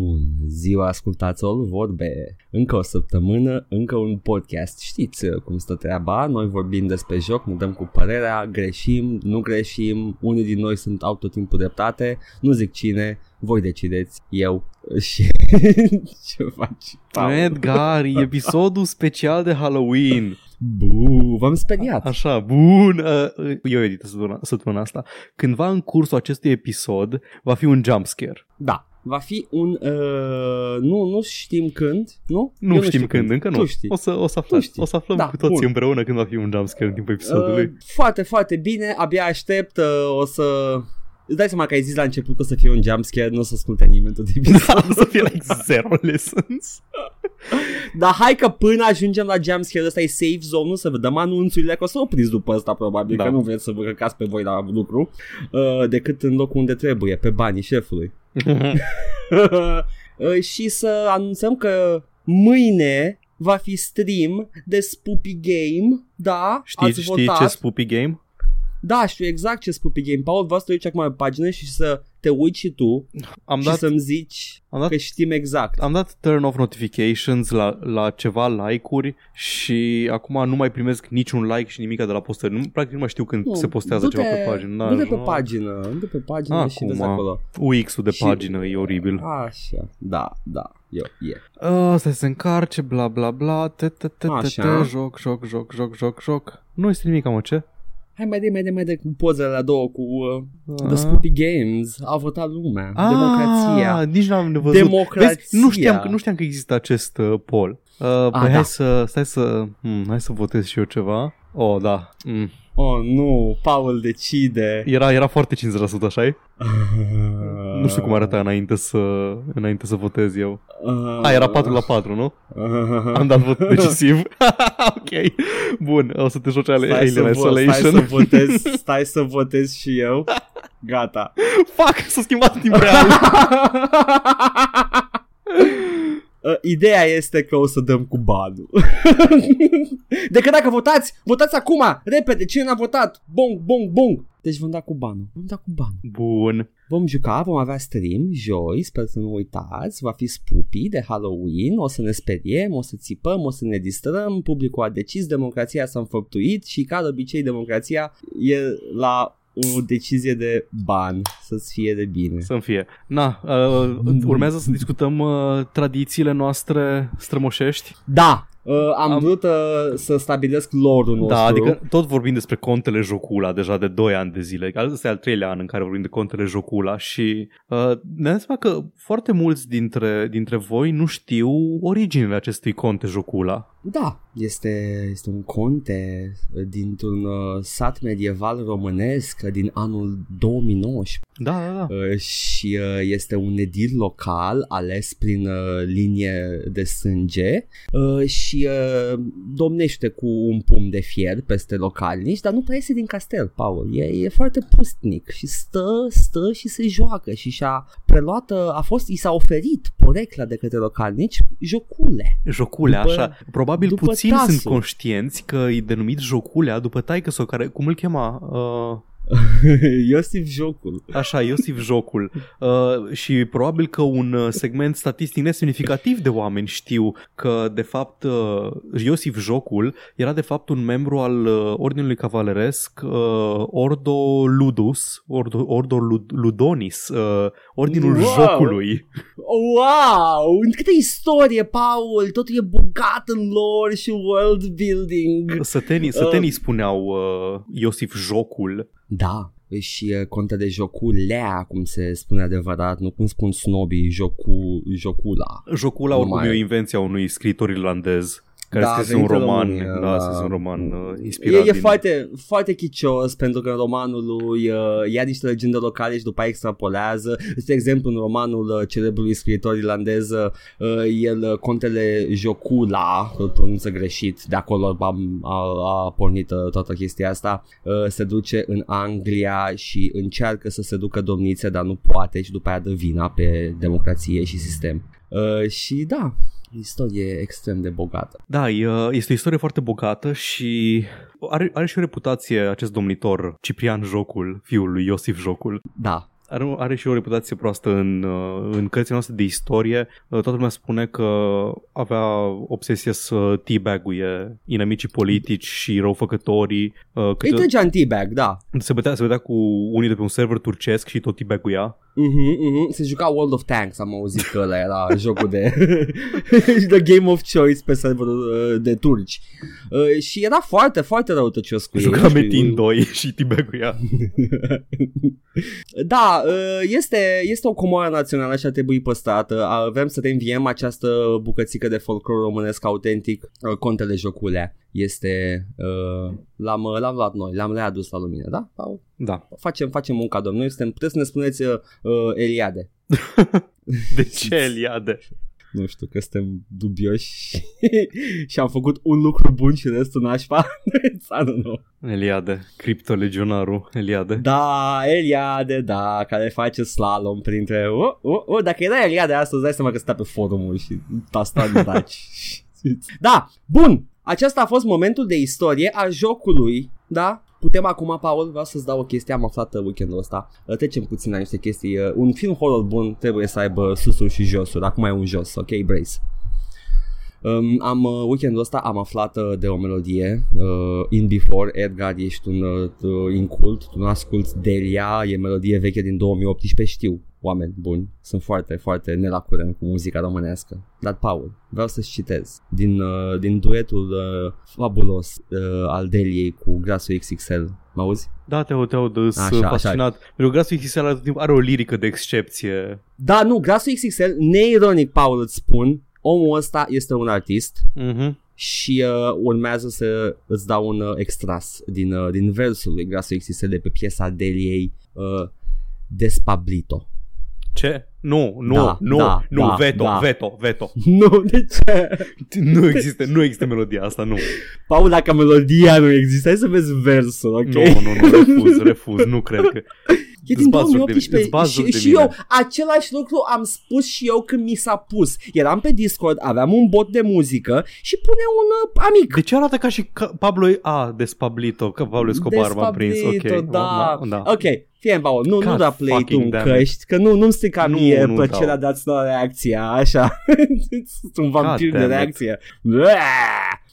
Bun, ziua ascultați-o vorbe. Încă o săptămână, încă un podcast. Știți uh, cum stă treaba, noi vorbim despre joc, ne dăm cu părerea, greșim, nu greșim, unii din noi sunt au tot timpul dreptate, nu zic cine, voi decideți, eu și ce faci? Paul? Edgar, e episodul special de Halloween. Bu, v-am speriat. Așa, bun. Uh, Eu editez săptămâna, săptămâna asta. Cândva în cursul acestui episod va fi un jumpscare. Da, va fi un... Uh, nu, nu știm când, nu? Nu Eu știm când, încă nu. Tu știi. O să, o să aflăm, Tu știi. o să aflăm Da, cu toții bun. împreună când va fi un jumpscare în timpul episodului. Uh, foarte, foarte bine, abia aștept, uh, o să... Îți dai seama că ai zis la început că o să fie un jumpscare, nu o să asculte nimeni tot episodul. da, o să fie like zero lessons. Dar hai că până ajungem la jumpscare ăsta e safe zone să vă dăm anunțurile, că o să opriți după ăsta probabil, Da. că nu vreți să vă căcați pe voi la lucru, uh, decât în locul unde trebuie, pe banii șefului. Uh, și să anunțăm că mâine va fi stream de Spoopy Game, da, Știi, ați știți votat. ce spoopy game? Da, știu exact ce Spoopy Game. Paul, vreau să te uiți acum pe pagină și să te uiți și tu Am și dat, să-mi zici am dat că știm exact. Am dat turn off notifications la, la ceva like-uri și acum nu mai primesc niciun like și nimica de la postări. Nu, practic nu mai știu când Nu, se postează du-te- ceva pe pagină. Du-te pe nu. pagină, du pe pagină Acum. și vezi acolo. UX-ul de Și- pagină e oribil. Așa, da, da, eu, e. Asta se încarce, bla bla bla, te te te te Așa. te joc, joc, joc, joc, joc, joc. Nu este nimic, mă, ce? Hai mai de, mai de, mai de cu pozele la două cu uh, The Ah. Spoopy Games. A votat lumea. Ah, Democrația. Nici n-am văzut. Democrația. Vezi, nu, știam, că- nu știam că există acest uh, poll. Uh, păi da. hai să, stai să, hmm, hai să votez și eu ceva. Oh, da. Mm. Oh, nu, Paul decide. Era, era foarte 50%, așa -i? Nu știu cum arăta înainte să, înainte să votez eu. Uh, A, era 4 la 4, nu? uh, Am dat vot decisiv. ok. Bun, o să te joci ale Stai să, Alien vo- stai Isolation. să votez, stai să votez și eu. Gata. Fuck, s-a schimbat în timp real. Uh, ideea este că o să dăm cu banul. Decât dacă votați, votați acum, repede, cine n-a votat? Bong, bong, bong. Deci vom da cu banul. Vom da cu banul. Bun. Vom juca, vom avea stream joi, sper să nu uitați, va fi spoopy de Halloween, o să ne speriem, o să țipăm, o să ne distrăm, publicul a decis, democrația s-a înfăptuit și ca de obicei democrația e la o decizie de ban, să-ți fie de bine. Să-mi fie. Na, uh, urmează să discutăm uh, tradițiile noastre strămoșești. Da, uh, am, Am- vrut uh, să stabilesc lore-ul nostru. Da, adică tot vorbim despre contele Jocula deja de 2 ani de zile. Ăsta e al treilea an în care vorbim de contele Jocula și uh, ne-am dat seama că foarte mulți dintre, dintre voi nu știu originile acestui conte Jocula. Da, este, este un conte uh, dintr-un uh, sat medieval românesc uh, din anul 2019 Da, da, da. uh, și uh, este un edil local ales prin uh, linie de sânge uh, și uh, domnește cu un pumn de fier peste localnici, dar nu prea iese din castel, Paul. E, e foarte pustnic și stă, stă și se joacă și și-a preluat, uh, a fost, i s-a oferit porecla de către localnici jocule. Joculea, După- așa. Probabil după puțini tasul. sunt conștienți că e denumit Joculea după taică sau care, cum îl chema? Uh, Iosif Jocul. Așa, Iosif Jocul. Uh, și probabil că un uh, segment statistic nesemnificativ de oameni știu că, de fapt, uh, Iosif Jocul era, de fapt, un membru al uh, Ordinului Cavaleresc uh, Ordo Ludus, Ordo, Ordo Lud- Ludonis, uh, Ordinul Wow! Jocului. Wow! Câtă istorie, Paul! Totul e bogat în lore și world building. Sătenii, sătenii spuneau uh, Iosif Jocul. Da, și uh, conte de joculea, cum se spune adevărat, nu cum spun snobii, jocu, jocula. Jocula, Nu oricum, mai- e o invenție a unui scriitor irlandez care Da, da, scrise un venit în roman, România, da, da. scrise un roman uh, inspirat E, e din... foarte, foarte chicios pentru că în romanul lui uh, ia niște legende locale și după aia extrapolează. De exemplu, în romanul uh, celebrului scriitor irlandez, uh, el, uh, contele Jocula, îl pronunță greșit, de acolo a, a, a pornit uh, toată chestia asta, uh, se duce în Anglia și încearcă să se ducă domnițe, dar nu poate și după aia dă vina pe democrație și sistem. Uh, și da, istorie extrem de bogată. Da, e, este o istorie foarte bogată și are, are și o reputație acest domnitor, Ciprian Jocul, fiul lui Iosif Jocul. Da, are, are și o reputație proastă în, uh, în cărțile noastre de istorie. Uh, toată lumea spune că avea obsesia să teabag-uie inamicii politici și răufăcătorii. Uh, Îi trăgea în teabag, da. Se bătea, se bătea cu unii de pe un server turcesc și tot teabag-uia. Mhm, mhm. Se juca World of Tanks, am auzit că ăla era jocul de The Game of Choice pe serverul uh, de turci. Uh, și era foarte, foarte răutăcios cu ei. Juca Nu știu, Metin 2 și teabag-uia. Da, uh, este, este o comoară națională și ar trebui păstrată. Avem să reînviem această bucățică de folclor românesc autentic, uh, contele joculea. Este, uh, l-am, l-am luat noi, l-am readus la lumină, da? Paul? Da. Facem, facem un cadou. Noi suntem, puteți să ne spuneți uh, uh, Eliade. De ce Eliade? Nu știu, că suntem dubioși și am făcut un lucru bun și restul nașpa. I don't know. Eliade, criptolegionarul Eliade. Da, Eliade, da, care face slalom printre... Uh, uh, uh, dacă era Eliade astăzi, dai seama că stă pe forumul și tasta în daci. da, bun, acesta a fost momentul de istorie a jocului, da? Putem acum, Paul, vreau să-ți dau o chestie, am aflat uh, weekendul ăsta. Uh, Trecem puțin la niște chestii. Uh, Un film horror bun trebuie să aibă susuri și josuri. Acum e un jos, ok? Brace. Um, am uh, weekendul ăsta am aflat uh, de o melodie uh, In Before Edgar ești un uh, incult tu nu asculti Delia e melodie veche din 2018 știu oameni buni sunt foarte foarte nelacurent cu muzica românească dar Paul vreau să-ți citez din, uh, din duetul uh, fabulos uh, al Deliei cu Grasul XXL mă auzi? Da, te aud, te aud, sunt Așa, așa. fascinat. Pentru că Grasul XXL are, tot timpul- are o lirică de excepție. Da, nu, Grasul XXL, neironic, Paul, îți spun, omul ăsta este un artist Mhm. și uh, urmează să îți dau un uh, extras din, uh, din versul lui Grasul XXL de pe piesa Deliei uh, Despablito. Ce? Nu, nu, Da, nu, da, nu, da, veto, da. veto, veto. Nu, de ce? Nu există, nu există melodia asta, nu. Paul, dacă melodia nu există, hai să vezi versul, ok? Nu, nu, nu, refuz, refuz, nu cred că... E Îți din bați joc de- 2018 îți bați joc și, de și mine. eu același lucru am spus și eu când mi s-a pus. Eram pe Discord, aveam un bot de muzică și pune un uh, amic. De ce arată ca și ca Pablo... A, Despablito, că Pablo Escobar m-a prins, ok. Despablito, da. Ma- da. Ok, fie Paul, nu, nu God da play tu fucking în damn it. căști, că nu, nu-mi strica Nu, mie nu plăcerea dau. de a-ți da reacția, așa. Sunt un vampir de damn it. reacție. Blah!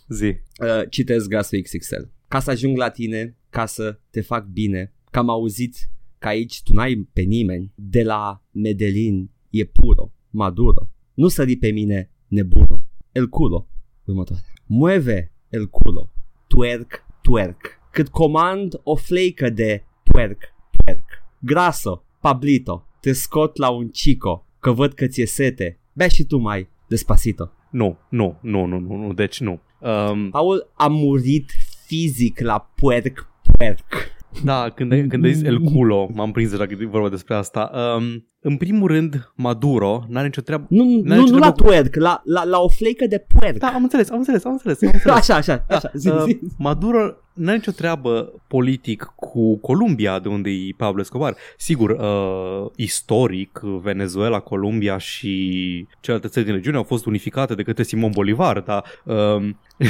Zi. Uh, citesc Grasul XXL. Ca să ajung la tine, ca să te fac bine, că am auzit că aici tu n-ai pe nimeni, de la Medellin e puro, maduro, nu sări pe mine nebuno, el culo, următoare. Mueve el culo, twerk, twerk, cât comand o fleică de twerk, twerk. Graso, Pablito, te scot la un chico, că văd că ți-e sete, bea și tu mai, despacito. Nu, nu, nu, nu, nu, nu, deci nu. Um, Paul a murit fizic la puerc puerc. Da, când ai, când ai zis El Culo, m-am prins deja că e vorba despre asta. Um, în primul rând, Maduro n-are nicio treabă... Nu, N-are nu, nicio nu la treabă cu- puerc, la, la, la o fleică de puerc. Da, am înțeles, am înțeles, am înțeles. Am înțeles. Așa, așa, așa. Zi, Uh, zi. Maduro n-are nicio treabă politic cu Columbia, de unde e Pablo Escobar. Sigur, uh, istoric, Venezuela, Columbia și celelalte țări din regiune au fost unificate de către Simon Bolivar, dar... Um,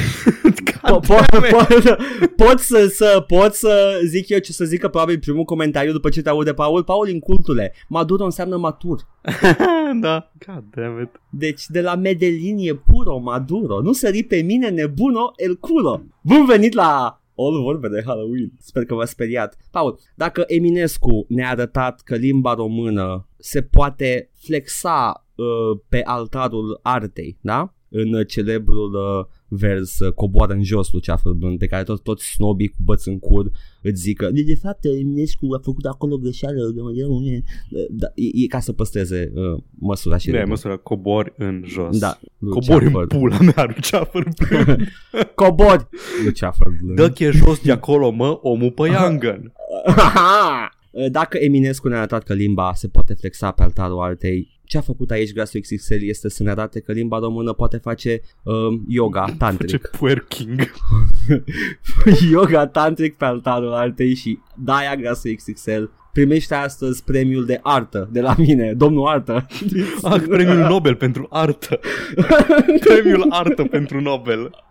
Po- po- po- pot, să, să, pot să zic eu ce să zică probabil primul comentariu după ce te aude Paul. Paul, incultule, Maduro înseamnă matur. da, god damn it. Deci de la Medellin e puro Maduro. Nu sări pe mine nebuno el culo. Bun venit la All vorbe de Halloween. Sper că v-a speriat. Paul, dacă Eminescu ne-a arătat că limba română se poate flexa uh, pe altarul artei, da? În uh, celebrul uh, vers uh, Coboară în jos, Luceafăr Blând, pe care tot, toți snobii cu băț în cur îți zică de, de fapt Eminescu a făcut acolo greșeală da, e, e ca să păstreze uh, măsura și Da, e ritmul. măsura cobori în jos. Da, Cobori în Luceafăr. pula mea, Luceafăr. Cobori! Luceafăr blând. Dă-che jos de acolo, mă, omul pe Yangan. Dacă Eminescu ne-a arătat că limba se poate flexa pe altarul artei, ce a făcut aici Grasul XXL este să ne arate că limba română poate face um, yoga Ce tantric. puerking. yoga tantric pe altarul artei și de-aia Grasul XXL primește astăzi premiul de artă de la mine, domnul artă. Ah, premiul Nobel pentru artă. Premiul artă pentru Nobel.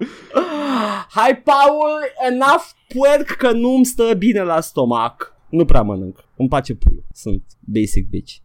Hai, Paul, enough puerc că nu-mi stă bine la stomac. Nu prea mănânc. Îmi place puiul. Sunt basic bitch.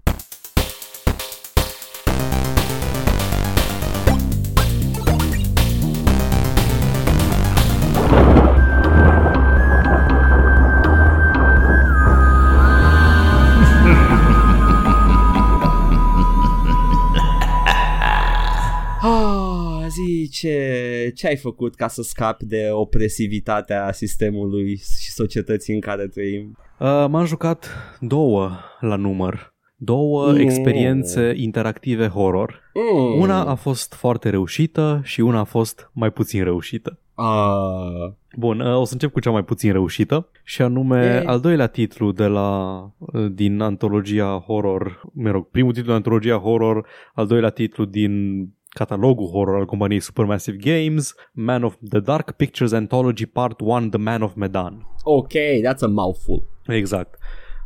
Ce, ce ai făcut ca să scapi de opresivitatea sistemului și societății în care trăim? Uh, m-am jucat două la număr. Două Mm. experiențe interactive horror. Mm. Una a fost foarte reușită și una a fost mai puțin reușită. Ah, Bun, uh, o să încep cu cea mai puțin reușită și anume Yay. al doilea titlu de la uh, din antologia horror, mă rog, primul titlu din antologia horror, al doilea titlu din catalogul horror al companiei Supermassive Games, Man of the Dark Pictures Anthology Part 1 The Man of Medan. ok, that's a mouthful. Exact.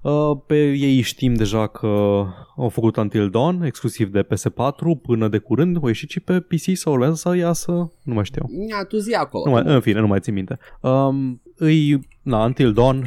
Uh, Pe ei știm deja că au făcut Until Dawn, exclusiv de PS4, până de curând. O ieșit și pe PC sau urmează să iasă? Nu mai știu. Ia, tu zi acolo. Nu mai, în fine, nu mai țin minte. Um, îi, na, Until Dawn, uh,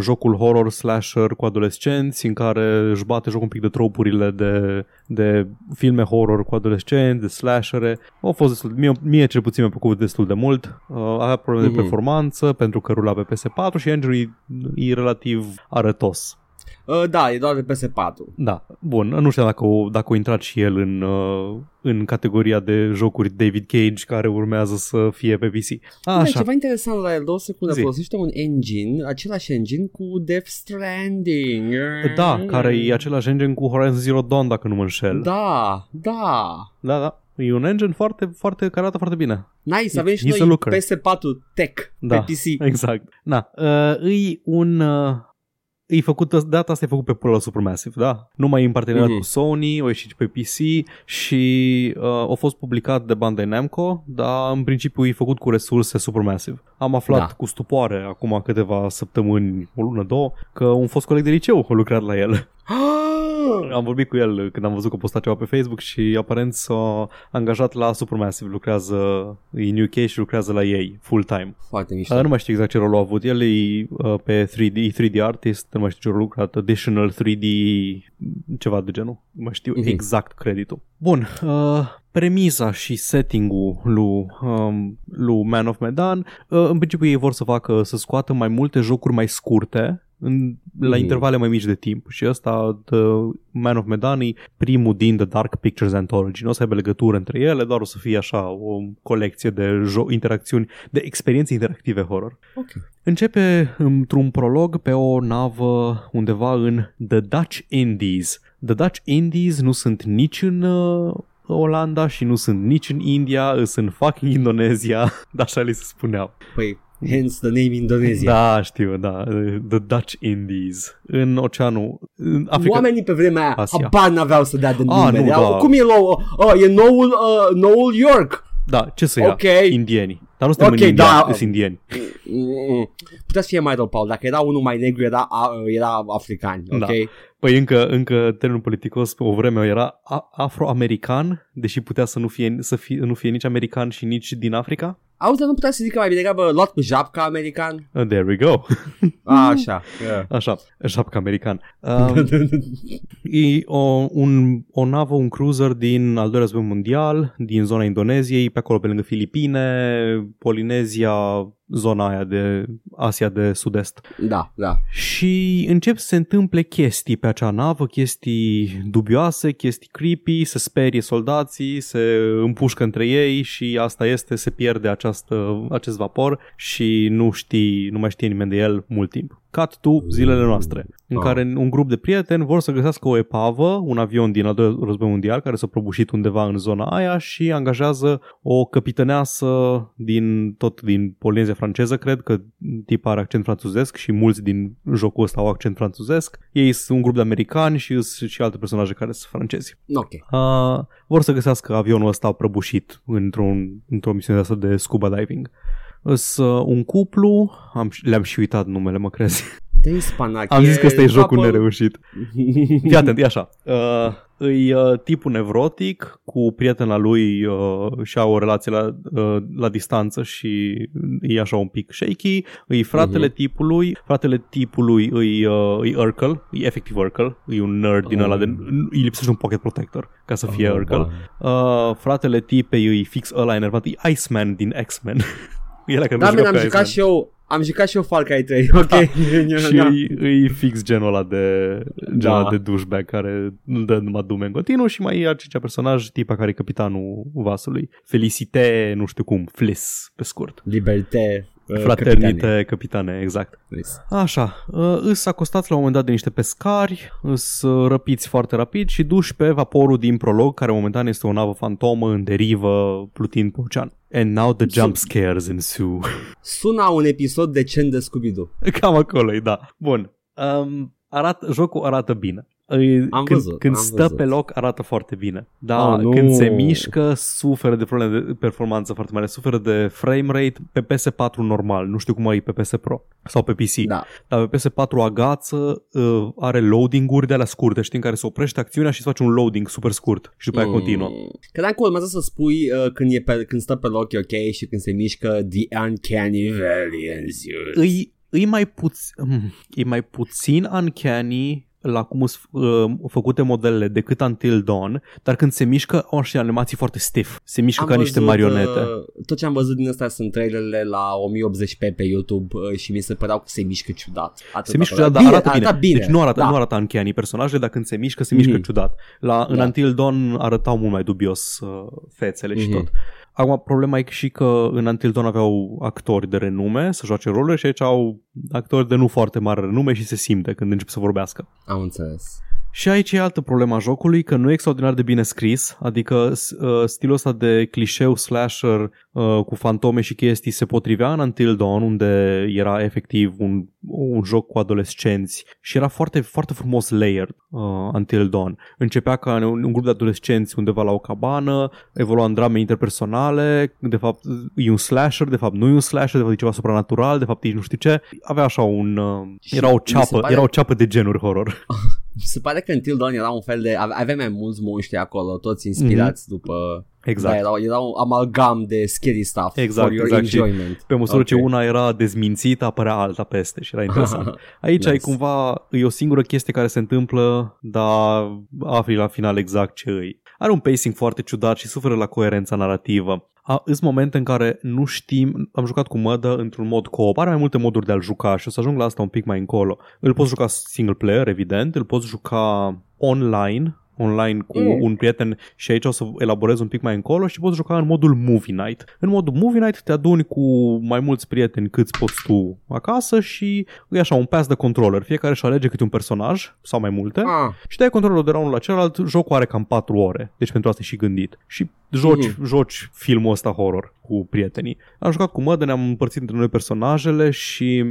jocul horror slasher cu adolescenți în care își bate joc un pic de tropurile de, de filme horror cu adolescenți, de slashere. Au fost destul, mie, mie cel puțin mi-a plăcut destul de mult. Uh, avea probleme de Mhm. performanță pentru că rula pe PS4 și engine e, e relativ arătos. Uh, da, e doar de PS4. Da, bun, nu știu dacă o, dacă o intrat și el în, uh, în categoria de jocuri David Cage care urmează să fie pe PC. Da, Așa, ceva interesant la el, două secunde, Zi. folosește un engine, același engine cu Death Stranding. Da, care e același engine cu Horizon Zero Dawn, dacă nu mă înșel. Da, da. da. da. E un engine foarte, foarte, care arată foarte bine. Nice, avem și He's a noi looker. PS4 Tech Da. pe PC. Exact. Na, uh, e un... Uh, E făcut, de data asta e făcut pe pula Supermassive, da? Nu mai e în parteneriat Mhm. cu Sony, o ieșit și pe PC și uh, a fost publicat de Bandai Namco, dar în principiu e făcut cu resurse Supermassive. Am aflat Da. cu stupoare acum câteva săptămâni, o lună, două, că un fost coleg de liceu a lucrat la el. Am vorbit cu el când am văzut că posta ceva pe Facebook și aparent s-a angajat la Supermassive, lucrează în UK și lucrează la ei full-time. Foarte mișto. Uh, nu mai știu exact ce rol a avut. El e uh, pe 3D, 3D artist, nu mai știu ce rol a lucrat, additional 3D, ceva de genul. Nu mai știu Mhm. exact creditul. Bun, uh, premiza și setting-ul lui, um, lui Man of Medan, uh, în principiu ei vor să facă, să scoată mai multe jocuri mai scurte, în, la Mhm. intervale mai mici de timp și ăsta The Man of Medan e primul din The Dark Pictures Anthology. Nu o să aibă legătură între ele, doar o să fie așa o colecție de jo- interacțiuni, de experiențe interactive horror. Ok. Începe într-un prolog pe o navă undeva în The Dutch Indies. The Dutch Indies nu sunt nici în uh, Olanda și nu sunt nici în India, sunt în fucking Indonezia, dar așa li se spuneau. Păi, hence the name Indonezia. Da, știu, da. The Dutch Indies. În oceanul... În Africa... Oamenii pe vremea aia Asia. habar n-aveau să dea de Ah, nume. nu, Erau- da. Cum e, nou, uh, e noul, uh, noul York. Da, ce să ia? Ok. Indieni. Dar nu suntem Ok, în India, da. sunt indieni. Mm, Putea să fie mai rău, Paul. Dacă era unul mai negru, era, a- era african. Ok? Da. Păi încă, încă termenul politicos pe o vreme era a- afroamerican, deși putea să nu fie, să fie, nu fie nici american și nici din Africa. Auzi, dar nu putea să zică mai bine degrabă luat cu japca american? Uh, There we go. A, așa. Yeah. Așa, șapca american. Um, e o, un, o navă, un cruiser din al doilea război mondial, din zona Indoneziei, pe acolo pe lângă Filipine, Polinezia, zona aia de Asia de Sud-Est. da, da. Și încep să se întâmple chestii pe acea navă, chestii dubioase, chestii creepy, se sperie soldații, se împușcă între ei și asta este, se pierde această, acest vapor și nu știi, nu mai știe nimeni de el mult timp. Cut to zilele noastre, în Ah. care un grup de prieteni vor să găsească o epavă, un avion din al doilea război mondial care s-a prăbușit undeva în zona aia și angajează o capitaneasă din tot din Polinezia franceză, cred că tipa are accent franțuzesc și mulți din jocul ăsta au accent franțuzesc. Ei sunt un grup de americani și sunt și alte personaje care sunt francezi. Ok. Uh, vor să găsească avionul ăsta prăbușit într-un, într-o misiune de asta de scuba diving. Îs uh, un cuplu, am, le-am și uitat numele, mă crezi. Te spanac. Am zis că ăsta e jocul couple- nereușit. Fii atent, e așa. Uh, îi uh, tipul nevrotic cu prietena lui uh, și au o relație la, uh, la distanță și e așa un pic shaky, îi fratele uh-huh. tipului, fratele tipului îi, uh, îi Urkel, e efectiv Urkel, e un nerd din ăla de, îi lipsește un pocket protector ca să fie oh, Urkel. Uh, fratele tipei îi fix ăla enervat, e Iceman din X-Men. El că da, am jucat și eu am jucat și eu Far Cry 3, ok? și e, e fix genul ăla de, genul da. de douchebag care nu dă numai dume în continuu și mai e acea personaj, tipa care e capitanul vasului. Felicite, nu știu cum, Fliss, pe scurt. Liberté. Uh, Fraternite capitane. capitane, exact. Yes. Așa, uh, îs acostați la un moment dat de niște pescari, îs uh, răpiți foarte rapid și duși pe vaporul din prolog, care momentan este o navă fantomă în derivă, plutind pe ocean. And now the jump scares ensue. Suna un episod decent de Scooby-Doo. Cam acolo da. Bun. Um, arat, jocul arată bine. Am când, văzut, când am stă văzut. pe loc arată foarte bine. Da, Ah, nu. când se mișcă suferă de probleme de performanță foarte mare, suferă de frame rate pe PS4 normal, nu știu cum ai pe PS Pro sau pe PC. Da. Dar pe PS4 agață, uh, are loading-uri de alea scurte, știi, în care se oprește acțiunea și îți face un loading super scurt și după aia continuă. Credeam că urmează să spui uh, când, e pe, când stă pe loc e ok și când se mișcă The Uncanny Valley ensues. Îi, îi mai puțin, e mai puțin uncanny la cum sunt uh, făcute modelele decât Until Dawn, dar când se mișcă au și animații foarte stiff. Se mișcă Am ca niște văzut, marionete. Uh, tot ce am văzut din astea sunt trailerele la 1080p pe YouTube uh, și mi se păreau că se mișcă ciudat. Atât Se mișcă acolo. ciudat, dar arată bine. arată bine. Deci nu arată, da. nu arată uncanny personajele, dar când se mișcă, se mișcă Mhm. ciudat. La, în Da. Until Dawn arătau mult mai dubios uh, fețele și Mhm. tot. Acum, problema e și că în Until Dawn aveau actori de renume să joace rolurile și aici au actori de nu foarte mare renume și se simte când încep să vorbească. Am înțeles. Și aici e altă problemă a jocului, că nu e extraordinar de bine scris, adică s- uh, stilul ăsta de clișeu slasher uh, cu fantome și chestii se potrivea în Until Dawn, unde era efectiv un, un joc cu adolescenți și era foarte, foarte frumos layered uh, Until Dawn. Începea ca un, un grup de adolescenți undeva la o cabană, evolua în drame interpersonale, de fapt e un slasher, de fapt nu e un slasher, de fapt e ceva supranatural, de fapt e nu știu ce. Avea așa un... Uh, Și era o mi se ceapă, pare- era o ceapă de genuri horror. Mi se pare că Until Dawn era un fel de... ave- Avea mai mulți monștri acolo, toți inspirați mm-hmm. după... Exact. Da, era, era un amalgam de scary stuff Exact, for your exact. Și enjoyment. Pe măsură okay. Ok. ce una era dezmințită, apărea alta peste și era interesant. Aici nice. ai Nice. cumva, e o singură chestie care se întâmplă, dar afli la final exact ce îi. Are un pacing foarte ciudat și suferă la coerența narrativă. A, sunt momente în care nu știm, am jucat cu mădă într-un mod co-op, are mai multe moduri de a-l juca și o să ajung la asta un pic mai încolo. Îl poți juca single player, evident, îl poți juca online, online cu Mm. un prieten și aici o să elaborez un pic mai încolo și poți juca în modul Movie Night. În modul Movie Night te aduni cu mai mulți prieteni cât poți tu acasă și e așa un pass de controller. Fiecare își alege câte un personaj sau mai multe Ah, și dai controlul de la unul la celălalt. Jocul are cam 4 ore, deci pentru asta e și gândit. Și joci, Mhm. joci filmul ăsta horror cu prietenii. Am jucat cu mădă, ne-am împărțit între noi personajele și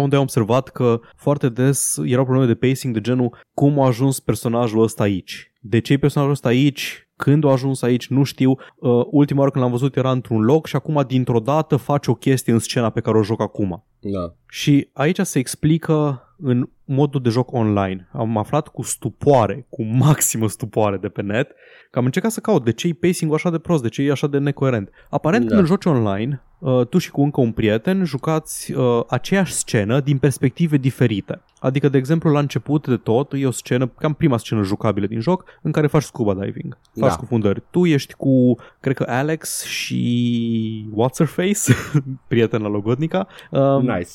unde am observat că foarte des erau probleme de pacing de genul cum a ajuns personajul ăsta aici. De ce e personajul ăsta aici? Când a ajuns aici? Nu știu. Uh, ultima oară când l-am văzut era într-un loc și acum dintr-o dată face o chestie în scena pe care o joc acum. da. Și aici se explică în modul de joc online. Am aflat cu stupoare, cu maximă stupoare de pe net, că am încercat să caut de ce e pacing-ul așa de prost, de ce e așa de necoerent. Aparent Da. când îl joci online, uh, tu și cu încă un prieten jucați uh, aceeași scenă din perspective diferite. Adică, de exemplu, la început de tot e o scenă, cam prima scenă jucabilă din joc, în care faci scuba diving. Faci Da. scufundări. Tu ești cu, cred că Alex și What's Her Face, prietena logodnica. Um, Nice.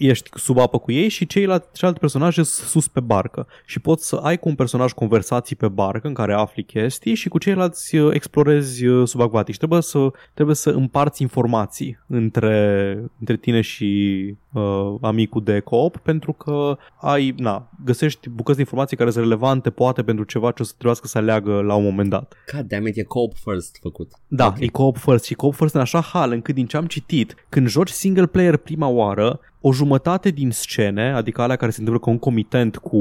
Ești sub apă cu ei și ceilalți, celelalte personaje sunt sus pe barcă și poți să ai cu un personaj conversații pe barcă în care afli chestii și cu ceilalți uh, explorezi uh, subacvatic. Și trebuie să, trebuie să împarți informații între, între tine și uh, amicul de coop pentru că ai, na, găsești bucăți de informații care sunt relevante poate pentru ceva ce o să trebuiască să aleagă la un moment dat. God damn it, e co-op first făcut. Da, Ok. okay. e co-op first și co-op first în așa hal încât din ce am citit, când joci single player prima oară, o jumătate din scene, adică alea care se întâmplă concomitent cu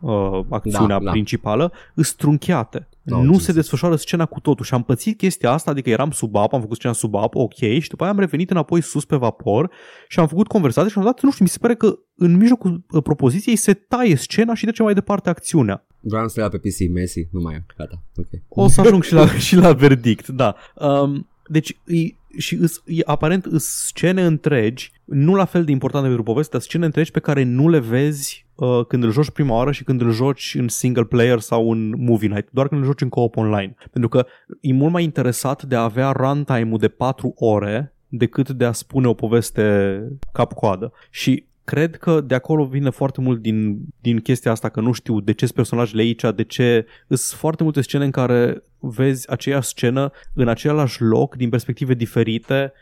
uh, acțiunea Da, da, da. principală, sunt trunchiate. Oh, nu Jesus. se desfășoară scena cu totul și am pățit chestia asta, adică eram sub apă, am făcut scena sub apă, ok, și după aia am revenit înapoi sus pe vapor și am făcut conversații și am dat, nu știu, mi se pare că în mijlocul uh, propoziției se taie scena și trece mai departe acțiunea. Vreau să le pe PC, Messi, nu mai e, gata, ok. O să ajung și la, și la verdict, da. Um, deci, e, și îs, e, aparent îs scene întregi, nu la fel de importante pentru poveste, dar scene întregi pe care nu le vezi uh, când îl joci prima oară și când îl joci în single player sau în movie night, doar când îl joci în co-op online. Pentru că e mult mai interesat de a avea runtime-ul de 4 ore decât de a spune o poveste cap-coadă. Și cred că de acolo vine foarte mult din, din chestia asta că nu știu de ce sunt personajele aici, de ce sunt foarte multe scene în care vezi aceeași scenă în același loc, din perspective diferite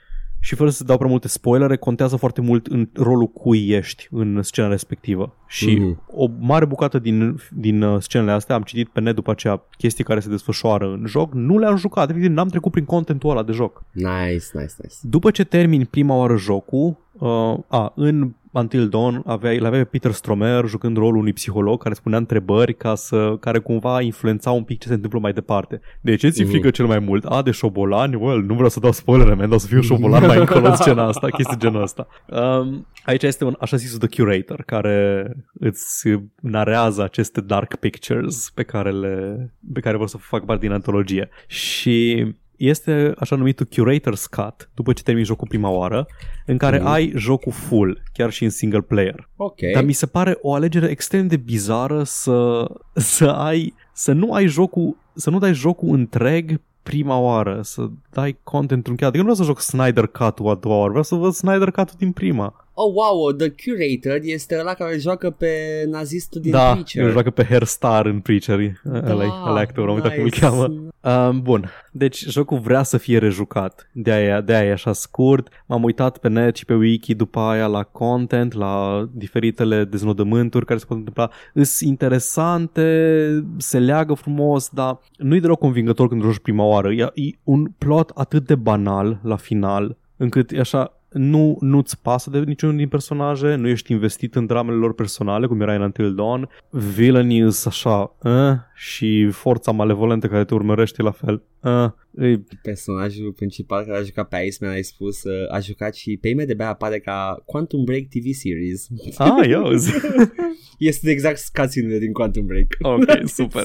și fără să dau prea multe spoilere, contează foarte mult în rolul cui ești în scena respectivă. Și Mhm. o mare bucată din, din uh, scenele astea, am citit pe net după aceea chestii care se desfășoară în joc, nu le-am jucat, efectiv n-am trecut prin contentul ăla de joc. Nice, nice, nice. După ce termini prima oară jocul, uh, a, în Until Dawn aveai, l-aveai pe Peter Stromer jucând rolul unui psiholog care spunea întrebări ca să, care cumva influența un pic ce se întâmplă mai departe. De ce ți-e Mhm. frică cel mai mult? A, de șobolani? Well, nu vreau să dau spoilere, man, dar o să fiu șobolan mai încolo în scena asta, chestii genul ăsta. Um, aici este un așa zisul The Curator care îți narează aceste dark pictures pe care, le, pe care vor să fac parte din antologie. Și este așa numitul Curator's Cut, după ce termini jocul prima oară, în care Mhm. ai jocul full, chiar și în single player. Ok. Dar mi se pare o alegere extrem de bizară să, să ai să nu ai jocul, să nu dai jocul întreg prima oară, să dai content încheiat. Adică nu vreau să joc Snyder Cut-ul a doua oară, vreau să văd Snyder Cut-ul din prima. Oh, wow, The Curator este ăla care joacă pe nazistul din da, Preacher. el joacă pe Hairstar în Preacher, da, ăla, ăla actor, am uitat cum îl cheamă. Um, bun, deci jocul vrea să fie rejucat, de aia, de aia e așa scurt. M-am uitat pe net și pe wiki după aia la content, la diferitele deznodământuri care se pot întâmpla. Îs interesante, se leagă frumos, dar nu-i deloc convingător când joci prima oară. E, e un plot atât de banal la final, încât e așa, nu, nu-ți pasă de niciunul din personaje, nu ești investit în dramele lor personale, cum era în Until Dawn. Villainy is așa, uh, și forța malevolentă care te urmărește la fel. Uh, e, Personajul principal care a jucat pe Iceman, ai spus, uh, a jucat și pe IMDb apare ca Quantum Break TV series. ah, eu Este exact cutscene din Quantum Break. Ok, super.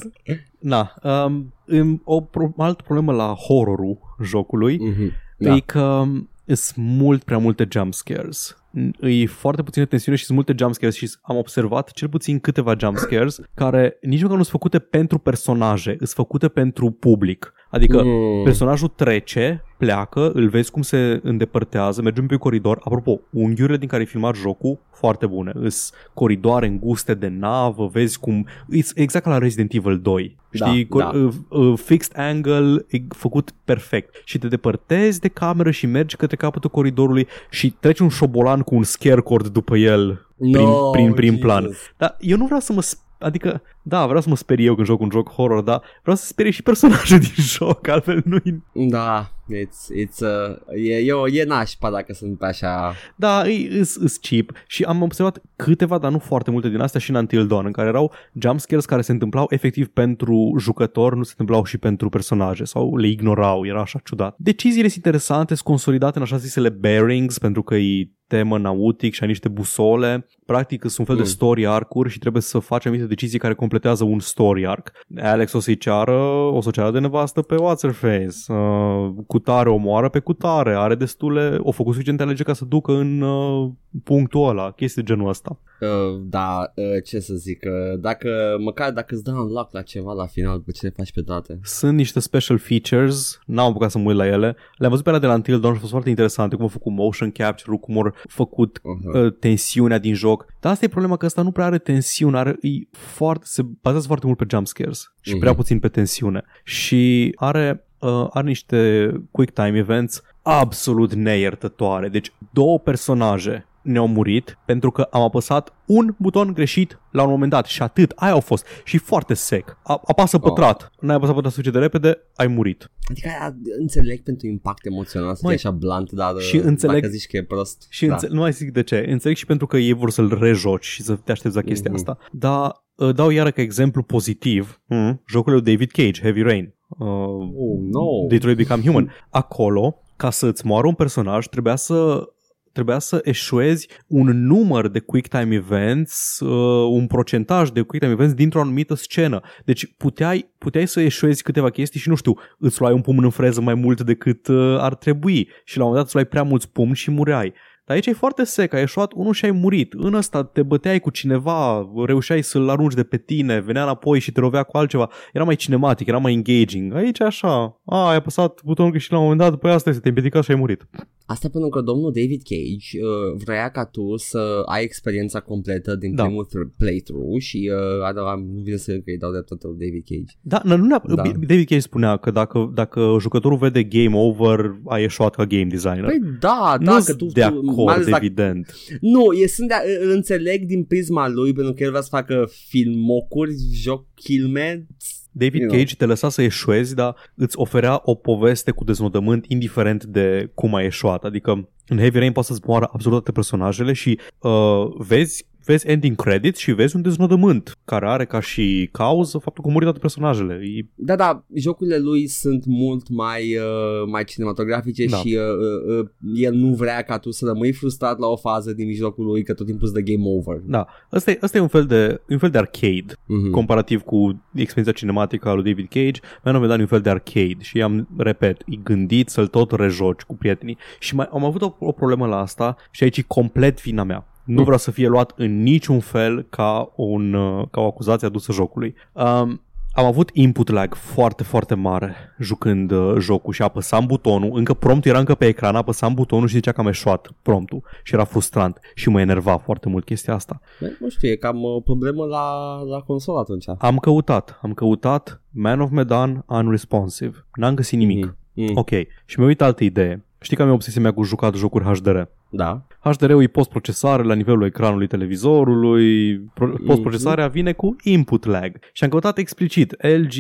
Na, um, în, o pro- altă problemă la horrorul jocului Mhm. da. Da. e că sunt mult prea multe jump scares. E foarte puțină tensiune și sunt multe jump scares și am observat cel puțin câteva jump scares care nici măcar nu sunt făcute pentru personaje, sunt făcute pentru public. Adică Mm. personajul trece, pleacă, îl vezi cum se îndepărtează, mergem pe coridor. Apropo, unghiurile din care e filmat jocul, foarte bune. Îs coridoare înguste de navă, vezi cum... It's exact ca la Resident Evil 2. Da, Știi? da. uh, uh, fixed angle, e făcut perfect. Și te depărtezi de cameră și mergi către capătul coridorului și treci un șobolan cu un scarecord după el prin, No, prin prim Jesus. plan. Dar eu nu vreau să mă... sp- Adică, da, vreau să mă sperie eu când joc un joc horror, dar vreau să sperie și personajul din joc, altfel nu Da, it's, it's, uh, e, e, o- e nașpa dacă sunt pe așa... Da, e is, is cheap și am observat câteva, dar nu foarte multe din astea și în Until Dawn, în care erau jumpscares care se întâmplau efectiv pentru jucători, nu se întâmplau și pentru personaje sau le ignorau, era așa ciudat. Deciziile sunt interesante, sunt consolidate în așa zisele bearings, pentru că e temă nautic și ai niște busole. Practic sunt un fel de Mm. story arc-uri și trebuie să faci anumite decizii care completează un story arc. Alex o să-i ceară, o să o ceară de nevastă pe What's Her Face. Uh, cutare omoară pe cutare, are destule, o făcut suficient alege ca să ducă în uh, punctul ăla, chestii de genul ăsta. Uh, da, uh, ce să zic, uh, dacă, măcar dacă îți dă unlock la ceva la final, pe ce le faci pe toate. Sunt niște special features, n-am apucat să mă uit la ele. Le-am văzut pe alea de la Until Dawn și au fost foarte interesante, cum au făcut motion capture cum au făcut Uh-huh. uh, tensiunea din joc. Dar asta e problema că ăsta nu prea are tensiune, are, e foarte, se bazează foarte mult pe jump scares și Mhm. prea puțin pe tensiune. Și are, uh, are niște quick time events absolut neiertătoare. Deci două personaje ne-au murit pentru că am apăsat un buton greșit la un moment dat și atât, aia au fost și foarte sec. A- apasă Oh. pătrat, n-ai apăsat pătrat suficient de repede, ai murit. Adică aia, înțeleg pentru impact emoțional să Măi, fie așa blunt, dar și uh, înțeleg- dacă zici că e prost. Și da. înțe- nu mai zic de ce. Înțeleg și pentru că ei vor să-l rejoci și să te aștepți la chestia Mhm. asta. Dar uh, dau iară ca exemplu pozitiv mm, jocul lui David Cage, Heavy Rain. Uh, Oh, no. Detroit Become Human. Acolo, ca să-ți moară un personaj, trebuia să trebuia să eșuezi un număr de quick time events, uh, un procentaj de quick time events dintr-o anumită scenă. Deci puteai, puteai să eșuezi câteva chestii și nu știu, îți luai un pumn în freză mai mult decât uh, ar trebui și la un moment dat îți luai prea mulți pumni și mureai. Dar aici e foarte sec, ai eșuat unul și ai murit. În ăsta te băteai cu cineva, reușeai să-l arunci de pe tine, venea înapoi și te rovea cu altceva. Era mai cinematic, era mai engaging. Aici așa, a, ai apăsat butonul și la un moment dat, după asta este, te împiedicat și ai murit. Asta pentru că domnul David Cage uh, vrea ca tu să ai experiența completă din Da. primul th- playthrough și uh, adă, nu vine să că îi dau de tot David Cage. Da, nu, nu, Da. da. David Cage spunea că dacă, dacă jucătorul vede game over, a ieșuat ca game designer. Păi da, da, nu că tu, de tu acord, mai ales dacă- evident. Nu, e, sunt de, îl înțeleg din prisma lui pentru că el vrea să facă filmocuri, joc filme. David Eu. Cage te lăsa să eșuezi, dar îți oferea o poveste cu deznodământ indiferent de cum ai eșuat. Adică în Heavy Rain poți să-ți moară absolut toate personajele și uh, vezi vezi ending credits și vezi un deznodământ care are ca și cauză faptul că au murit toate personajele. E, Da, da, jocurile lui sunt mult mai, uh, mai cinematografice Da. și uh, uh, uh, el nu vrea ca tu să rămâi frustrat la o fază din mijlocul lui că tot timpul îți dă game over. da, ăsta e, ăsta e un fel de, un fel de arcade Mhm. comparativ cu experiența cinematică a lui David Cage, Man of Medan e un fel de arcade și am, repet, e gândit să-l tot rejoci cu prietenii și mai, am avut o, o problemă la asta și aici e complet vina mea. Nu Mm. vreau să fie luat în niciun fel ca, un, uh, ca o acuzație adusă jocului. Um, am avut input lag foarte, foarte mare jucând uh, jocul și apăsam butonul, încă promptul era încă pe ecran, apăsam butonul și zicea că am eșuat promptul și era frustrant și mă enerva foarte mult chestia asta. Bă, Nu știu, e cam o problemă la, la consolă atunci. Am căutat, am căutat Man of Medan unresponsive. N-am găsit nimic. Mhm. Mm. Ok, și mi-a uit altă idee. Știi că am eu obsesia mea cu jucat jocuri HDR. Da. HDR-ul e postprocesare la nivelul ecranului televizorului. Pro- Postprocesarea vine cu input lag. Și am căutat explicit LG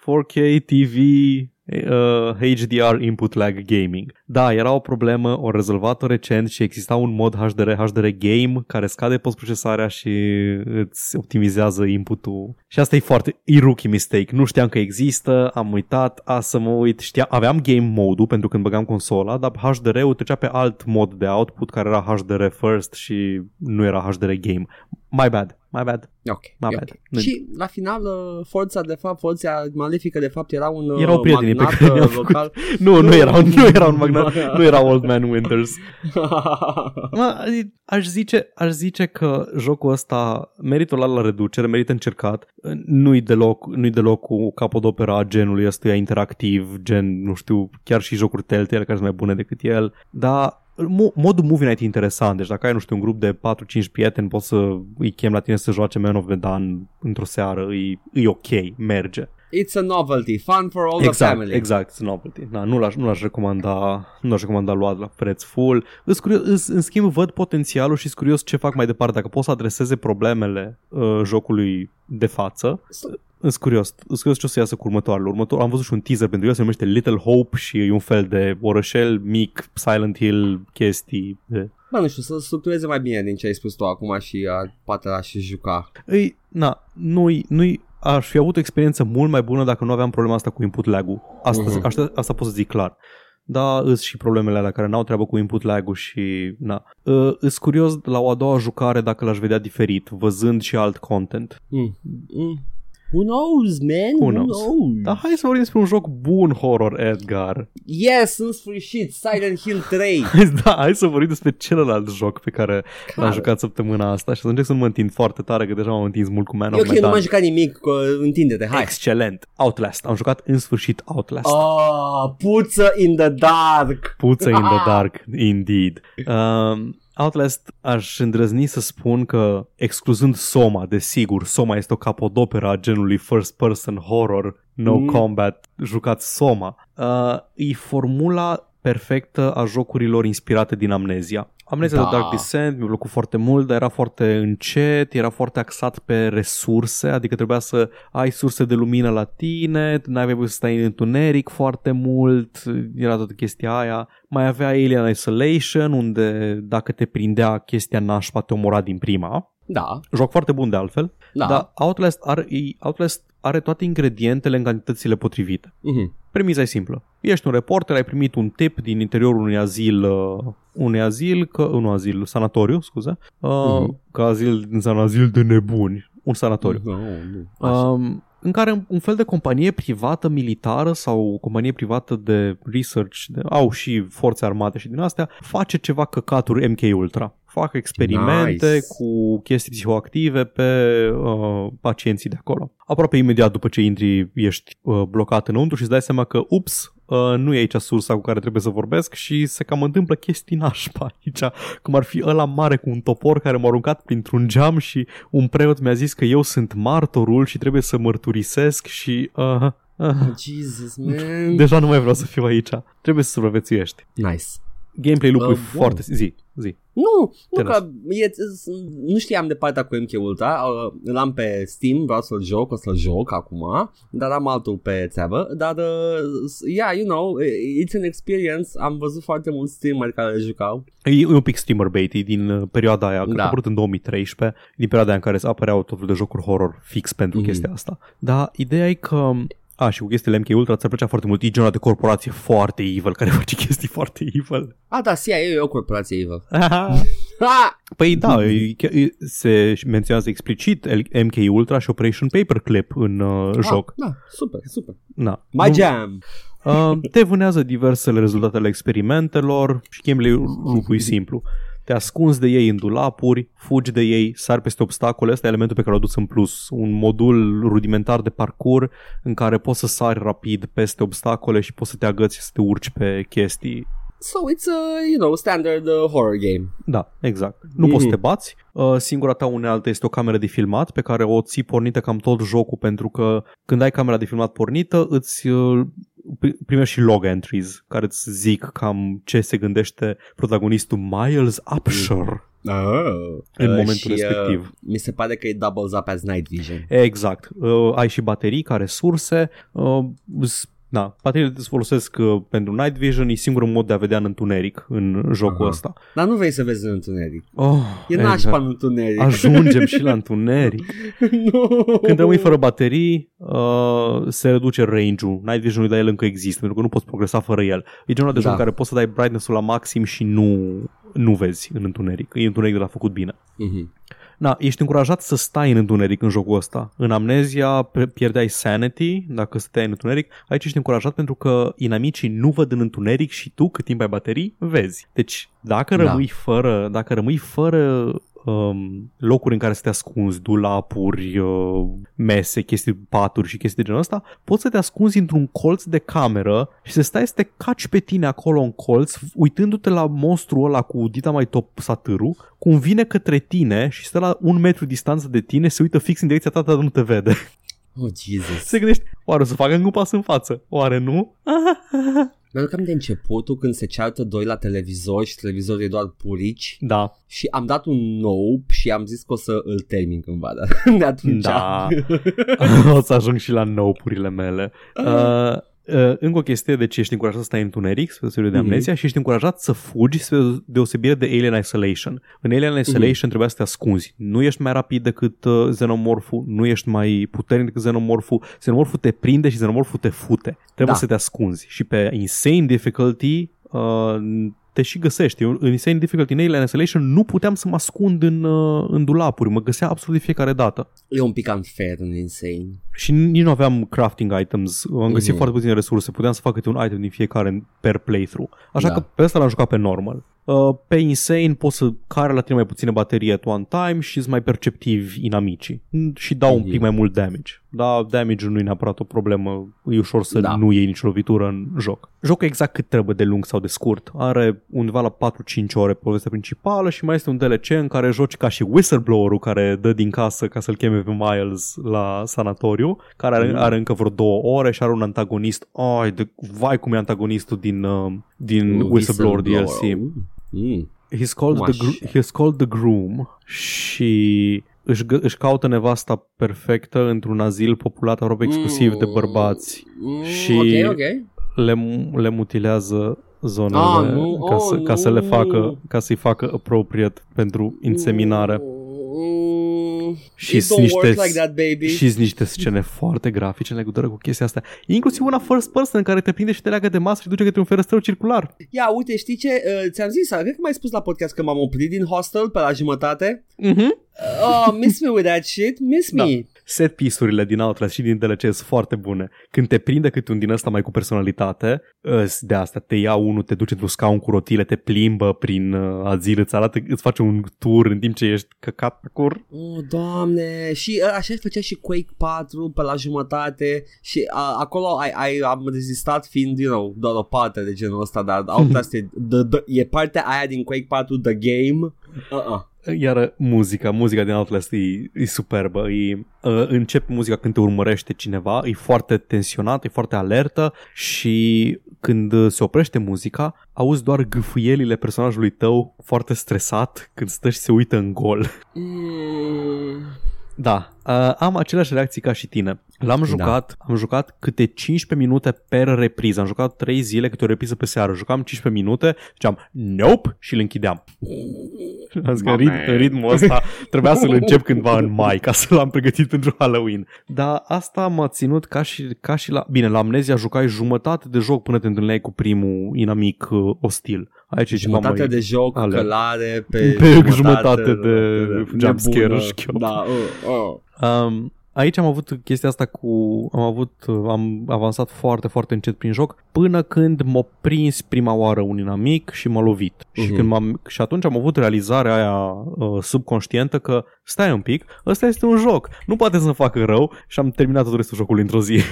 4K TV uh, HDR input lag gaming. Da, era o problemă, o rezolvat-o recent și exista un mod HDR, HDR game care scade postprocesarea și îți optimizează inputul. Și asta e foarte, e rookie mistake. Nu știam că există, am uitat, a să mă uit, știa, aveam game mode-ul pentru când băgam consola, dar HDR-ul trecea pe alt mod de output care era HDR first și nu era HDR game. My bad, my bad. Ok. My e bad. ok. Nu- Și la final uh, Forța de fapt, Forța Malefică de fapt era un uh, Erau prietenii pe magnat, care ne-am uh, făcut. local. Nu, nu era, nu era un magnat, nu era Old Man Winters. Mă, aș zice, aș zice că jocul ăsta merită la la reducere, merită încercat. Nu-i deloc, nu-i deloc cu capodopera a genului ăstuia interactiv, gen, nu știu, chiar și jocuri Telltale care sunt mai bune decât el, dar mo- modul Movie Night e interesant, deci dacă ai, nu știu, un grup de 4-5 prieteni, poți să îi chem la tine să joace Man of Medan într-o seară, e, e ok, merge. It's a novelty, fun for all the Exact, family. exact, it's a novelty. Da, nu l-aș, nu l-aș recomanda, nu l-aș recomanda luat la preț full. Îs curios, îs, în schimb, văd potențialul și sunt curios ce fac mai departe. Dacă pot să adreseze problemele uh, jocului de față, Îs curios, îs curios ce o să iasă cu următoarele. Următor, am văzut și un teaser pentru el, se numește Little Hope și e un fel de orășel mic, Silent Hill, chestii. De... Bă, nu știu, să structureze mai bine din ce ai spus tu acum și uh, poate l-aș juca. Îi, na, nu-i, nu-i, aș fi avut o experiență mult mai bună dacă nu aveam problema asta cu input lag-ul. Asta, Mhm. uh-huh. asta, asta pot să zic clar. Da, îs și problemele alea care n-au treabă cu input lag-ul și na. Uh, îs curios la o a doua jucare dacă l-aș vedea diferit, văzând și alt content. Mm. Mm. Who knows, man? Who Who knows? knows? Dar hai să vorbim despre un joc bun horror, Edgar. Yes, în sfârșit, Silent Hill 3. da, hai să vorbim despre celălalt joc pe care l-am Care? jucat săptămâna asta și să încerc să nu mă întind foarte tare, că deja m-am întins mult cu Man E of ok, nu Medan. m-am jucat nimic, că, întinde-te, hai. Excelent. Outlast. Am jucat în sfârșit Outlast. Oh, puță in the dark. Puță in the dark, indeed. Um, Outlast aș îndrăzni să spun că, excluzând Soma, desigur, Soma este o capodopera a genului first person horror, no Mm. combat, jucați Soma. Uh, e formula perfectă a jocurilor inspirate din Amnezia. Amnezia Da. de Dark Descent mi-a plăcut foarte mult, dar era foarte încet, era foarte axat pe resurse, adică trebuia să ai surse de lumină la tine, n-ai voie să stai în întuneric foarte mult, era toată chestia aia. Mai avea Alien Isolation, unde dacă te prindea chestia nașpa te omora din prima. Da, Joc foarte bun de altfel, da. dar Outlast are, e- Outlast are toate ingredientele în cantitățile potrivite. Mhm. Premiza e simplă. Ești un reporter, ai primit un tip din interiorul unui azil, uh, unui azil, că, nu azil, sanatoriu, scuze, uh, Mhm. că azil înseamnă azil de nebuni, un sanatoriu. Nu, nu. Așa. Um, în care un fel de companie privată militară sau companie privată de research, de, au și forțe armate și din astea, face ceva căcaturi MK Ultra. Fac experimente Nice. cu chestii psihoactive pe uh, pacienții de acolo. Aproape imediat după ce intri ești uh, blocat înăuntru și îți dai seama că, ups, uh, nu e aici sursa cu care trebuie să vorbesc și se cam întâmplă chestii nașpa aici, cum ar fi ăla mare cu un topor care m-a aruncat printr-un geam și un preot mi-a zis că eu sunt martorul și trebuie să mărturisesc și... Uh, uh, Jesus, man. deja nu mai vreau să fiu aici. Trebuie să supraviețuiești. Nice. Gameplay loop-ul Uh, e wow. foarte... Zi, zi. Nu, Te nu că e, nu știam de partea cu MK Ultra, uh, l-am pe Steam, vreau să-l joc, o să-l joc acum, dar am altul pe țeavă, dar uh, yeah, you know, it's an experience, am văzut foarte mulți streameri care le jucau. E un pic streamer bait, e din uh, perioada aia, că Da. a apărut în 2013, din perioada aia în care apăreau tot felul de jocuri horror fix pentru Mhm. chestia asta. Dar ideea e că a, și cu chestiile MK Ultra ți-ar plăcea foarte mult. E genul de corporație foarte evil care face chestii foarte evil. A, da, CIA e o corporație evil. Ha! Păi da, e, chiar- e- se menționează explicit el- MK Ultra și Operation Paperclip în uh, joc. Ah, da, super, super. Na. My Nu- jam. Uh, te vânează diversele rezultate ale experimentelor și gameplay loop e simplu. Te ascunzi de ei în dulapuri, fugi de ei, sari peste obstacole. Asta e elementul pe care l-au adus în plus. Un modul rudimentar de parcurs în care poți să sari rapid peste obstacole și poți să te agăți și să te urci pe chestii. So it's a, you know, standard uh, horror game. Da, exact. Nu Mhm. poți să te bați. Uh, singura ta unealtă este o cameră de filmat pe care o ții pornită cam tot jocul pentru că când ai camera de filmat pornită îți uh, pri- primești și log entries care îți zic cam ce se gândește protagonistul Miles Upshur Oh. în Uh, momentul și, respectiv. Uh, mi se pare că e doubles up as night vision. Exact. Uh, ai și baterii care surse. Uh, s- da, bateriile îți folosesc uh, pentru night vision, e singurul mod de a vedea în întuneric în jocul Aha. ăsta. Dar nu vrei să vezi în întuneric. Oh, E nașpa în întuneric. Ajungem și la întuneric. nu. Când rămâi fără baterii, uh, se reduce range-ul. Night vision-ul de el încă există, pentru că nu poți progresa fără el. E genul de joc Da. în care poți să dai brightness-ul la maxim și nu, nu vezi în întuneric. E întuneric de la făcut bine. Mhm. Na, ești încurajat să stai în întuneric în jocul ăsta. În amnezia pe- pierdeai sanity dacă stăteai în întuneric. Aici ești încurajat pentru că inamicii nu văd în întuneric și tu, cât timp ai baterii, vezi. Deci, dacă Da. rămâi fără, dacă rămâi fără um, locuri în care să te ascunzi, dulapuri, uh, mese, chestii, paturi și chestii de genul ăsta, poți să te ascunzi într-un colț de cameră și să stai să te caci pe tine acolo în colț, uitându-te la monstru ăla cu dita mai top satârul, cum vine către tine și stă la un metru distanță de tine, se uită fix în direcția ta, dar nu te vede. Oh, Jesus. Se gândește, oare o să facă încă un pas în față? Oare nu? Mi-aduc de începutul când se ceartă doi la televizor și televizorul e doar purici Da, și am dat un nope și am zis că o să îl termin cândva, dar de atunci. Da. o să ajung și la noupurile mele. Uh, Uh, încă o chestie, deci ești încurajat să stai în întuneric, spre deosebire de Mhm. amnezia, și ești încurajat să fugi spre deosebire de Alien Isolation. În Alien Isolation trebuia să te ascunzi. Nu ești mai rapid decât uh, xenomorful, nu ești mai puternic decât xenomorful. Xenomorful te prinde și xenomorful te fute. Trebuie Da. să te ascunzi. Și pe Insane Difficulty uh, te și găsești. Eu, în Insane Difficulty în Alien Isolation nu puteam să mă ascund în, uh, în dulapuri. Mă găsea absolut de fiecare dată. E un pic unfair în Insane. Și nici nu aveam crafting items, am găsit Mhm. foarte puține resurse, puteam să fac câte un item din fiecare per playthrough. Așa Da. că pe ăsta l-am jucat pe normal. Uh, pe Insane poți să care la tine mai puține baterie at one time și sunt mai perceptivi inamicii Mm, și dau un Mhm. pic mai mult damage. Da, damage nu e neapărat o problemă, e ușor să Da. nu iei nicio lovitură în joc. Jocul exact cât trebuie de lung sau de scurt. Are undeva la 4-5 ore povestea principală și mai este un DLC în care joci ca și whistleblower-ul care dă din casă ca să-l cheme pe Miles la sanatoriu, care are, Mm. are încă vreo două ore și are un antagonist. Ai, de, vai cum e antagonistul din, uh, din Whistleblower DLC. Mm. He's called, the, Maș. gr- he's called the Groom și își, gă- își caută nevasta perfectă într-un azil populat aproape exclusiv de bărbați. Mm, Și- Ok, ok. Le, le mutilează zonele Ah, nu, ca, oh, să, ca să le nu. facă ca să-i facă appropriate pentru inseminare. Mm, Și It sunt don't niște, work like that, baby. și sunt niște scene foarte grafice în legătură cu chestia asta. Inclusiv una first person în care te prinde și te leagă de masă și duce către un ferăstrău circular. Ia, uite, știi ce? Uh, ți-am zis, cred că mai spus la podcast că m-am oprit din hostel pe la jumătate. Mm-hmm. Oh, miss me with that shit, miss Da. Me. Set piece-urile din Outlast și din DLC sunt foarte bune. Când te prinde câte un din ăsta mai cu personalitate, îs de asta, te ia unul, te duce într-un scaun cu rotile, te plimbă prin uh, azil, îți arată, îți face un tur în timp ce ești căcat pe cur. Oh, doamne, și uh, așa făcea și Quake 4 pe la jumătate și uh, acolo ai, ai, am rezistat fiind, you know, doar o parte de genul ăsta, dar Outlast e, the, the, e partea aia din Quake 4, The Game. Uh-uh. Iar muzica, muzica din Outlast e, e superbă. E, uh, începe muzica când te urmărește cineva, e foarte tensionată, e foarte alertă și când se oprește muzica, auzi doar gâfâielile personajului tău foarte stresat când stă și se uită în gol. Mm. Da, uh, am aceleași reacții ca și tine. L-am jucat, am jucat câte 15 minute per repriză. Am jucat 3 zile câte o repriză pe seară. Jucam 15 minute, ziceam nope și îl închideam. Am zis că în rit- în ritmul ăsta trebuia să-l încep cândva în mai ca să l-am pregătit pentru Halloween. Dar asta m-a ținut ca și, ca și la... Bine, la Amnesia jucai jumătate de joc până te întâlneai cu primul inamic uh, ostil. Aici e ceva Jumătate mai... de joc, alert. călare pe, Pe jumătate de jump scare nebună. șchiop. Da, uh, uh. Um, aici am avut chestia asta cu... Am avut... Am avansat foarte, foarte încet prin joc până când m-a prins prima oară un inamic și m-a lovit. Și, Mhm. când m-am, și atunci am avut realizarea aia uh, subconștientă că stai un pic, ăsta este un joc, nu poate să-mi facă rău și am terminat tot restul jocului într-o zi.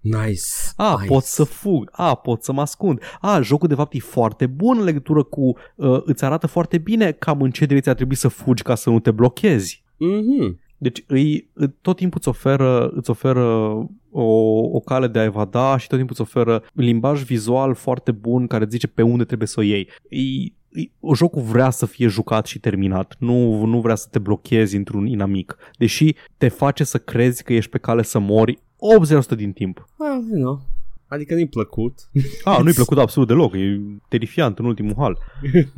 Nice. A, nice. pot să fug, a, pot să mă ascund. A, jocul de fapt e foarte bun în legătură cu... Uh, îți arată foarte bine cam în ce direcție ar trebui să fugi ca să nu te blochezi. Mhm. Deci îi, îi- tot timpul îți oferă, îți oferă o, o cale de a evada și tot timpul îți oferă limbaj vizual foarte bun care îți zice pe unde trebuie să o iei. E, e, jocul vrea să fie jucat și terminat, nu, nu vrea să te blochezi într-un inamic, deși te face să crezi că ești pe cale să mori 80% din timp. Ah, you know. Adică nu-i plăcut. Ah, nu-i plăcut absolut deloc, e terifiant în ultimul hal.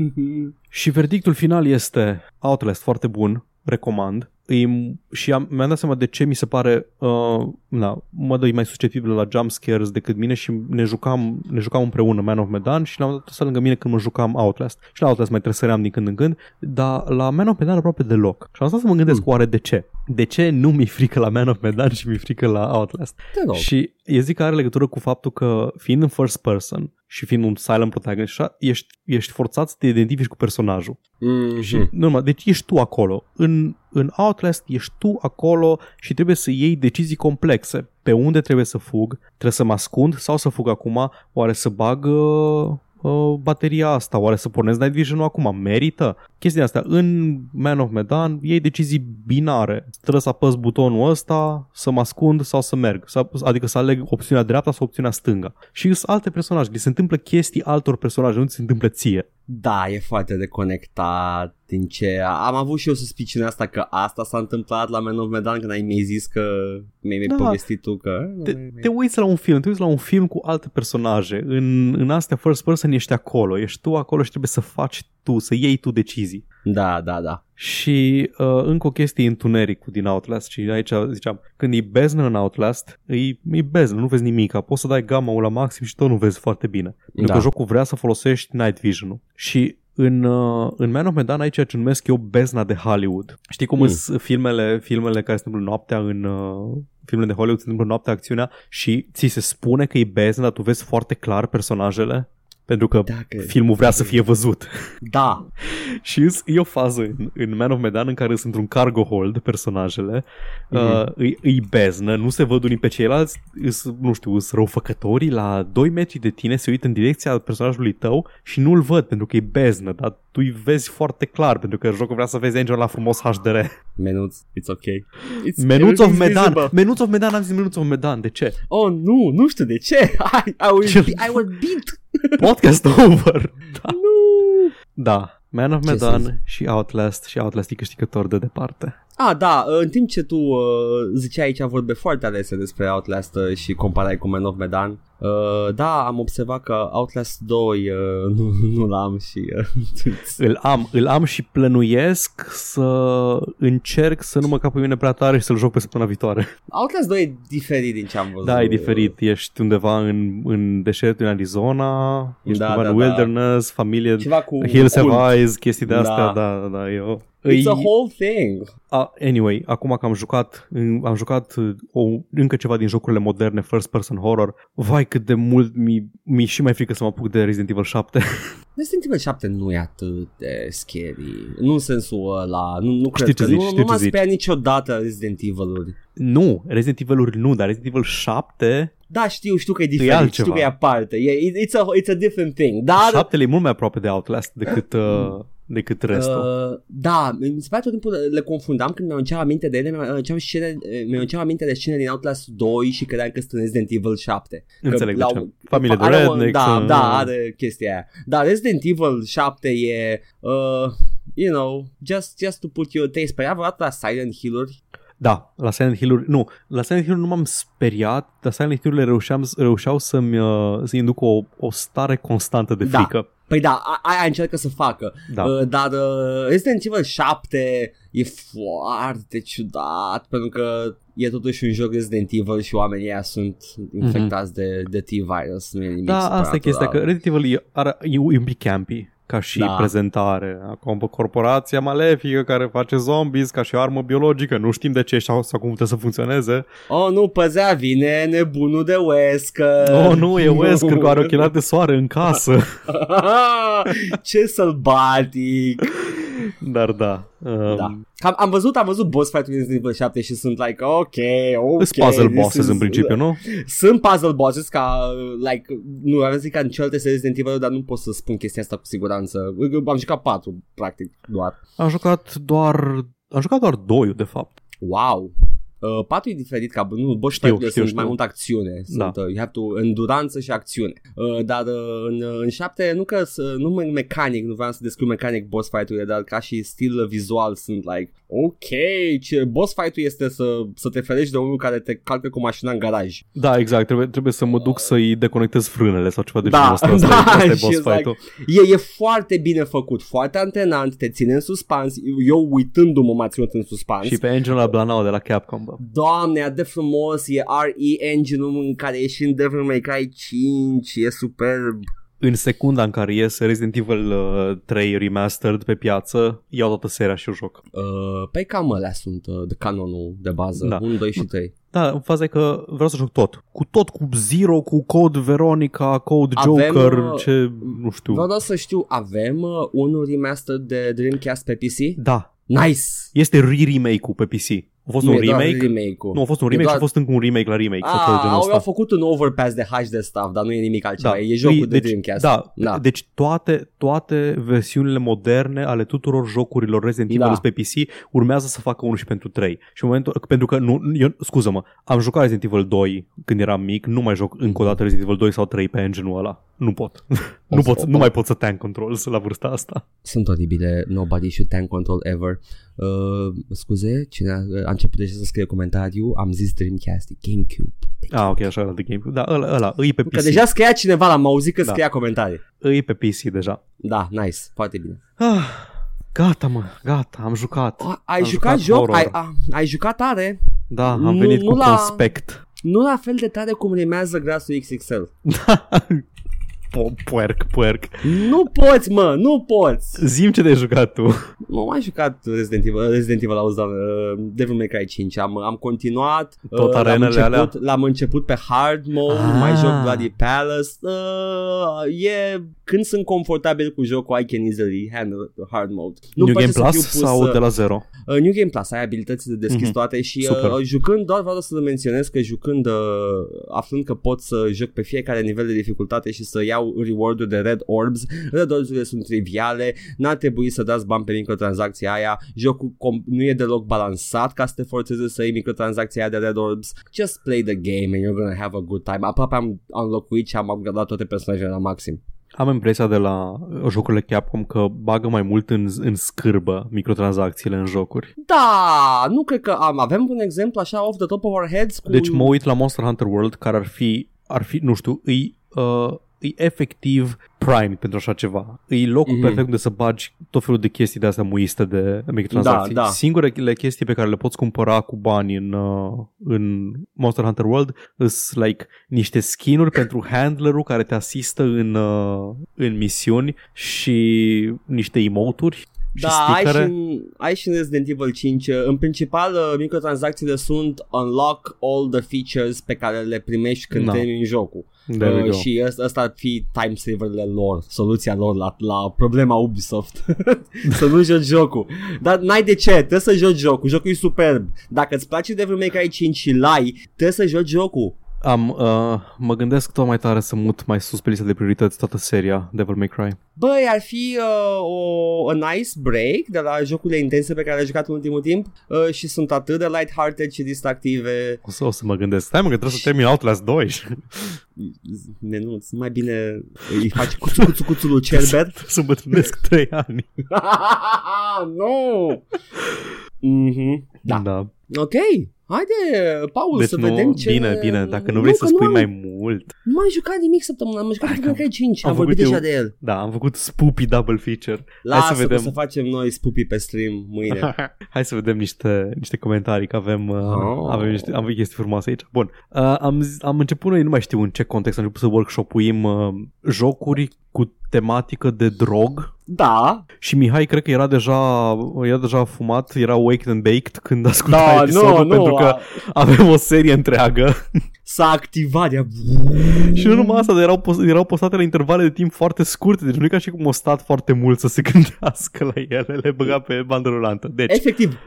Și verdictul final este Outlast, foarte bun, recomand. Îi, și am, mi-am dat seama de ce mi se pare uh, na, mă dă mai susceptibil la jump scares decât mine și ne jucam, ne jucam împreună Man of Medan și l-am dat să lângă mine când mă jucam Outlast. Și la Outlast mai tresăream din când în când, dar la Man of Medan aproape deloc. Și am stat să mă gândesc Hmm. oare de ce? De ce nu mi-e frică la Man of Medan și mi-e frică la Outlast? Te rog. Și eu zic că are legătură cu faptul că fiind în first person și fiind un silent protagonist, așa, ești, ești forțat să te identifici cu personajul. Mhm. Și, nu, numai, deci ești tu acolo. În, în Outlast ești tu acolo și trebuie să iei decizii complexe. Pe unde trebuie să fug? Trebuie să mă ascund sau să fug acum? Oare să bag uh, uh, bateria asta? Oare să pornesc Night Vision-ul acum? Merită? Chestia asta. În Man of Medan iei decizii binare. Trebuie să apăs butonul ăsta, să mă ascund sau să merg. Să- Adică să aleg opțiunea dreapta sau opțiunea stânga. Și sunt alte personaje. Li se întâmplă chestii altor personaje, nu ți se întâmplă ție. Da, e foarte deconectat din ce... Am avut și eu suspiciunea asta că asta s-a întâmplat la Man of Medan când ai mi zis că mi-ai Da. da. povestit tu că... te, te uiți la un film, te uiți la un film cu alte personaje. În, în astea first person ești acolo, ești tu acolo și trebuie să faci tu, să iei tu decizii. Da, da, da. Și uh, încă o chestie întunericul din Outlast și aici ziceam, când e beznă în Outlast, e, e beznă, nu vezi nimic, poți să dai gamma la maxim și tot nu vezi foarte bine. Pentru Da. că jocul vrea să folosești night vision-ul. Și în, uh, în Man of Medan aici ce numesc eu bezna de Hollywood. Știi cum Mm. sunt filmele, filmele care se întâmplă noaptea în... Uh, filmele de Hollywood se întâmplă noaptea acțiunea și ți se spune că e beznă, dar tu vezi foarte clar personajele pentru că Dacă... filmul vrea să fie văzut. Da. Și îs- e o fază în, în Man of Medan în care sunt într-un cargo hold personajele, Mhm. uh, îi, îi beznă, nu se văd unii pe ceilalți, îs, nu știu, sunt răufăcătorii la 2 metri de tine, se uită în direcția personajului tău și nu-l văd pentru că e beznă, dar tu îi vezi foarte clar pentru că jocul vrea să vezi Angel la frumos HDR. Menuț, it's ok. It's, Menuț of everything's Medan! visible. Menuț of Medan, am zis Menuț of Medan, de ce? Oh, nu, nu știu de ce. I, I, will, Ce- be, I will beat. Podcast over! Da. Nu. da. Man of Ce să Medan zic? și Outlast și Outlast e câștigător de departe. Ah, da, în timp ce tu uh, ziceai aici vorbe foarte alese despre Outlast uh, și comparai cu Man of Medan, uh, da, am observat că Outlast 2 uh, nu, nu l-am și... Uh, Îl am, îl am și plănuiesc să încerc să nu mă cap pe mine prea tare și să-l joc pe săptămâna viitoare. Outlast 2 e diferit din ce am văzut. Da, e diferit. Ești undeva în, în deșertul în Arizona, ești Da, undeva da, în da. wilderness, familie, Ceva cu Hills cult. Have Eyes, chestii de Da. astea, da, da, da, eu... It's a Îi- whole thing. A, anyway, acum că am jucat, am jucat uh, o, încă ceva din jocurile moderne, first person horror, vai cât de mult mi, mi și mai frică să mă apuc de Resident Evil 7. Resident Evil 7 nu e atât de scary. Nu în sensul ăla. Nu, nu cred Știi ce că zici, nu, știu nu ce m-a zici. speriat niciodată Resident Evil-uri. nu, Resident Evil-uri nu, dar Resident Evil 7, Da, știu, știu că e diferit, altceva. știu că e aparte. E, it's, a, it's a different thing. Dar 7 e mult mai aproape de Outlast decât, uh, decât restul. Uh, da, mi se pare tot timpul le confundam când mi-au înceam aminte de ele, mi-au înceam, scene, mi-au înceam aminte de scene din Outlast 2 și credeam că sunt în Resident Evil 7. Că Înțeleg de la- ce. Familie de are o- rednecks, Da, uh, da, are chestia aia. Dar Resident Evil 7 e, uh, you know, just, just to put you, te-ai speriat vreodată la Silent Hill-uri? Da, la Silent Hill-uri, nu, la Silent Hill nu m-am speriat, dar Silent Hill-urile reușeam, reușeau să-mi, uh, să-mi inducă o, o stare constantă de Da. Frică. Păi da, a- aia încearcă să facă. Da. Uh, dar uh, Resident Evil 7 e foarte ciudat pentru că e totuși un joc Resident Evil și oamenii ăia sunt infectați de, de T-virus. Nu e nimic Mhm. Da, asta e supranatural. chestia, că Resident Evil e, are, e un pic campy ca și Da. prezentare. Acum pe corporația malefică care face zombies ca și armă biologică, nu știm de ce sau, sau cum trebuie să funcționeze. Oh, nu, păzea, vine nebunul de Wesker. Oh, nu, e Wesker care are ochelari de soare în casă. Ce sălbatic. Dar da. Um, Da. Am, am văzut, am văzut boss fight-ul din Resident Evil 7 și sunt like, ok, ok. Sunt puzzle this bosses is- în principiu, nu? Sunt puzzle bosses ca, like, nu am zis ca în celelalte Resident Evil, dar nu pot să spun chestia asta cu siguranță. Am jucat 4, practic, doar. Am jucat doar... Am jucat doar doi, de fapt. Wow. Uh, 4 e diferit ca nu, boss Știu, fight-urile știu, sunt știu. mai mult acțiune sunt, Da. uh, you have to, enduranță și acțiune uh, dar uh, în, uh, în 7 nu că să- nu me- mecanic nu vreau să descriu mecanic boss fight-urile dar ca și stil vizual sunt like ok ce boss fight-ul este să, să te ferești de unul care te calcă cu mașina în garaj Da, exact. Trebuie, trebuie să mă duc să-i deconectez frânele sau ceva de Da, genul ăsta. Asta, da, e- asta e și boss exact. fight-ul. e, e foarte bine făcut foarte antenant te ține în suspans eu uitându-mă m-a ținut în suspans Și pe engine-ul la Blanau de la Capcom, bă. Doamne, atât de frumos, e RE engine-ul în care e și în Devil May Cry 5, e superb. În secunda în care iese Resident Evil uh, 3 Remastered pe piață, iau toată seria și o joc. Uh, pe cam alea sunt uh, de canonul de bază, Da. 1, 2 și 3. Da, faza e că vreau să joc tot. Cu tot, cu Zero, cu Code Veronica, Code Avem, Joker, uh, ce... nu știu. Vreau doar să știu, avem uh, unul remastered de Dreamcast pe PC? Da, Nice! este re-remake-ul pe PC. A fost Nu un e doar remake? remake-ul. Nu, a fost un E remake doar- și a fost încă un remake la remake. sau ceva de Ah, genul au, ăsta. au făcut un overpass de HD stuff, dar nu e nimic altceva, e jocul Îi- de deci, Dreamcast. Da, Da. deci toate, toate versiunile moderne ale tuturor jocurilor Resident Evil Da. pe PC urmează să facă unul și pentru 3. Și în momentul, pentru că, nu, eu, scuză-mă, am jucat Resident Evil 2 când eram mic, nu mai joc încă o dată Resident Evil 2 sau 3 pe engine-ul ăla. Nu pot. nu, pot, nu mai pot să tank controls la vârsta asta. Sunt oribile, nobody should tank control ever. Uh, scuze, cine a, a început deja să scrie comentariu, am zis Dreamcast, e GameCube. Ah, ok, așa era de game. Da, ăla, ăla îi pe PC. Că deja scria cineva la mauzic că Da. scria comentarii. Îi pe PC deja. Da, nice, foarte bine. Ah, gata, mă, gata, am jucat. A, ai Am jucat, jucat joc? horror. Ai, a, ai jucat tare? Da, am Nu- venit nu cu la- conspect. Nu la fel de tare cum rimează grasul XXL. Po- puerc, puerc. Nu poți, mă, nu poți. Zim ce de jucat tu. Nu am mai jucat Resident Evil, Resident Evil auzi, doamne, uh, Devil May Cry 5. Am, am continuat. Tot uh, l-am arenele început, alea? L-am început pe hard mode, Ah. mai joc Bloody Palace. Uh, e, când sunt confortabil cu jocul, I can easily handle the hard mode. Nu New place Game să Plus fiu pus, sau uh, de la zero? Uh, New Game Plus, ai abilități de deschis Mhm. toate și Super. uh, jucând doar vreau să menționez că jucând, uh, aflând că pot să joc pe fiecare nivel de dificultate și să iau reward de Red Orbs, Red Orbs-urile sunt triviale, n-ar trebui să dați bani pe microtransacția aia, jocul com- nu e deloc balansat ca să te forțeze să iei microtransacția aia de Red Orbs, just play the game and you're gonna have a good time. Aproape am, am înlocuit și am upgradat toate personajele la maxim. am impresia de la jocurile Capcom că bagă mai mult în, în scârbă microtransacțiile în jocuri. Da, nu cred că am. Avem un exemplu așa off the top of our heads cu... Deci mă uit la Monster Hunter World care ar fi, ar fi nu știu, îi, uh, e efectiv prime pentru așa ceva. E locul mm-hmm. perfect unde să bagi tot felul de chestii de astea muiste de microtransacții. Da, da. Singurele chestii pe care le poți cumpăra cu bani în, uh, în Monster Hunter World sunt like niște skin-uri pentru handlerul care te asistă în, uh, în misiuni și niște emote-uri da, ai și, în, ai și în Resident Evil 5. În principal, uh, microtransacțiile sunt unlock all the features pe care le primești când no. termini jocul. Uh, și ăsta, ăsta ar fi time saverele lor, soluția lor la, la problema Ubisoft. să nu joci jocul. Dar n-ai de ce, trebuie să joci jocul. Jocul e superb. Dacă îți place Devil May Cry 5 și l-ai, trebuie să joci jocul. Am, uh, mă gândesc tot mai tare să mut mai sus pe lista de priorități toată seria Devil May Cry. Băi, ar fi uh, o, a nice break de la jocurile intense pe care le-ai jucat în ultimul timp uh, și sunt atât de light-hearted și distractive. O să, o să mă gândesc. Stai mă că trebuie să termin Outlast 2. Menuț, mai bine îi faci cuțu, cuțu, cuțu lui Cerbert. să îmbătrânesc 3 ani. nu! Mm-hmm. Da. da. Ok, Haide, Paul, deci să nu, vedem ce... Bine, bine, dacă nu vrei nu, să spui am, mai mult. Nu mai jucat nimic săptămâna, am jucat Devil May 5, am, am vorbit deja de el. Da, am făcut spoopy double feature. Lasă Hai să, vedem. să facem noi spoopy pe stream mâine. Hai să vedem niște, niște comentarii, că avem, uh, oh. avem, niște, am chestii frumoase aici. Bun, uh, am, am început noi, nu mai știu în ce context, am început să workshopuim uh, jocuri cu tematică de drog. Da. Și Mihai cred că era deja, era deja fumat, era waked and baked când asculta da, episodul, nu, pentru nu, că avem o serie întreagă. S-a activat, ea... Și nu numai asta, dar erau, post, erau postate la intervale de timp foarte scurte, deci nu e ca și cum o stat foarte mult să se gândească la ele, le băga pe bandă rulantă. Deci, Efectiv.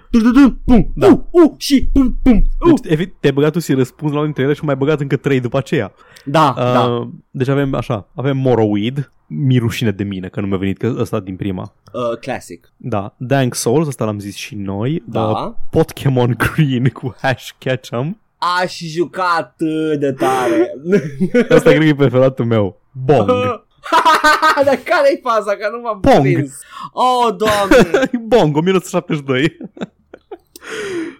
Pum, da. uh, uh, și pum, pum, uh. Deci, te-ai băgat tu și răspuns la unul dintre ele și mai băgat încă trei după aceea. Da, uh, da. Deci avem așa, avem Morrowind, mi rușine de mine că nu mi-a venit că ăsta din prima. Uh, classic. Da. Dank Souls, ăsta l-am zis și noi. Da. Uh, Pokémon Green cu Hash Ketchum. Aș juca atât de tare. Asta cred că e preferatul meu. Bong. Dar care-i faza? Că nu m-am Bong. prins. Oh, doamne. Bong, 1972.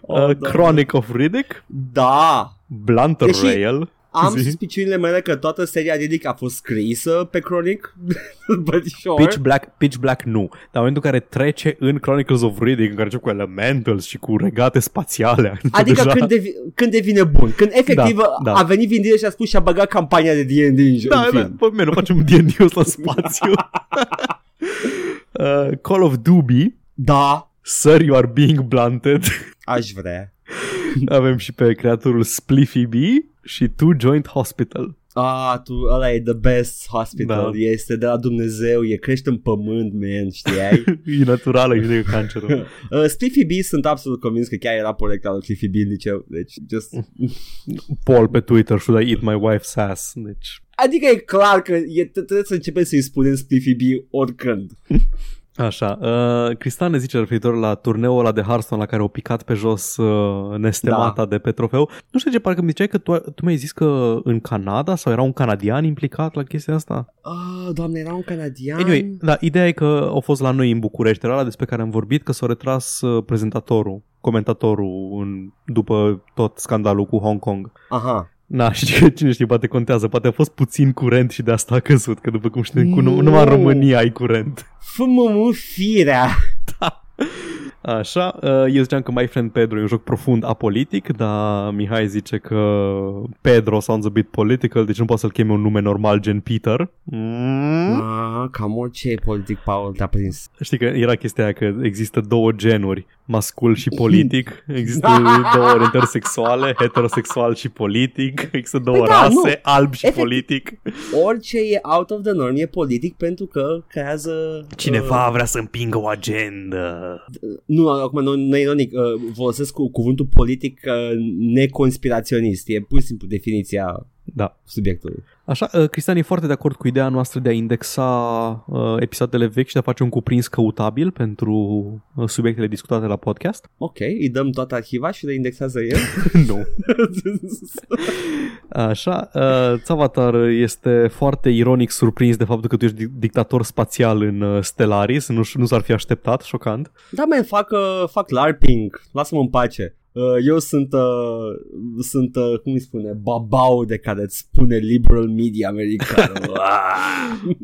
Oh, uh, Chronic of Riddick. Da. Blunter Deși Rail. Am Zi? suspiciunile mele că toată seria Riddick a fost scrisă pe Chronic, but sure. Pitch Black, Pitch Black nu. Dar în momentul în care trece în Chronicles of Riddick, în care ce cu elementals și cu regate spațiale. Adică deja... când, devi, când devine bun. Când efectiv da, da. a venit Vin Diesel și a spus și a băgat campania de D&D în, da, în film. Da, bă, nu facem D&D ăsta spațiu. uh, Call of Duty. Da. Sir, you are being blunted. Aș vrea. Avem și pe creatorul Spliffy B și Two Joint Hospital. Ah, tu, ăla e the best hospital, da. este de la Dumnezeu, e crește în pământ, man, știai? e naturală, e cancerul. uh, Cliffy B sunt absolut convins că chiar era proiect al Cliffy B în liceu, deci just... Paul pe Twitter, should I eat my wife's ass, deci... Adică e clar că e, trebuie să începem să-i spunem Spliffy B oricând. Așa, uh, Cristal ne zice referitor la turneul ăla de Hearthstone la care au picat pe jos uh, nestemata da. de pe trofeu. Nu știu ce, parcă mi ziceai că tu, tu mi-ai zis că în Canada sau era un canadian implicat la chestia asta? Oh, doamne, era un canadian? Anyway, da, ideea e că au fost la noi în București, era despre care am vorbit, că s-a retras uh, prezentatorul, comentatorul în, după tot scandalul cu Hong Kong. Aha. Na, și cine știe, poate contează, poate a fost puțin curent și de asta a căzut, că după cum știm, cu numai în România ai curent. Fă-mă firea! Da. Așa, uh, eu ziceam că My Friend Pedro e un joc profund apolitic, dar Mihai zice că Pedro sounds a bit political, deci nu poate să-l cheme un nume normal gen Peter. Mm? Ah, cam orice e politic, Paul, te-a prins. Știi că era chestia aia că există două genuri, mascul și politic, există două orientări sexuale, heterosexual și politic, există două păi da, rase, nu. alb și Efect, politic. Orice e out of the norm e politic pentru că creează... Cineva uh, vrea să împingă o agendă. Nu, acum nu, nu e ironic, uh, folosesc cu cuvântul politic uh, neconspiraționist, e pur și simplu definiția Da. subiectului. Așa, uh, Cristian e foarte de acord cu ideea noastră de a indexa uh, episoadele vechi și de a face un cuprins căutabil pentru uh, subiectele discutate la podcast. Ok, îi dăm toată arhiva și le indexează el. nu. Așa, uh, Tsavatar este foarte ironic surprins de faptul că tu ești di- dictator spațial în uh, Stellaris, nu, nu s-ar fi așteptat, șocant. da, man, fac, uh, fac LARPing, lasă-mă în pace. Uh, eu sunt, uh, sunt uh, cum îi spune, babau de care îți spune liberal media american.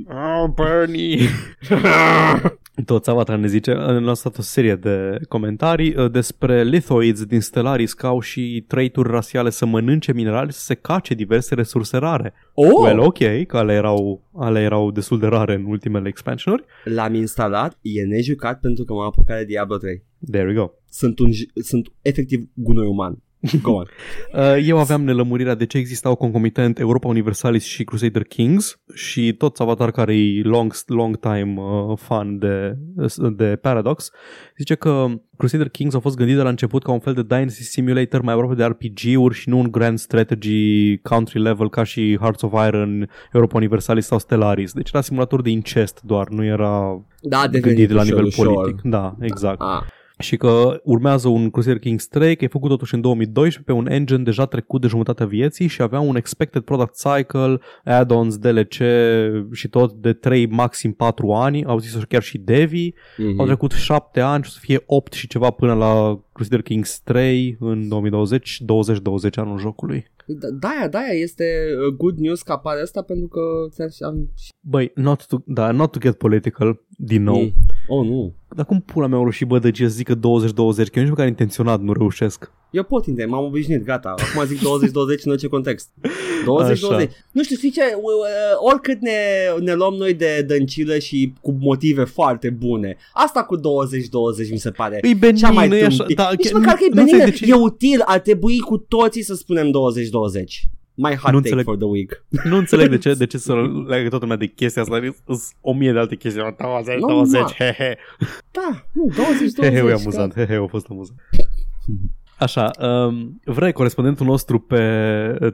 Oh, Bernie! Tot Avatar ne zice, ne-a lăsat o serie de comentarii uh, despre lithoids din Stellaris că au și traituri rasiale să mănânce minerali, să se cace diverse resurse rare. oh! Well, ok, că ale erau, ale erau destul de rare în ultimele expansionuri. L-am instalat, e nejucat pentru că m-am apucat de Diablo 3. There we go. Sunt, un, j- sunt efectiv gunoi uman. Go on. Uh, Eu aveam nelămurirea de ce existau concomitent Europa Universalis și Crusader Kings și toți avatar care e long, long time uh, fan de, de Paradox zice că Crusader Kings au fost gândite la început ca un fel de Dynasty Simulator mai aproape de RPG-uri și nu un grand strategy country level ca și Hearts of Iron, Europa Universalis sau Stellaris. Deci era simulator de incest doar, nu era Da, a gândit devenit la ușor, nivel ușor. politic. Da, exact Ah. Și că urmează un Crusader Kings 3, că e făcut totuși în 2012 pe un engine deja trecut de jumătatea vieții și avea un expected product cycle, add-ons, DLC și tot de 3, maxim 4 ani, au zis chiar și Devi, Mhm. au trecut 7 ani și o să fie 8 și ceva până la Crusader Kings 3 în 2020, 20-20 anul jocului. Da, de-aia, de-aia este uh, good news că apare asta pentru că ți-am... am- Băi, not to, da, not to get political, din nou. Mm. Oh, nu. Dar cum pula mea o și bădăgie să zică 20-20, că eu nici măcar intenționat nu reușesc. Eu pot înțeleg, m-am obișnuit, gata. Acum zic 20-20 în orice context. 20-20. Nu știu, știi ce? Uh, uh, Oricât ne, ne luăm noi de dăncilă și cu motive foarte bune. Asta cu 20-20 mi se pare E benin, cea mai nu e așa, tâmpit. da, Nici că- măcar că e nu înțeleg benină, de ce- e util, ar trebui cu toții să spunem 20-20. My hot Nu take înțeleg. for the week. Nu înțeleg de ce, de ce să leagă toată lumea de chestia asta. Sunt o mie de alte chestii. 20, Nu, 20, mă. he he. Da, nu, 20-20. He he, e că- amuzant. He he, a fost amuzant. Așa, um, vrei corespondentul nostru pe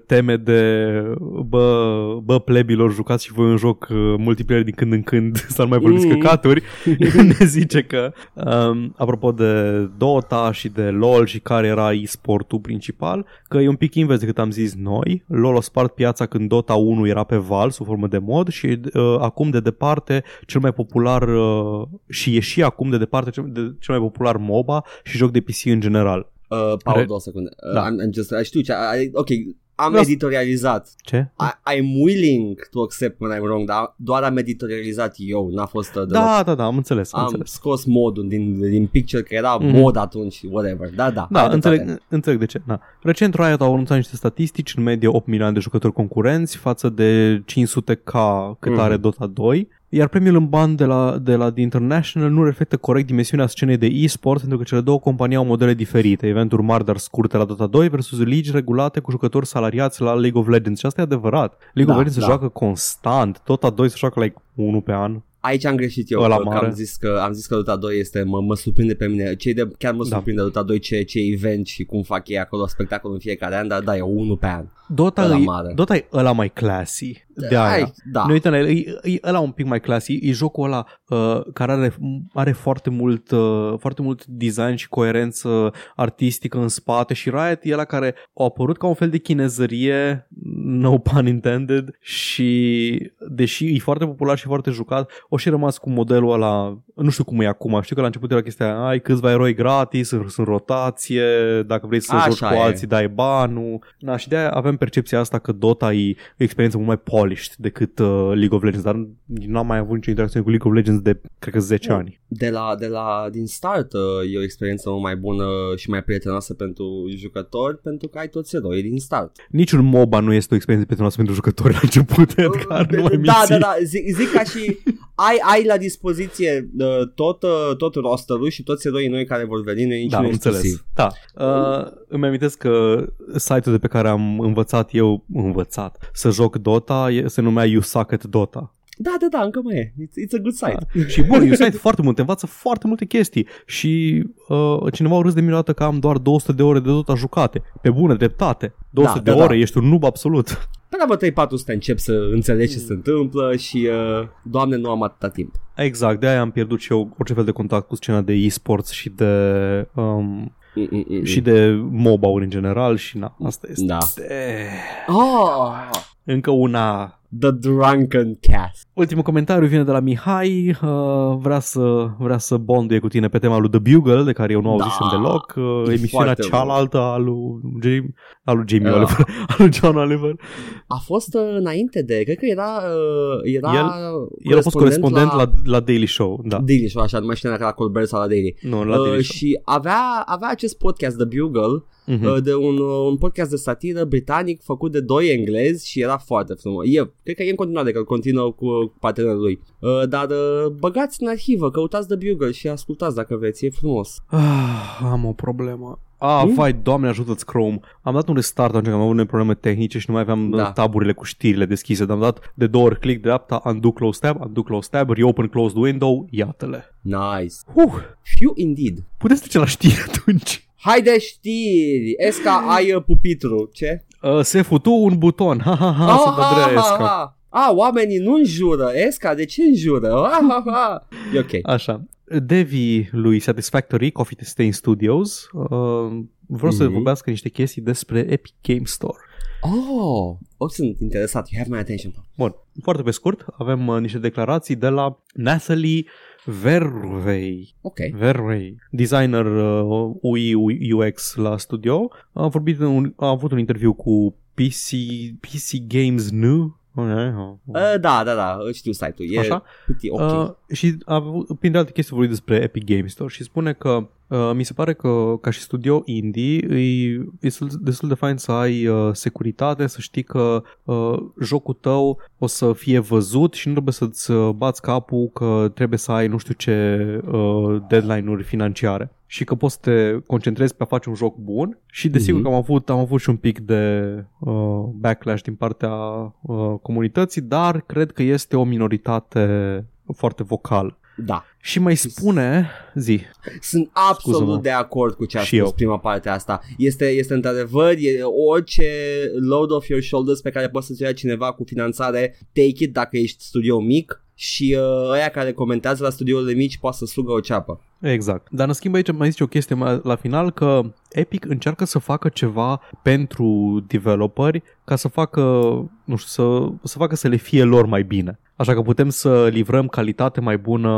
teme de bă, bă plebilor, jucați și voi un joc uh, multiplayer din când în când să nu mai vorbiți Mm. căcaturi, ne zice că um, apropo de Dota și de LoL și care era e-sportul principal, că e un pic invers decât am zis noi. LoL a spart piața când Dota 1 era pe val sub formă de mod și uh, acum de departe cel mai popular uh, și e și acum de departe cel, de, cel mai popular MOBA și joc de PC în general. Uh, Paul, Re- două secunde. Uh, Da. I'm, I'm just, I știu ce, I, ok, am Vreau să- editorializat. Ce? I, I'm willing to accept when I'm wrong, dar doar am editorializat eu, n-a fost uh, deloc. Da, da, da, am înțeles, am, am înțeles. scos modul din, din picture că era Mhm. mod atunci, whatever. Da, da. Da, ai dreptate. înțeleg, înțeleg de ce. Da. Recent Riot au anunțat niște statistici, în medie 8 milioane de jucători concurenți față de 500k cât Mhm. are Dota 2, iar premiul în bani de la, de la The International nu reflectă corect dimensiunea scenei de e-sport pentru că cele două companii au modele diferite, eventuri mari dar scurte la Dota 2 versus ligi regulate cu jucători salariați la League of Legends și asta e adevărat. League Da, of Legends se da. joacă constant, Dota 2 se joacă like 1 pe an. Aici am greșit eu, Ăla că, că mare. am zis că am zis că Dota 2 este mă, mă surprinde pe mine. Cei de chiar mă Da. surprinde Dota 2 ce ce event și cum fac ei acolo spectacol în fiecare an, dar da, e unul pe an. Dota, Ăla e, mare. Dota e ăla mai classy de aia. Ai, da. Ne uităm la el, e, e ăla un pic mai clasic, e jocul ăla uh, care are, are foarte, mult, uh, foarte mult design și coerență artistică în spate și Riot e ăla care a apărut ca un fel de chinezărie, no pun intended, și deși e foarte popular și foarte jucat, o și rămas cu modelul ăla, nu știu cum e acum, știu că la început era chestia, ai câțiva eroi gratis, sunt sunt rotație, dacă vrei să Așa joci cu e. alții dai banul, Na, și de-aia avem percepția asta că Dota e o experiență mult mai polished decât uh, League of Legends, dar nu am mai avut nicio interacțiune cu League of Legends de, cred că, 10 Nu. ani. De la, de la, din start uh, e o experiență mult mai bună și mai prietenoasă pentru jucători pentru că ai toți eroi din start. Niciun MOBA nu este o experiență prietenoasă pentru jucători la început, Edgar, nu mai da, minți. da, da, zic, zic ca și ai, ai la dispoziție uh, tot, uh, tot rosterul și toți eroii noi care vor veni, nu e Da, niciun am înțeles. exclusiv. Da. Uh, îmi amintesc că site-ul de pe care am învățat eu, învățat, să joc Dota e- se numea You Suck at Dota. Da, da, da, încă mai e. It's, it's a good site. Da. Și bun, e un site foarte mult, te învață foarte multe chestii și uh, cineva a râs de mine odată că am doar 200 de ore de Dota jucate. Pe bună dreptate. 200 Da, de da, ore, da. ești un noob absolut. Pe la 3 4 să încep să înțelegi ce se întâmplă și, uh, doamne, nu am atâta timp. Exact, de-aia am pierdut și eu orice fel de contact cu scena de e-sports și de... Um, Mm-mm-mm. și de MOBA-uri în general și na, asta este. Da. Eh, Oh, Încă una the drunken cast. Ultimul comentariu vine de la Mihai, uh, vrea, să, vrea să bonduie cu tine pe tema lui The Bugle, de care eu nu auzisem Da, deloc, uh, e emisiunea foarte cealaltă a lui Jamie, a lui Jamie Da. Oliver, a lui John Oliver. A fost uh, înainte de, cred că era, uh, era El- El a fost corespondent la, la Daily Show, da. Daily Show, așa, nu mai știu dacă la Colbert sau la Daily. Nu, la Daily Uh, Show. și avea, avea acest podcast, The Bugle, Mhm. uh, de un, uh, un podcast de satiră britanic făcut de doi englezi și era foarte frumos. E, cred că e în continuare, că îl continuă cu partenerul lui. Uh, dar uh, băgați în arhivă, căutați The Bugle și ascultați dacă vreți, e frumos. Ah, am o problemă. Ah, Hmm? vai, doamne ajută-ți Chrome. Am dat un restart atunci când am avut unele probleme tehnice și nu mai aveam Da. da. taburile cu știrile deschise. Dar am dat de două ori click dreapta, undo close tab, undo close tab, reopen closed window, iată-le. Nice. Uh, Few indeed. puteți trece la știri atunci. Haide știri! Esca, ai uh, pupitru. Ce? Uh, se futu un buton. Ha, ha, ha, sunt Andreea Esca. ha. Ah, oamenii nu înjură. Esca, de ce înjură? Ah, ha, ha. E ok. Așa. Devi lui Satisfactory, Coffee Stain Studios, uh, vreau să Mhm. vorbească niște chestii despre Epic Game Store. Oh, oh, sunt interesat. You have my attention. Bun, foarte pe scurt, avem uh, niște declarații de la Nathalie Vervey, Ok. Vervey, designer uh, UI UX la studio. A, vorbit în un, a avut un interviu cu PC, PC Games Nu. Uh, da, da, da, știu site-ul. E Așa? pretty ok. Uh, și a avut, printre alte chestii, vorbit despre Epic Games Store și spune că uh, mi se pare că ca și studio indie e, e destul, destul de fain să ai uh, securitate, să știi că uh, jocul tău o să fie văzut și nu trebuie să-ți uh, bați capul că trebuie să ai nu știu ce uh, deadline-uri financiare și că poți să te concentrezi pe a face un joc bun și desigur Mhm. că am avut, am avut și un pic de uh, backlash din partea uh, comunității, dar cred că este o minoritate foarte vocal. Da. Și mai spune, zi, Sunt absolut Scuză-mă. de acord cu ce a Și spus eu. prima parte asta. Este, este într-adevăr, e orice load off your shoulders pe care poți să-ți ia cineva cu finanțare, take it dacă ești studio mic și uh, ăia care comentează la studiourile mici poate să slugă o ceapă. exact. Dar în schimb aici mai zice o chestie mai la final că Epic încearcă să facă ceva pentru developeri ca să facă, nu știu, să, să facă să le fie lor mai bine. Așa că putem să livrăm calitate mai bună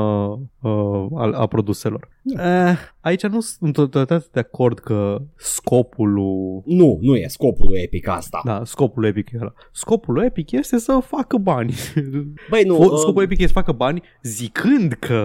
uh, a, a produselor. Eh, aici nu sunt în totalitate de acord că scopul lui Nu, nu e scopul lui Epic asta. Da, scopul Epic era. Scopul Epic este să facă bani. Băi, nu, Fo- uh, Scopul Epic este să facă bani zicând că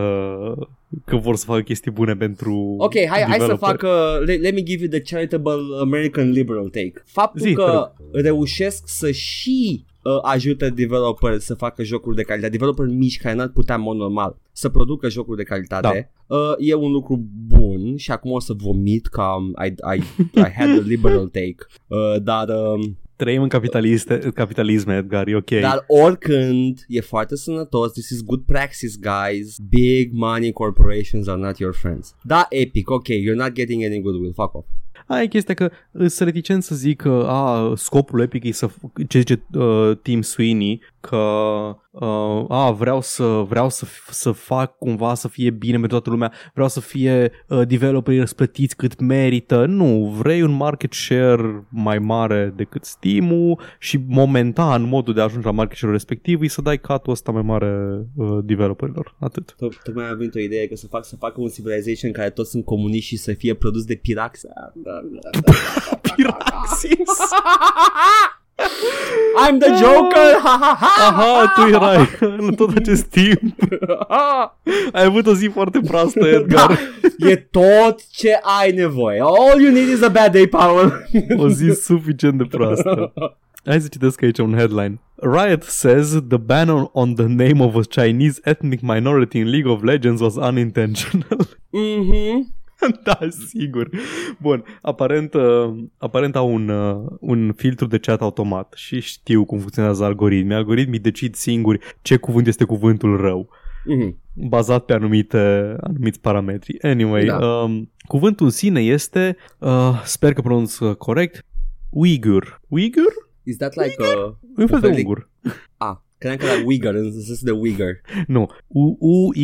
că vor să facă chestii bune pentru Ok, hai, hai să developeri. fac, uh, let, let me give you the charitable American liberal take. Faptul Zi, te că reușesc să și uh, ajute developeri să facă jocuri de calitate, developeri mici care n-ar putea în mod normal să producă jocuri de calitate, da. uh, e un lucru bun și acum o să vomit că am, I, I, I had the liberal take, uh, dar... Uh, Trăim în capitaliste, capitalism, Edgar, e ok. dar oricând e foarte sănătos, this is good practice, guys. Big money corporations are not your friends. Da, Epic, ok, you're not getting any goodwill, fuck off. Aia e chestia că sunt reticent să zic că a, scopul Epic e să, f- ce zice uh, Tim Sweeney, că uh, a, vreau să vreau să, f- să fac cumva să fie bine pentru toată lumea, vreau să fie uh, developeri răsplătiți cât merită. Nu, vrei un market share mai mare decât Steam-ul și momentan modul de a ajunge la market share respectiv e să dai cut ăsta mai mare uh, developerilor. Atât. Tot- Tocmai am venit o idee că să fac să facă un Civilization în care toți sunt comuniști și să fie produs de Pirax. Da, da, da. Piraxis! I'm the Joker! Ha, ha, ha! Aha, tu erai în tot acest timp. Ai avut o zi foarte proastă, Edgar. Da, e tot ce ai nevoie. All you need is a bad day, Paul. O zi suficient de proastă. Hai să citesc aici un headline. Riot says the ban on, on the name of a Chinese ethnic minority in League of Legends was unintentional. Mhm. da, sigur. Bun, aparent, uh, aparent au un, uh, un filtru de chat automat și știu cum funcționează algoritmii. Algoritmii decid singuri ce cuvânt este cuvântul rău. Mhm. bazat pe anumite, anumiți parametri. Anyway, Da. um, cuvântul în sine este, uh, sper că pronunț uh, corect, Uyghur. Uyghur? Is that like a... E un fel de fel de- ungur. Ah, credeam că era Uyghur, în sens de Uyghur. Nu.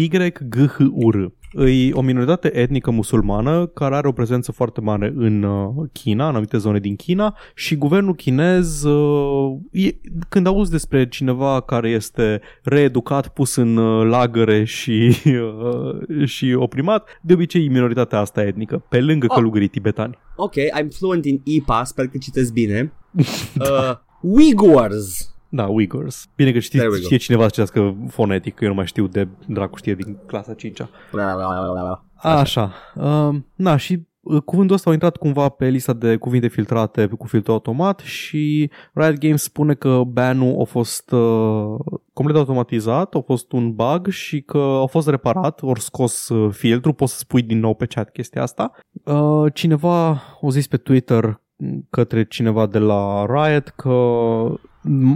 U-Y-G-H-U-R. E o minoritate etnică musulmană care are o prezență foarte mare în uh, China, în anumite zone din China și guvernul chinez, uh, e, când auzi despre cineva care este reeducat, pus în uh, lagăre și, uh, și oprimat, de obicei e minoritatea asta etnică, pe lângă Oh. călugării tibetani. Ok, I'm fluent in IPA, sper că citesc bine. Uh, Uyghurs. Da, Uyghurs. Bine că There we știți, go. știe cineva să citească fonetic, că eu nu mai știu de dracu știe din clasa 5-a. Bla, bla, bla, bla, bla. Așa. Uh, na, și uh, cuvântul ăsta a intrat cumva pe lista de cuvinte filtrate cu filtru automat și Riot Games spune că banul a fost uh, complet automatizat, a fost un bug și că a fost reparat, ori scos uh, filtru, poți să spui din nou pe chat chestia asta. Uh, cineva a zis pe Twitter către cineva de la Riot că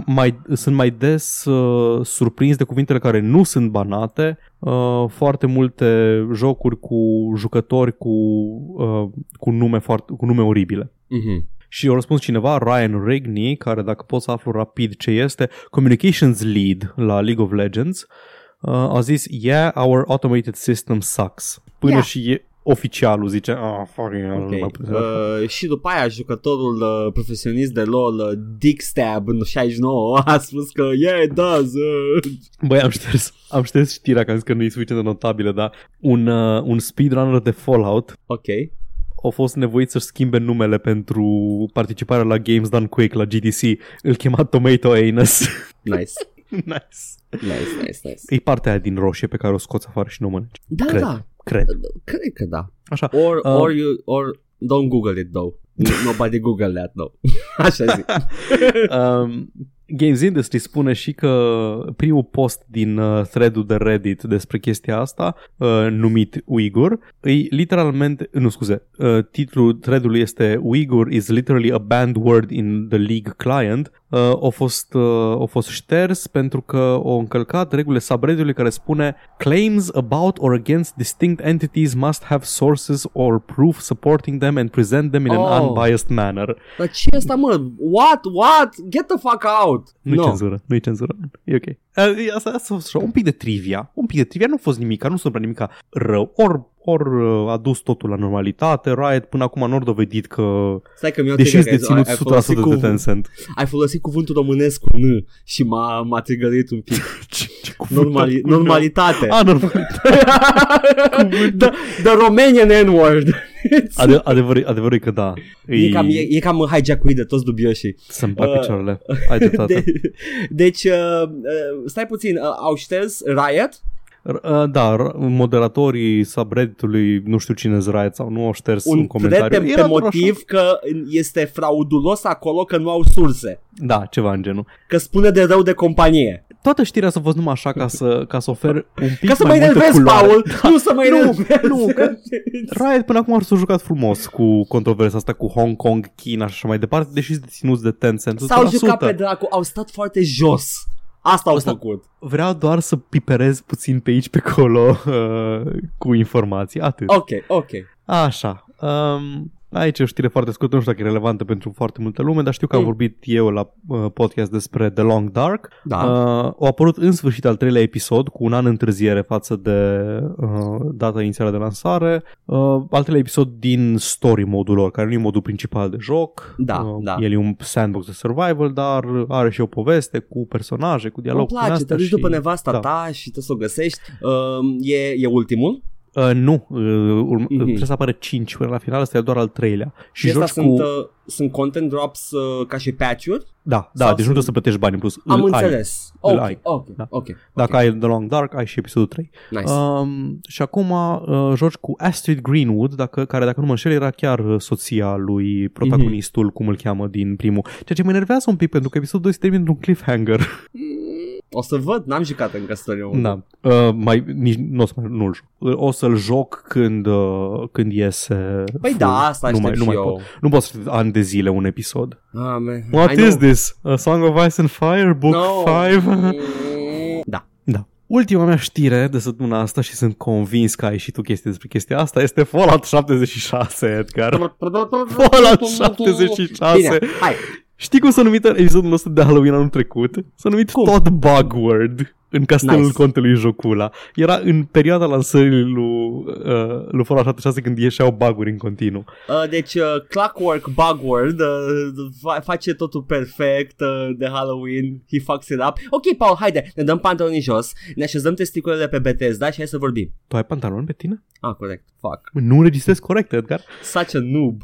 mai, sunt mai des uh, surprins de cuvintele care nu sunt banate uh, foarte multe jocuri cu jucători cu, uh, cu, nume, foarte, cu nume oribile. Mhm. Și a răspuns cineva, Ryan Rigney, care dacă pot să aflu rapid ce este, Communications Lead la League of Legends, uh, a zis, yeah, our automated system sucks. Până Yeah. și e, oficialul zice, ah, fucking hell, nu mai Ok. putem să Uh, și după aia jucătorul uh, profesionist de LoL, uh, Dickstab în 69, a spus că yeah, it does. Uh. Băi, am șters, am șters știrea că am zis că nu e suficient de notabilă, dar un, uh, un speedrunner de Fallout Ok. a fost nevoit să-și schimbe numele pentru participarea la Games Done Quick la GDC. Îl chema Tomato Anus. Nice. nice. Nice, nice, nice. E partea aia din roșie pe care o scoți afară și nu o mănânci. Da, Cred. da. Cred. Cred că da. Așa. Or, Uh. or you, or don't Google it though. Nobody Google that though. Așa zic. Um, Games Industry spune și că primul post din uh, thread-ul de Reddit despre chestia asta, uh, numit Uyghur, e literalmente, nu scuze, uh, titlul thread-ului este Uyghur is literally a banned word in the League client, uh, a, fost, uh, a fost șters pentru că au încălcat regulile subredditului care spune Claims about or against distinct entities must have sources or proof supporting them and present them in an Oh. unbiased manner. Dar ce e asta, mă? What? What? Get the fuck out! Nu-i no. cenzură, nu-i cenzură. E ok. Uh, Asta, asta a fost așa, un pic de trivia. Un pic de trivia, nu a fost nimic, nu s-a întâmplat nimic rău. Ori or uh, a dus totul la normalitate. Riot până acum nu a dovedit că, Stai că mi-o deși trigger, este deținut ai- ai folosit 100% de cuvânt- Tencent. Ai folosit cuvântul românesc cu N și m-a, m-a trigărit un pic. Ce, ce cuvânt Normali- cu- normalitate. A, normalitate. the, the Romanian N-word. Ade- adevărul, adevărul e că da. E cam, e, e cam hijack de toți dubioșii. Să-mi bag Uh, picioarele. Ai dreptate. De, deci, uh, uh, stai puțin, uh, au șters Riot? R- uh, Da, r- moderatorii subredditului, nu știu cine Riot sau nu au șters un, Un comentariu. thread pe, Era pe doar motiv că este fraudulos acolo că nu au surse. Așa. Da, ceva în genul. Că spune de rău de companie. Toată știrea s-a fost numai așa ca să, ca să ofer un pic Ca să mă mai multă enervezi, culoare. Paul! Nu să mă Nu, enervezi! nu, că- Riot până acum s-a jucat frumos cu controversa asta cu Hong Kong, China și așa mai departe, deși sunt deținuți de Tencent. S-au 100%. jucat pe dracu, au stat foarte jos. Asta au Asta- făcut. Vreau doar să piperez puțin pe aici, pe acolo, uh, cu informații, atât. Ok, ok. Așa. Um, aici e o știre foarte scurtă, nu știu dacă e relevantă pentru foarte multă lume, dar știu că am Mm. vorbit eu la uh, podcast despre The Long Dark. Da. Uh, a apărut în sfârșit al treilea episod, cu un an întârziere față de uh, data inițială de lansare. Uh, al treilea episod din story modul lor, care nu e modul principal de joc. Da, uh, da. El e un sandbox de survival, dar are și o poveste cu personaje, cu Îmi dialog cu place, te astea duci și... după nevasta da. ta și trebuie să o găsești. Uh, e, e ultimul? Uh, nu, uh, urm- Mhm. trebuie să apară 5 până la final, ăsta e doar al treilea. Și Și astea joci sunt, cu... uh, sunt content drops uh, ca și patch-uri? Da, da, sau deci nu sunt- trebuie să plătești bani în plus. Am Îl ai. înțeles. Îl Ok, ai. ok, Da. ok. Dacă ok. ai The Long Dark, ai și episodul 3. Nice. Um, și acum uh, joci cu Astrid Greenwood, dacă, care dacă nu mă înșel era chiar uh, soția lui protagonistul, cum îl cheamă din primul. Ceea ce mă enervează un pic pentru că episodul 2 se termină într-un cliffhanger. O să văd, n-am jucat încă story mode. da. Uh, mai, nici, nu o să mai, nu-l joc. O să-l joc când, uh, când iese Păi full. da, asta nu mai, aștept nu și mai eu. pot. Nu pot să ani de zile un episod. Ah, man. What I know. is this? A Song of Ice and Fire? Book No. 5? Mm, Da. Da. Ultima mea știre de săptămâna asta și sunt convins că ai și tu chestii despre chestia asta este Fallout 76, Edgar. Fallout 76. Bine, hai. Știi cum s-a numit episodul nostru de Halloween anul trecut? S-a numit Cum? Todd Bugward în castelul Nice. nice. contelui Jocula. Era în perioada lansării lui, uh, lui Fallout 76 când ieșeau buguri în continuu. Uh, deci uh, Clockwork Bugward uh, fa- face totul perfect uh, de Halloween, he fucks it up. Ok, Paul, haide, ne dăm pantalonii jos, ne așezăm testiculele pe Bethesda și hai să vorbim. Tu ai pantaloni pe tine? Ah, corect, fuck. Nu înregistrezi corect, Edgar. Such a noob.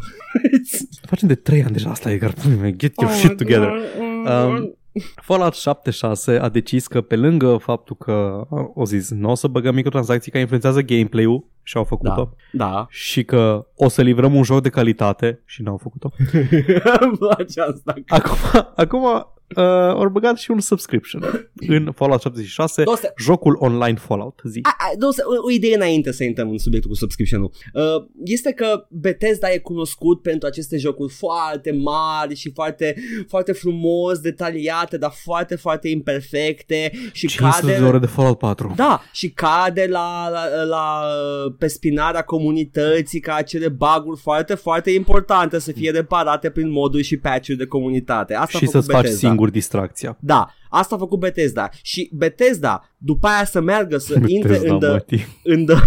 Facem de 3 ani deja asta, Edgar. Pui mei, Get your Oh shit my together. God. Um, Fallout 76 a decis că pe lângă faptul că o zis nu o să băgăm microtransacții care influențează gameplay-ul și au făcut-o Da. și că o să livrăm un joc de calitate și n-au făcut-o. Îmi place asta. Acum, acum uh, au băgat și un subscription în Fallout 76, Două se- jocul online Fallout. Zi. A, a, două se- o, o idee înainte să intrăm în subiectul cu subscription-ul. Uh, este că Bethesda e cunoscut pentru aceste jocuri foarte mari și foarte, foarte frumos, detaliate, dar foarte, foarte imperfecte și 500 cade... de ore de Fallout 4. Da, și cade la, la, la pe spinarea comunității ca acele baguri foarte, foarte importante să fie reparate prin moduri și patch-uri de comunitate. Asta a și făcut să-ți faci Bethesda. Singur distracția. Da, asta a făcut Bethesda. Și Bethesda, după aia să meargă să intre Bethesda, în the, mătii. în the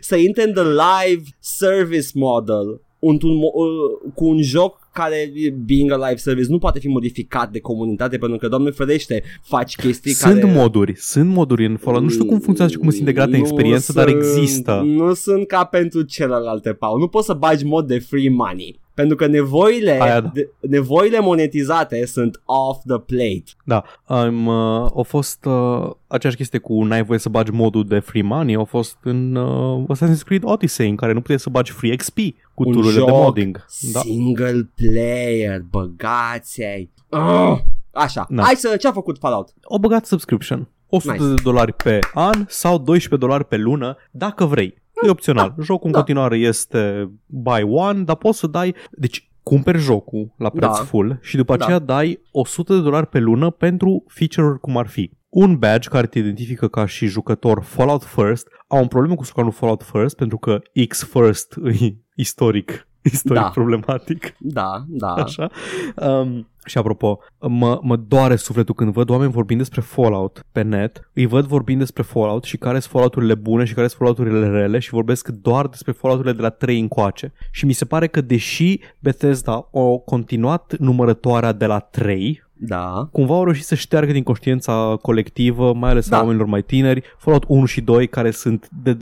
să intre în the live service model într-un, mo- uh, cu un joc care, being a live service, nu poate fi modificat de comunitate pentru că, doamne ferește, faci chestii Sunt care... moduri, sunt moduri în Fallout. Nu știu cum funcționează și cum sunt integrate în Nu experiență, dar sunt- există. Nu sunt ca pentru celelalte, Paul. Nu poți să bagi mod de free money. Pentru că nevoile, Aia da. de, nevoile monetizate sunt off the plate. Da, am, uh, a fost uh, aceeași chestie cu n-ai voie să bagi modul de free money, a fost în uh, Assassin's Creed Odyssey, în care nu puteai să bagi free XP cu Un tururile de joc modding. Da. Single player, băgați-ai. Oh! Așa, Da. hai să, ce-a făcut Fallout? Au băgat subscription. 100 Nice. de dolari pe an sau 12 dolari pe lună, dacă vrei. E opțional. Jocul în da. continuare este buy one, dar poți să dai... Deci cumperi jocul la preț Da. full și după Da. aceea dai 100 de dolari pe lună pentru feature-uri cum ar fi un badge care te identifică ca și jucător Fallout First. Au un problemă cu sloganul Fallout First pentru că X First e istoric, istoric Da. problematic. Da, da. Așa. Um, și apropo, mă, mă doare sufletul când văd oameni vorbind despre Fallout pe net, îi văd vorbind despre Fallout și care sunt Fallout-urile bune și care sunt Fallout-urile rele și vorbesc doar despre Fallout-urile de la 3 încoace. Și mi se pare că deși Bethesda a continuat numărătoarea de la 3, Da. cumva au reușit să șteargă din conștiința colectivă, mai ales Da. a oamenilor mai tineri, Fallout 1 și 2, care sunt de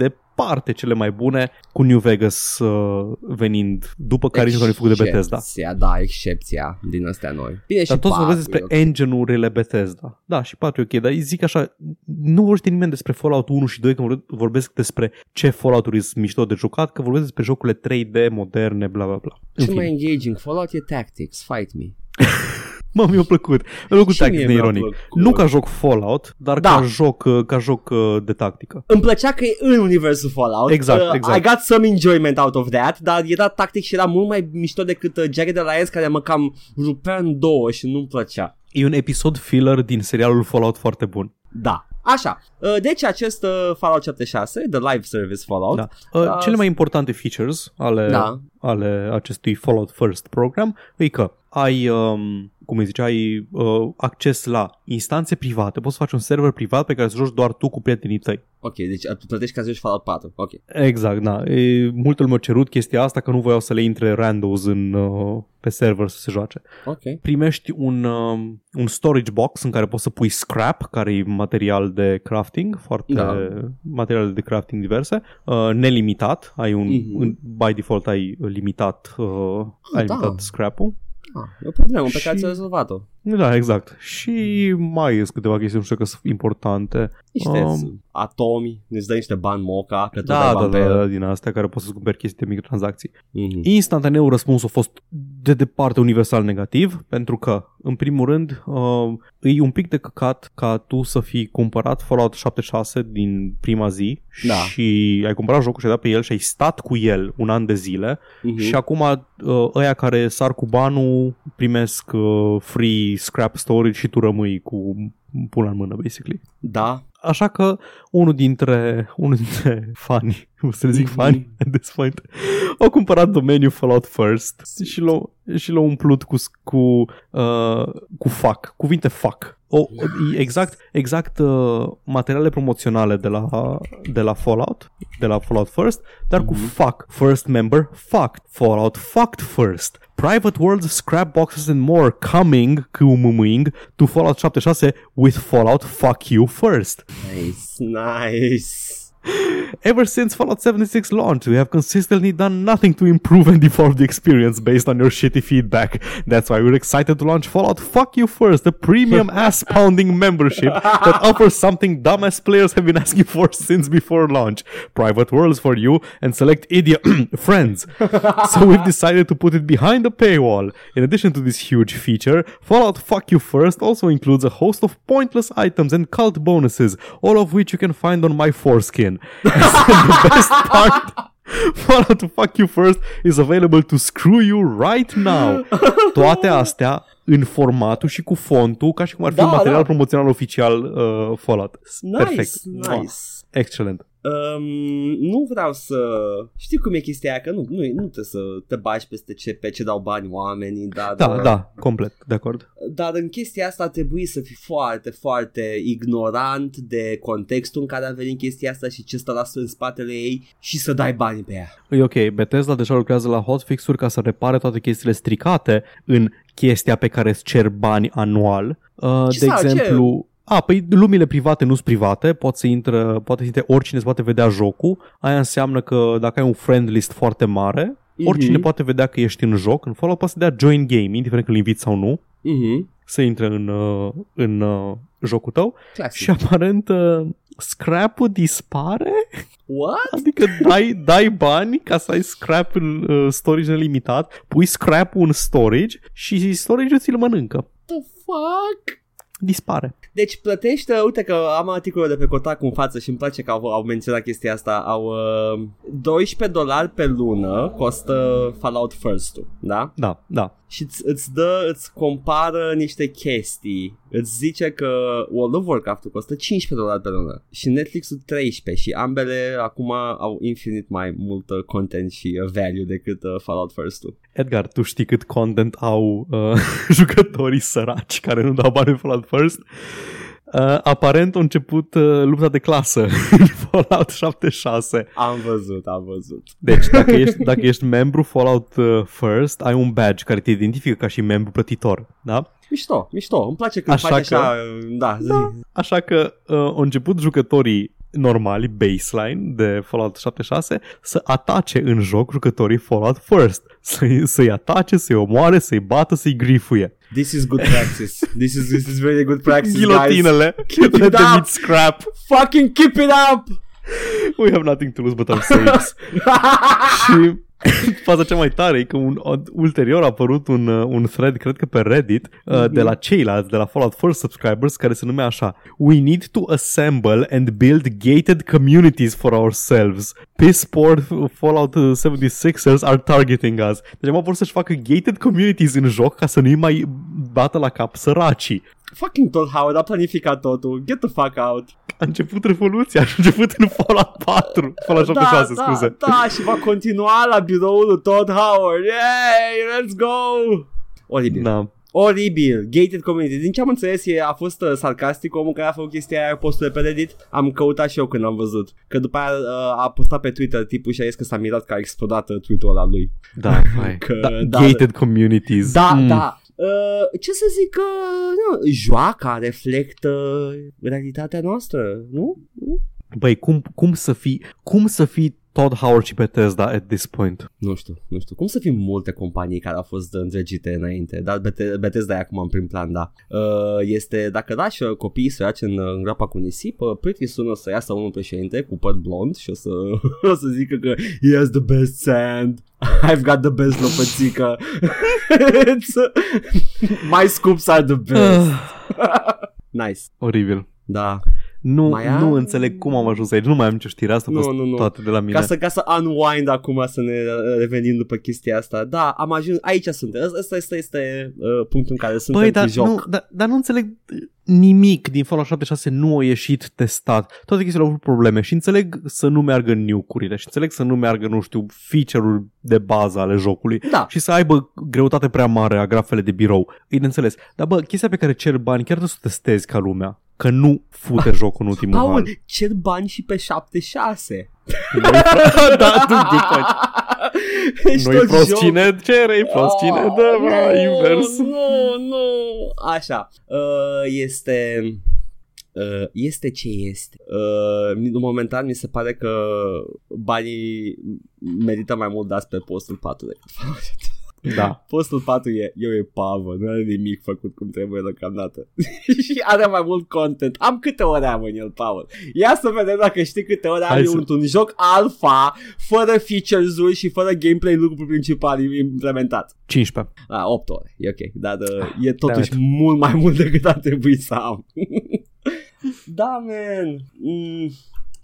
departe cele mai bune, cu New Vegas uh, venind după care nici nu au făcut de Bethesda. Excepția, da, excepția din astea noi. Bine, Dar și toți vorbesc patru, despre engine-urile Bethesda. Da, și 4 e ok, dar zic așa, nu vorbește nimeni despre Fallout 1 și 2 când vorbe- vorbesc despre ce Fallout-uri sunt mișto de jucat, că vorbesc despre jocurile 3D moderne, bla bla bla. În Cel mai fine, engaging Fallout e Tactics, Fight Me. mă, mi-a plăcut. Mi-a plăcut Și tactic mie mi-a ironic. plăcut. Nu ca joc Fallout, dar Da. ca joc, uh, ca joc uh, de tactică. Îmi plăcea că e în universul Fallout. Exact, Uh, exact. I got some enjoyment out of that, dar era tactic și era mult mai mișto decât uh, Jagged Alliance care mă cam rupea în două și nu-mi plăcea. E un episod filler din serialul Fallout foarte bun. Da. Așa, uh, deci acest uh, Fallout 76, The Live Service Fallout, Da. Uh, Da. Cele mai importante features ale, Da. ale acestui Fallout First program e că ai, um, cum îi zice, ai uh, acces la instanțe private, poți să faci un server privat pe care să joci doar tu cu prietenii tăi. ok, deci uh, tu plătești ca să joci Fallout 4, ok. Exact, da. E, multul mi-a cerut chestia asta că nu voiau să le intre randos în, uh, pe server să se joace. Ok. Primești un, um, un storage box în care poți să pui scrap, care e material de crafting, foarte Da. materiale de crafting diverse, uh, nelimitat, ai un, Mhm. în, by default ai limitat, uh, ai da. limitat scrap-ul. Ah, e o problemă pe Și- care ți-a rezolvat-o. Da, exact. Și mai sunt câteva chestii, nu știu că sunt importante. Niște Um, atomi, îți dă niște bani moca, că tot Da, ai da, bani pe da, el. da, din astea care poți să cumperi chestii de microtransacții. Mhm. Instantaneu răspunsul a fost de departe universal negativ, pentru că, în primul rând, uh, e un pic de căcat ca tu să fi cumpărat Fallout 76 din prima zi Da. și ai cumpărat jocul și ai dat pe el și ai stat cu el un an de zile Mhm. și acum uh, ăia care sar cu banul primesc uh, free scrap storage și tu rămâi cu pula în mână, basically. Da, Așa că unul dintre, unul dintre fanii, o să le zic Mhm. fani at this point, au cumpărat domeniul Fallout First și l-au, și l-a umplut cu, cu, uh, cu fuck, cuvinte fuck. O, o, exact, exact uh, materiale promoționale de la, de la Fallout, de la Fallout First, dar mm-hmm. cu Mhm. fuck, first member, fucked, Fallout fucked first. Private worlds, scrap boxes and more coming, cumuming, to Fallout 76 with Fallout fuck you first. Nice, nice. Ever since Fallout 76 launch, we have consistently done nothing to improve and evolve the experience based on your shitty feedback. That's why we're excited to launch Fallout Fuck You First, the premium ass pounding membership that offers something dumbass players have been asking for since before launch. Private worlds for you and select idiot friends. so we've decided to put it behind the paywall. In addition to this huge feature, Fallout Fuck You First also includes a host of pointless items and cult bonuses, all of which you can find on my foreskin. The best part Fallout Fuck You First is available to screw you right now. Toate astea în formatul și cu fontul ca și cum ar fi Da, un material da. promoțional oficial uh, Fallout. Nice, Perfect. nice. Excelent. Um, nu vreau să... Știi cum e chestia aia? Că nu, nu, nu trebuie să te bagi peste ce, pe ce dau bani oamenii, dar, Da, da, complet, de acord. dar în chestia asta ar trebui să fii foarte, foarte ignorant de contextul în care a venit chestia asta și ce stă la în spatele ei și să dai bani pe ea. E ok, Bethesda deja lucrează la hotfix-uri ca să repare toate chestiile stricate în chestia pe care îți cer bani anual. Uh, Ce de sau ce? Exemplu, a, păi lumile private nu sunt private, poate să intră, poate să intre oricine să poate vedea jocul. Aia înseamnă că dacă ai un friend list foarte mare, oricine Mhm. poate vedea că ești în joc, în Fallout poate să dea join game, indiferent că îl inviți sau nu, Mhm. să intre în, uh, în uh, jocul tău Classic. și aparent uh, scrap-ul dispare What? Adică dai, dai bani ca să ai scrap în uh, storage nelimitat, pui scrap-ul în storage și storage-ul ți-l mănâncă. The fuck? Dispare. Deci plătește, uite că am articolul de pe Kotaku în față și îmi place că au, au menționat chestia asta, au uh, 12 dolari pe lună costă Fallout First-ul, da? Da, da. Și îți, îți dă, îți compară niște chestii, îți zice că World of Warcraft costă 15 dolari pe lună și Netflix-ul 13 și ambele acum au infinit mai mult uh, content și uh, value decât uh, Fallout First-ul. Edgar, tu știi cât content au uh, jucătorii săraci care nu dau bani în Fallout First? Uh, aparent a început uh, lupta de clasă în Fallout 76. Am văzut, am văzut. Deci, dacă ești, dacă ești membru Fallout uh, First, ai un badge care te identifică ca și membru plătitor, da? Mișto, mișto, îmi place când Așa faci că- așa, da, zi. Da. Așa că uh, au început jucătorii normali, baseline de Fallout 76, să atace în joc jucătorii Fallout First. Să-i, să-i atace, să-i omoare, să-i bată, să-i grifuie. This is good practice. This is this is very good practice, guys. Ghilotinele. Keep Let it them up. eat scrap. Fucking keep it up. We have nothing to lose but our saves. și faza cea mai tare e că un, ulterior a apărut un, uh, un thread, cred că pe Reddit, uh, de la ceilalți, de la Fallout 4 subscribers, care se numea așa We need to assemble and build gated communities for ourselves. Piss poor Fallout 76ers are targeting us. Deci am vor să-și facă gated communities în joc ca să nu-i mai bată la cap săracii. Fucking Todd Howard a planificat totul. Get the fuck out. A început revoluția, a început în Fallout 4, Fallout 76, da, scuze. Da, da, și va continua la biroul lui Todd Howard. Yay, let's go. Oribil. Da. Oribil, gated community. Din ce am înțeles, e, a fost uh, sarcastic omul care a făcut chestia aia posturile pe Reddit. Am căutat și eu când am văzut. Că după aia uh, a postat pe Twitter tipul și a zis că s-a mirat că a explodat uh, tweet-ul ăla lui. Da, hai. Că- da, da, gated communities. Da, Mm. da. Uh, ce să zic că nu, joaca reflectă realitatea noastră, nu? Băi, cum, cum să fii, cum să fii Todd Howard și Bethesda at this point? Nu știu, nu știu. Cum să fim multe companii care au fost îndrăgite înainte, dar Bete- Bethesda e acum în prim plan, da. Uh, este, dacă lași uh, copiii să în, în groapa cu nisip, uh, pretty soon o să iasă unul președinte cu păr blond și o să, o să zică că he has the best sand. I've got the best lopățică. It's, uh, My scoops are the best. nice. Oribil. Da. Nu, Mai am- nu înțeleg cum am ajuns aici. Nu mai am nicio știre. Asta a Nu, fost nu, nu. toate de la mine. Ca să, ca să unwind acum, să ne uh, revenim după chestia asta. Da, am ajuns, aici suntem. Ăsta, ăsta este uh, punctul în care suntem Băi, cu dar joc. nu, dar, dar nu înțeleg nimic din Fallout 76 nu a ieșit testat. Toate chestiile au avut probleme și înțeleg să nu meargă în nucurile și înțeleg să nu meargă, nu știu, feature-uri de bază ale jocului Da. și să aibă greutate prea mare a grafele de birou. E de înțeles. Dar bă, chestia pe care cer bani chiar trebuie să o testezi ca lumea. Că nu fute jocul în ultimul Paul, an. cer bani și pe 76. da, tu, după Ești Noi tot prost joc. cine cere, prost cine dă, Oh, va, nu, invers. Nu, nu. Așa. Uh, este... Uh, este ce este. Uh, momentan mi se pare că banii merită mai mult dați pe postul 4 decât Da. Postul 4 e, e o epavă, nu are nimic făcut cum trebuie deocamdată. și are mai mult content. Am câte ore am în el, Paul? Ia să vedem dacă știi câte ore Hai are să- un, un joc alfa, fără features-uri și fără gameplay lucru principal implementat. 15. A, 8 ore, e ok, dar uh, e totuși damn mult mai mult decât ar trebui să am. da, man. Mm.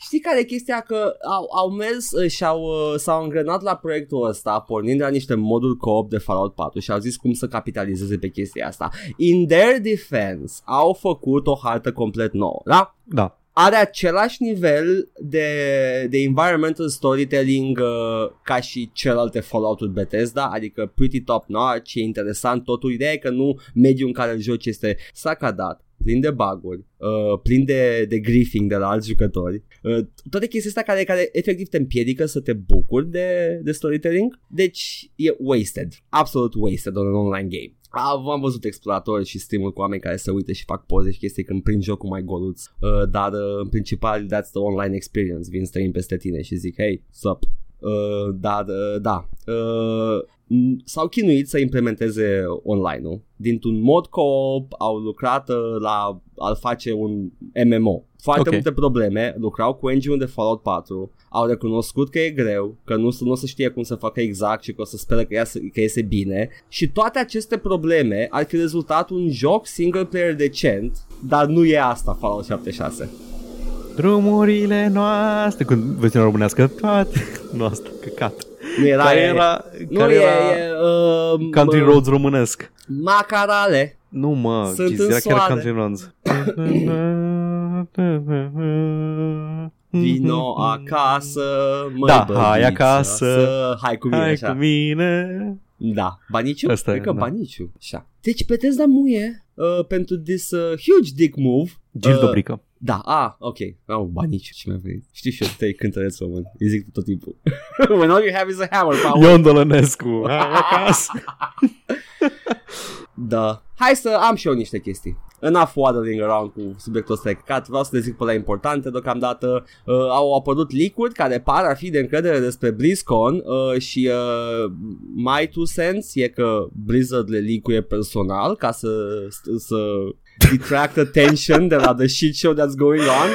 Știi care e chestia? Că au, au mers uh, și au, uh, s-au îngrenat la proiectul ăsta pornind de la niște moduri co-op de Fallout 4 și au zis cum să capitalizeze pe chestia asta. In their defense, au făcut o hartă complet nouă, da? Da. are același nivel de, de environmental storytelling uh, ca și celelalte Fallout-uri Bethesda, adică pretty top-notch, e interesant totul. Ideea e că nu mediul în care îl joci este sacadat, plin de bug-uri, uh, plin de, de griefing de la alți jucători, uh, toate chestiile astea care, care efectiv te împiedică să te bucuri de, de storytelling, deci e wasted, absolut wasted on an online game. Am, am văzut exploratori și stream cu oameni care se uită și fac poze și chestii când prind jocul mai goluț, uh, dar uh, în principal that's the online experience, vin străini peste tine și zic hey, sup, uh, dar uh, da, uh, m- s-au chinuit să implementeze online-ul. Dintr-un mod co-op au lucrat uh, la a face un MMO. Foarte Ok. multe probleme, lucrau cu engine-ul de Fallout 4, au recunoscut că e greu, că nu, nu o să știe cum să facă exact și că o să speră că, iasă, că iese bine și toate aceste probleme ar fi rezultat un joc single player decent, dar nu e asta Fallout 76. Drumurile noastre, când versiunea românească, toate noastre, căcat. Nu era, Care e- era, nu care e, era e uh, Country mă, Roads românesc. Macarale. Nu mă, Sunt Jesus, în era chiar soare. Country Roads. Vino acasă, măi Da, băbiță, hai acasă. să- Hai cu mine Hai așa. cu mine. Da, Baniciu? Asta e, Cred că da. Baniciu. Așa. Deci Bethesda muie uh, pentru this uh, huge dick move. Gil Uh, Dobrică. Da, a, ok. Oh, Baniciu, ce mi-a venit. Știi și eu, te cântăreț român. Îi zic tot timpul. When all you have is a hammer, Paul. Ion Dolănescu. Hai acasă. Da. Hai să am și eu niște chestii. Enough waddling around cu subiectul ăsta de căcat. Vreau să le zic pe la importante deocamdată. Uh, au apărut leak să par a fi de încredere despre BlizzCon uh, și uh, my two cents e că Blizzard le leak personal ca să, să detract attention de la the shit show that's going on.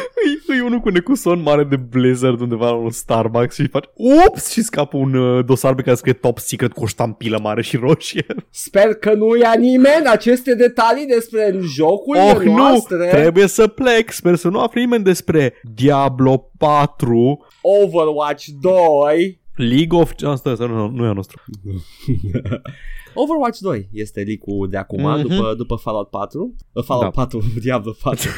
E, e unul cu necuson mare de Blizzard undeva la un Starbucks și face ups și scapă un uh, dosar pe care scrie top secret cu o ștampilă mare și roșie. Sper că nu ia nimeni aceste detalii despre jocurile Oh, nu! noastre. Trebuie să plec. Sper să nu afle nimeni despre Diablo 4, Overwatch 2 League of... Asta, asta nu, nu e al nostru. Overwatch 2 este leak-ul de acum, Mhm. după, după Fallout 4. Uh, Fallout Da. 4, Diablo 4.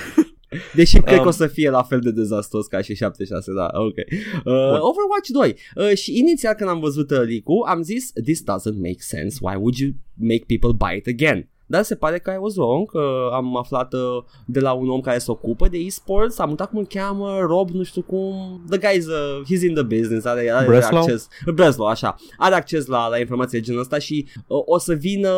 Deși cred Um. că o să fie la fel de dezastros ca și 76, da, ok. Uh, Overwatch 2. Uh, și inițial când am văzut uh, leak-ul, am zis, this doesn't make sense, why would you make people buy it again? Dar se pare că I was wrong, că am aflat uh, de la un om care se ocupă de e-sports, am uitat cum îl cheamă, Rob, nu știu cum, the guy's, uh, he's in the business, are, are Breslau? acces, Breslau, așa, are acces la, la informații de genul ăsta și uh, o să vină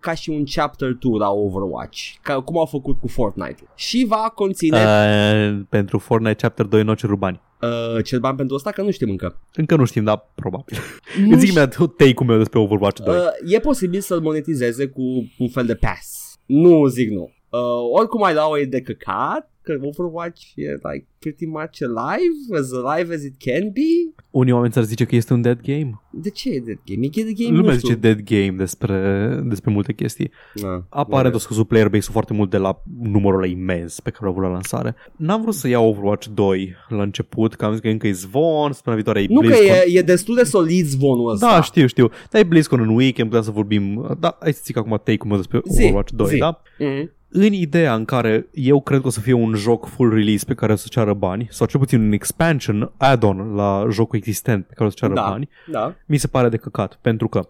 ca și un chapter 2 la Overwatch, ca, cum au făcut cu Fortnite. Și va conține uh. Uh, pentru Fortnite Chapter 2 nu cer bani. Uh, cel bani pentru asta, că nu știm încă. Încă nu știm, dar probabil. Nu Îți zic imediat take-ul meu despre Overwatch 2. Uh, e posibil să-l monetizeze cu un fel de pass. Nu zic nu. Uh, oricum ai lua e de căcat, că Overwatch e like pretty much alive, as alive as it can be. Unii oameni ți-ar zice că este un dead game. De ce e dead game? E dead game, Lumea nu știu. zice dead game despre, despre multe chestii. Na, Apare nu tot scăzut player base-ul foarte mult de la numărul ăla imens pe care l-au avut la lansare. N-am vrut să iau Overwatch 2 la început, că am zis că încă e zvon, săptămâna viitoare e Nu că BlizzCon. e, e destul de solid zvonul ăsta. Da, știu, știu. Dar e BlizzCon în weekend, putem să vorbim. Da, hai să zic acum take-ul meu despre Zi, Overwatch 2, zi. da? Mm-hmm. În ideea în care eu cred că o să fie un joc full release pe care o să ceară bani, sau cel puțin un expansion, add-on la jocul existent pe care o să ceară Da. bani, Da. mi se pare de căcat, pentru că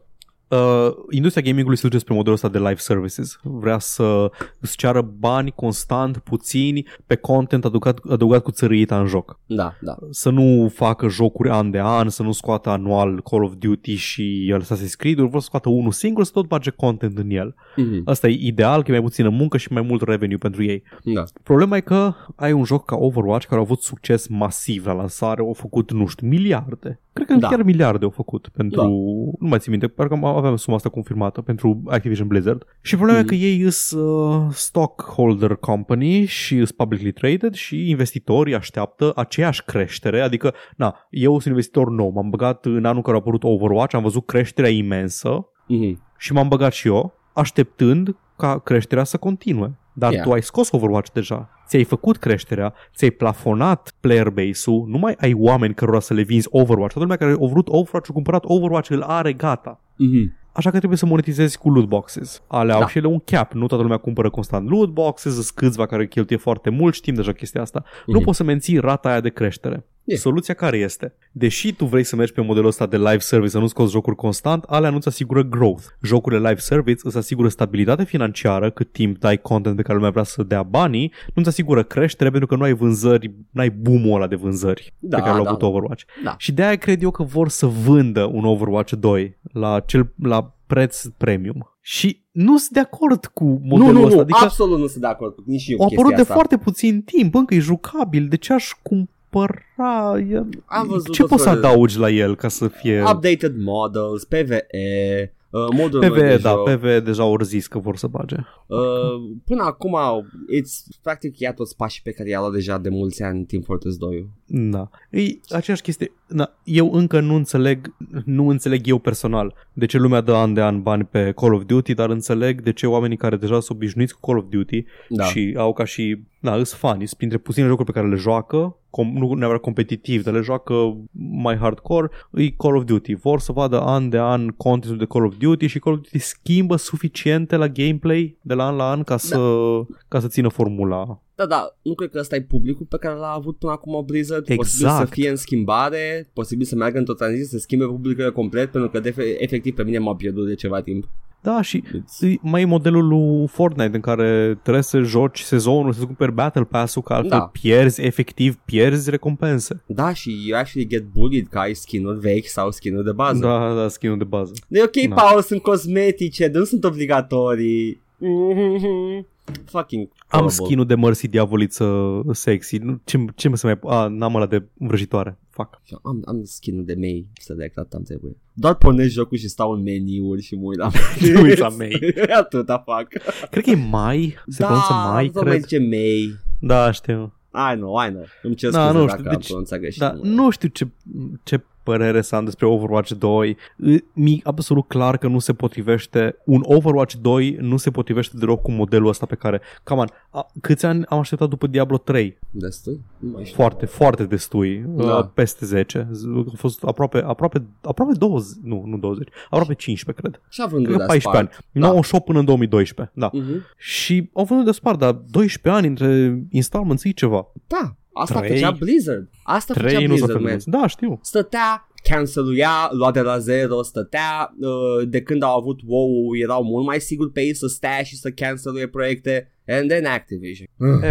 Uh, industria gamingului se duce spre modelul ăsta de live services. Vrea să îți ceară bani constant, puțini, pe content adăugat, adăugat cu țărâita în joc. Da, da. Să nu facă jocuri an de an, să nu scoată anual Call of Duty și Assassin's Creed-uri, vor să scoată unul singur, să tot bage content în el. Mhm. Asta e ideal, că e mai puțină muncă și mai mult revenue pentru ei. Da. Problema e că ai un joc ca Overwatch care a avut succes masiv la lansare, au făcut, nu știu, miliarde. Cred că Da. chiar miliarde au făcut pentru, Da. nu mai țin minte, parcă aveam suma asta confirmată pentru Activision Blizzard. Și problema Mhm. e că ei sunt uh, stockholder company și sunt publicly traded și investitorii așteaptă aceeași creștere, adică, na, eu sunt investitor nou, m-am băgat în anul care a apărut Overwatch, am văzut creșterea imensă Mhm. și m-am băgat și eu, așteptând ca creșterea să continue. Dar Yeah. tu ai scos Overwatch deja, ți-ai făcut creșterea, ți-ai plafonat player base-ul, nu mai ai oameni cărora să le vinzi Overwatch. Toată lumea care a vrut Overwatch, a cumpărat Overwatch, îl are gata. Mhm. Așa că trebuie să monetizezi cu loot boxes. Ale au Da. și ele un cap. Nu toată lumea cumpără constant loot boxes, sunt câțiva care cheltuie foarte mult, știm deja chestia asta. Nu Mhm. poți să menții rata aia de creștere. E. Soluția care este? Deși tu vrei să mergi pe modelul ăsta de live service, să nu scoți jocuri constant, alea nu-ți asigură growth. Jocurile live service îți asigură stabilitate financiară cât timp dai content pe care lumea vrea să dea banii, nu-ți asigură creștere pentru că nu ai vânzări, nu ai boom-ul ăla de vânzări Da, pe care l-au da, avut da. Overwatch. Da. Și de aia cred eu că vor să vândă un Overwatch 2 la, cel, la preț premium. Și nu sunt de acord cu modelul Nu, nu, ăsta. nu, Adică absolut nu sunt de acord cu nici eu a cu apărut de chestia asta. foarte puțin timp, încă e jucabil. De ce aș cumpăra? E- Am văzut ce tot poți să felul de- adaugi la el ca să fie... Updated models, PvE, uh, modul noi PV, de da, joc. PV deja au zis că vor să bage. Uh, până acum, it's, practic ia toți pașii pe care i-a luat deja de mulți ani Team Fortress 2 Da. E aceeași chestie. Da, eu încă nu înțeleg, nu înțeleg eu personal de ce lumea dă an de an bani pe Call of Duty, dar înțeleg de ce oamenii care deja sunt obișnuiți cu Call of Duty Da. și au ca și, da, îs fani, sunt printre puține jocuri pe care le joacă, com, nu neapărat competitiv, dar le joacă mai hardcore, îi Call of Duty. Vor să vadă an de an contentul de Call of Duty și Call of Duty schimbă suficiente la gameplay de la an la an ca să, ca să țină formula. Da, da, nu cred că ăsta e publicul pe care l-a avut până acum Blizzard. Posibil Exact. să fie în schimbare, posibil să meargă într-o tranziție, să schimbe publicul complet, pentru că de, efectiv pe mine m-a pierdut de ceva timp. Da, și It's... E mai e modelul lui Fortnite în care trebuie să joci sezonul, să cumperi Battle Pass-ul, că altfel Da. pierzi, efectiv pierzi recompense. Da, și you actually get bullied că ai skin-uri vechi sau skin-uri de bază. Da, da, skin de bază. E ok, Da. Paul, sunt cosmetice, dar nu sunt obligatorii. Mhm. Fucking Am horrible. skin de Mercy Diavoliță sexy. Nu, ce, ce să mai... A, n-am ăla de vrăjitoare. Fuck. Am, am skin de mei select, atât am trebuie. Doar pornesc jocul și stau în meniuri și mă uit la Te uiți la mei. Atâta fac. Cred că e mai, se pronunță mai, tot mai cred. zice mei. Da, știu. I know, I know. Îmi cer Da, scuze nu dacă știu, am deci- pronunțat greșit. Da, nu știu ce, ce părere să am despre Overwatch 2. Mi absolut clar că nu se potrivește, un Overwatch 2 nu se potrivește deloc cu modelul ăsta pe care, come on, a, câți ani am așteptat după Diablo 3? Destul? Nu mai știu. Foarte, foarte destui, Da. uh, peste 10. Z- A fost aproape, aproape, aproape 20, nu, nu 20, aproape 15, cred. Și a vândut Cred că de 14 ani. Da. 98 până în 2012, da. Mhm. Și au vândut de spart, dar 12 ani între installments e ceva. Da, asta Trei. făcea Blizzard. Asta 3 făcea nu s-a Blizzard, man. terminat. Da, știu. stătea, canceluia, lua de la zero, stătea, uh, de când au avut WoW erau mult mai siguri pe ei să stea și să canceluie proiecte, and then Activision.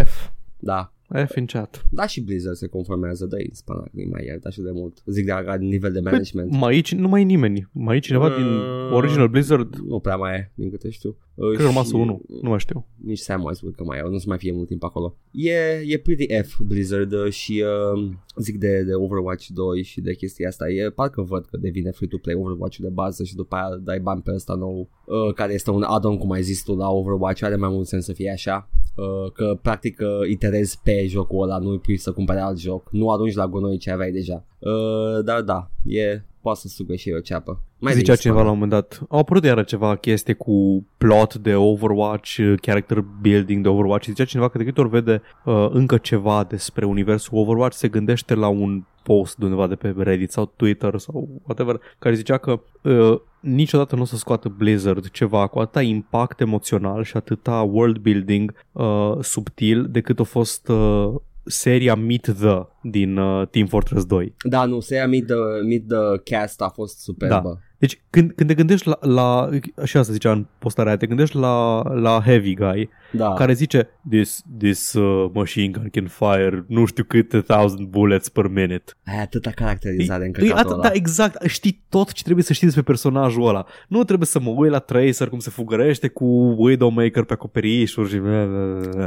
F. Da. F în chat. Da, și Blizzard se conformează, dă în spanac, nu mai iert așa de mult. Zic de la nivel de management. Mai aici nu mai e nimeni. Mai e cineva din Uh, Original Blizzard? Nu prea mai e, din câte știu. Uh, Cred că a rămas și- unul. Nu mai știu. nici Sam mai spune că mai au, nu se mai fie mult timp acolo. E, e pretty F Blizzard uh, și uh, zic de, de Overwatch 2 și de chestia asta. E parcă văd că devine free-to-play Overwatch de bază și după aia dai bani pe ăsta nou, uh, care este un add-on, cum ai zis tu, la Overwatch. Are mai mult sens să fie așa. Uh, că practic uh, iterezi pe jocul ăla, nu îi pui să cumpere alt joc. Nu arunci la gunoi ce aveai deja. Uh, dar da, e poate să sugă și eu ceapă. Mai de Zicea Xbox. cineva la un moment dat. Au apărut iară ceva chestie cu plot de Overwatch, uh, character building de Overwatch. Și Zicea cineva că de câte ori vede uh, încă ceva despre universul Overwatch, se gândește la un post de undeva de pe Reddit sau Twitter sau whatever, care zicea că uh, niciodată nu o să scoată Blizzard ceva cu atâta impact emoțional și atâta world building uh, subtil decât a fost uh, seria Meet The din uh, Team Fortress 2. Da, nu, seria Meet the, Meet the Cast a fost superbă. Deci când, când te gândești la, la și asta zicea în postarea aia, te gândești la, la Heavy Guy Da. care zice This, this uh, machine gun can fire nu știu câte thousand bullets per minute. Ai atâta caracterizare în E căcatul atât, ăla. da, exact, știi tot ce trebuie să știi despre personajul ăla. Nu trebuie să mă uit la Tracer cum se fugărește cu Widowmaker pe acoperișuri și...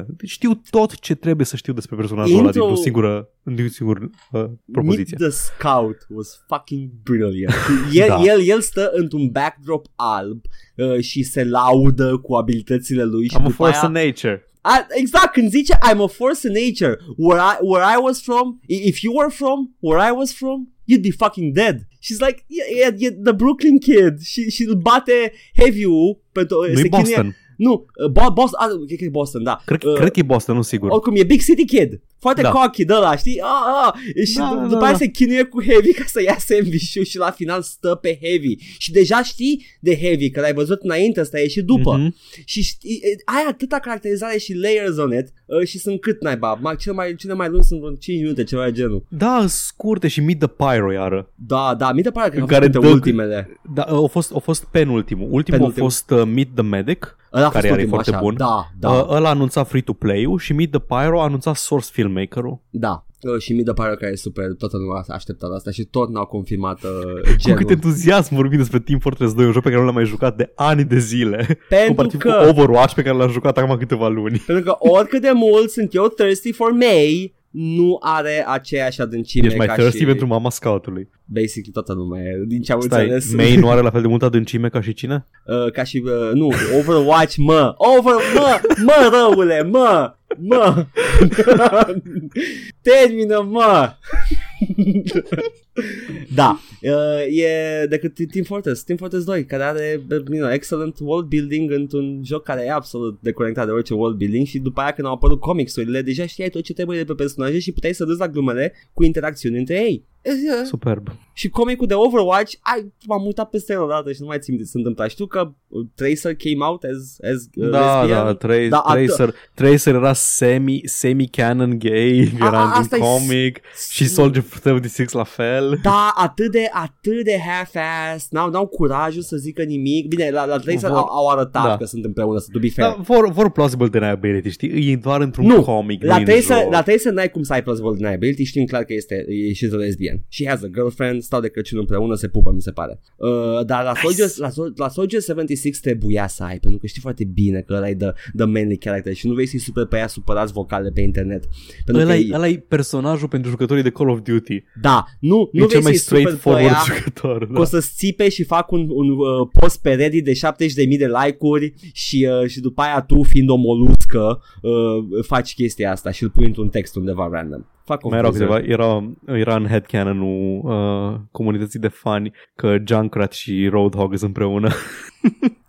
Deci Știu tot ce trebuie să știu despre personajul ăla Intro- dintr-o singură, dintr-o singură uh, propoziție. Meet the Scout was fucking brilliant. El, Da. el, el stă într-un backdrop alb uh, și se laudă cu abilitățile lui și I'm a după force aia, of nature. a, exact, când zice I'm a force in nature, where I, where I was from, i- if you were from where I was from, you'd be fucking dead. She's like, yeah, yeah, yeah, the Brooklyn kid și, și îl bate heavy-ul pentru, Nu-i se chinuie- Boston. Nu, uh, Bo- Boston, ah, cred că e Boston, da. Cred, Uh, cred că e Boston, nu sigur. oricum, e Big City Kid. Foarte Da. cocky de ăla, știi? Ah, ah. Și Da, d- da, după da, aia da. se chinuie cu Heavy ca să ia sandwich și la final stă pe Heavy. Și deja știi de Heavy, că l-ai văzut înainte, ăsta e și după. Mhm. Și știi, e, ai atâta caracterizare și layers on it uh, și sunt cât naiba. Ma, cele, mai, cele mai lungi sunt vreo 5 minute, ceva de genul. Da, scurte și Meet the Pyro iară. Da, da, mi se pare că În au care fost dă- dintre ultimele. Da, a fost, a fost penultimul. Ultimul Penultimul. a fost uh, Meet the Medic, Ăla a fost care iar e ultimul, foarte așa. bun. Da, da, Uh, ăla a anunțat free-to-play-ul și Meet the Pyro a anunțat source filmmaker-ul. da. Uh, și mi se pare că e super, toată lumea s-a așteptat asta și tot n-au confirmat uh, Cu genul. cât entuziasm vorbim despre Team Fortress 2, un joc pe care nu l-am mai jucat de ani de zile. Pentru Comparativ că... cu Overwatch pe care l-am jucat acum câteva luni. Pentru că oricât de mult sunt eu thirsty for May, nu are aceeași adâncime Ești mai ca thirsty și pentru mama scoutului. Basically toată lumea, e, din ce am Stai, înțeles. May nu are la fel de multă adâncime ca și cine? Uh, ca și, uh, nu, Overwatch, mă, Over, mă, mă, răule, mă, mă, termină, mă. da, uh, e decât Team Fortress, Team Fortress 2, care are you know, excellent world building într-un joc care e absolut deconectat de orice world building și după aia când au apărut comicsurile, deja știai tot ce trebuie de pe personaje și puteai să râzi la glumele cu interacțiuni între ei. Uh, Superb. și comicul de Overwatch, ai, m-am mutat peste el odată și nu mai țin de ce se întâmpla. Știu că uh, Tracer came out as, as uh, Da, lesbian. da, Tracer, Da, at- Tracer, Tracer era semi, semi-canon gay, A- a- era asta în e comic și Soldier 76 la fel. Da, atât de, atât de half-ass, n-au, n-au curajul să zică nimic. Bine, la, la Tracer Vor- au, au arătat da. că sunt împreună, să to be fair. Da, vor, vor plausible deniability, știi? E doar într-un Nu, comic, La nu în Tracer, joc. la Tracer n-ai cum să ai plausible deniability, știm clar că este, e și lesbian. She has a girlfriend, stau de Crăciun împreună, se pupă, mi se pare. Uh, dar la, Nice. Soldier, la, Sol- la Soldier 76 trebuia să ai, pentru că știi foarte bine că ăla e the, the manly character și nu vrei să-i super pe ea supărați vocale pe internet. Pentru că Ăla e, e, ăla e personajul pentru jucătorii de Call of Duty. da, nu, nu e cel vrei mai să-i super pe straightforward ea, jucător. Că Da. o să-ți țipe și fac un, un uh, post pe Reddit de 70.000 de like-uri și, uh, și după aia tu, fiind o moluscă, uh, faci chestia asta și îl pui într-un text undeva random. Fac o Mai erau poză. câteva, era, era în headcanon-ul uh, comunității de fani că Junkrat și Roadhog sunt împreună.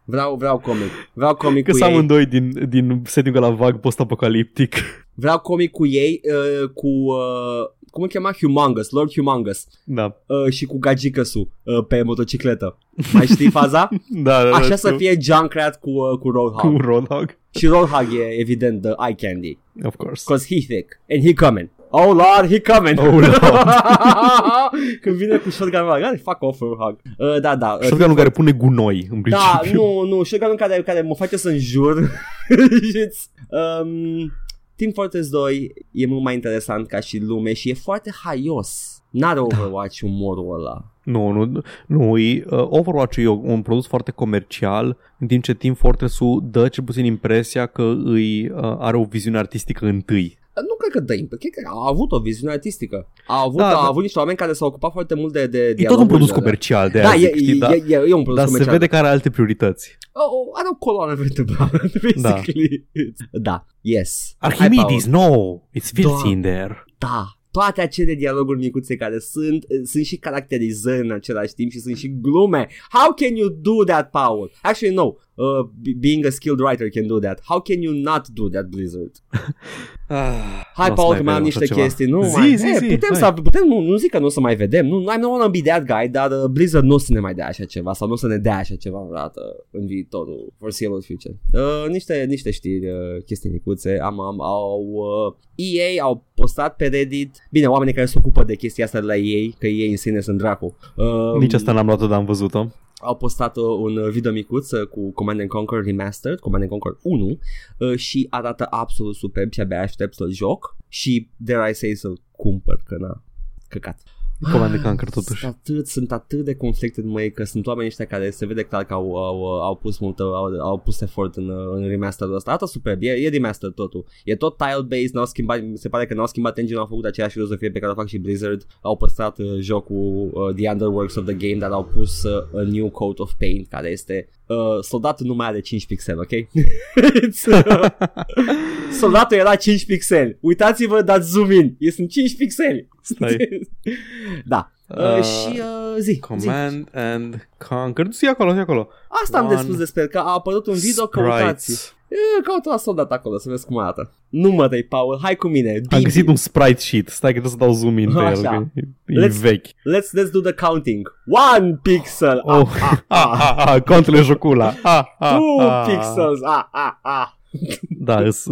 Vreau, vreau comic. Vreau comic Că cu sunt ei. amândoi din, din setting-ul la vag post-apocaliptic. Vreau comic cu ei, uh, cu... Uh, cum îl chema? Humongous, Lord Humongous. Da. Uh, și cu Gagicăsu uh, pe motocicletă. Mai știi faza? Da, da, da, Așa să știu. fie Junkrat cu, uh, cu Roadhog. Cu Roadhog. Și Roadhog e evident the eye candy. Of course. Cause he thick and he coming. Oh lord, he coming. Oh, Lord. Când vine cu shotgun ăla, fuck off Roadhog. Uh, da, da. Uh, Shotgun-ul care pune gunoi, în da, principiu. nu, nu, shotgun care, care mă face să înjur. um, Team Fortress 2 e mult mai interesant ca și lume și e foarte haios. N-are Overwatch umorul ăla. Nu, nu, nu e, uh, Overwatch-ul e un produs foarte comercial, în timp ce Team Fortress-ul dă cel puțin impresia că îi, uh, are o viziune artistică întâi. Nu cred că dă imp- cred că a avut o viziune artistică. A avut, Da, a da. avut niște oameni care s-au ocupat foarte mult de, de E tot un dialogurile produs alea. comercial, de Da, aia e, zic, știi, e, da? e, e, e un produs Dar se comercial. vede că are alte priorități. Oh, oh, are o coloană vertebrală, basically. Da, yes. Archimedes, Hai, Paul. no! It's filthy Da. in there. Da, toate acele dialoguri micuțe care sunt, sunt și caracterizări în același timp și sunt și glume. How can you do that, Paul? Actually, no. Uh, be- being a skilled writer can do that. How can you not do that, Blizzard? Ah, Hai, n-o să Paul, mai că mai am vedem niște așa ceva. chestii. Nu, zi, mai, zi, e, zi, putem, hai. să, putem nu, nu zic că nu o să mai vedem. Nu, I don't wanna be that guy, dar uh, Blizzard nu o să ne mai dea așa ceva sau nu o să ne dea așa ceva vreodată în viitorul foreseeable future. Uh, niște, niște știri, uh, chestii micuțe. Am, am, au, uh, EA au postat pe Reddit, bine, oamenii care se ocupă de chestia asta de la EA, că EA în sine sunt dracu. Uh, Nici asta n-am luat-o, dar am văzut-o. Au postat uh, un uh, video micuț uh, cu Command and Conquer Remastered, Command and Conquer 1 uh, și arată absolut superb și abia aștept să-l joc și dare I say să-l cumpăr, că na, căcat. Command and Conquer, totuși. Sunt atât, sunt atât de conflicted măi că sunt oameni ăștia care se vede clar că au, au, au pus multă, au, au pus efort în, în remasterul ăsta. Arată superb, e, e remaster totul. E tot tile-based, n-au schimbat, mi se pare că n-au schimbat engine, au făcut aceeași filozofie pe care o fac și Blizzard. Au păstrat uh, jocul uh, The Underworks of the Game, dar au pus uh, a new coat of paint care este uh, soldatul nu mai are 5 pixeli, ok? It's, uh, soldatul era 5 pixeli. Uitați-vă, dați zoom in. E sunt 5 pixeli. Stai. da. Uh, Uh, și uh, zi, zi. Command and Conquer. zi acolo, zi acolo. Asta am de One spus despre că a apărut un video, căutați. Sprites. E, Caută la soldat acolo să vezi cum arată. Numără-i, Paul, hai cu mine. Am Bibi. găsit un sprite sheet. Stai că trebuie să dau zoom in pe el. Așa. că E, e Let's- vechi. Let's, let's do the counting. One pixel. Oh, Ah, ah, ah, ah, ah, contele jocula. Ah, ah, Two ah. pixels. Ah, ah, ah. Da, îs-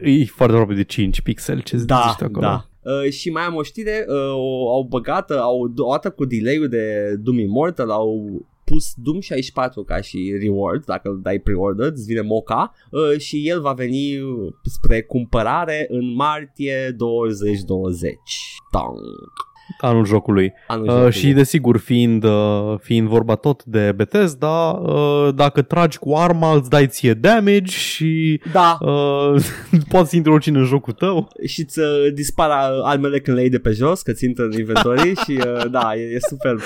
e foarte aproape de 5 pixeli. Ce Da, zici tu acolo? da. Uh, și mai am o știre, uh, o, au băgat, uh, au, o dată cu delay-ul de Doom Immortal, au pus Doom 64 ca și reward, dacă îl dai pre-order, îți vine moca uh, și el va veni uh, spre cumpărare în martie 2020. Tang. Anul jocului. Anul Uh, jocului. și desigur, fiind, uh, fiind vorba tot de Bethesda, uh, dacă tragi cu arma, îți dai ție damage și Da, uh, poți să intri oricine în jocul tău. și îți uh, dispar uh, armele când le iei de pe jos, că țin în inventory și uh, da, e, e super.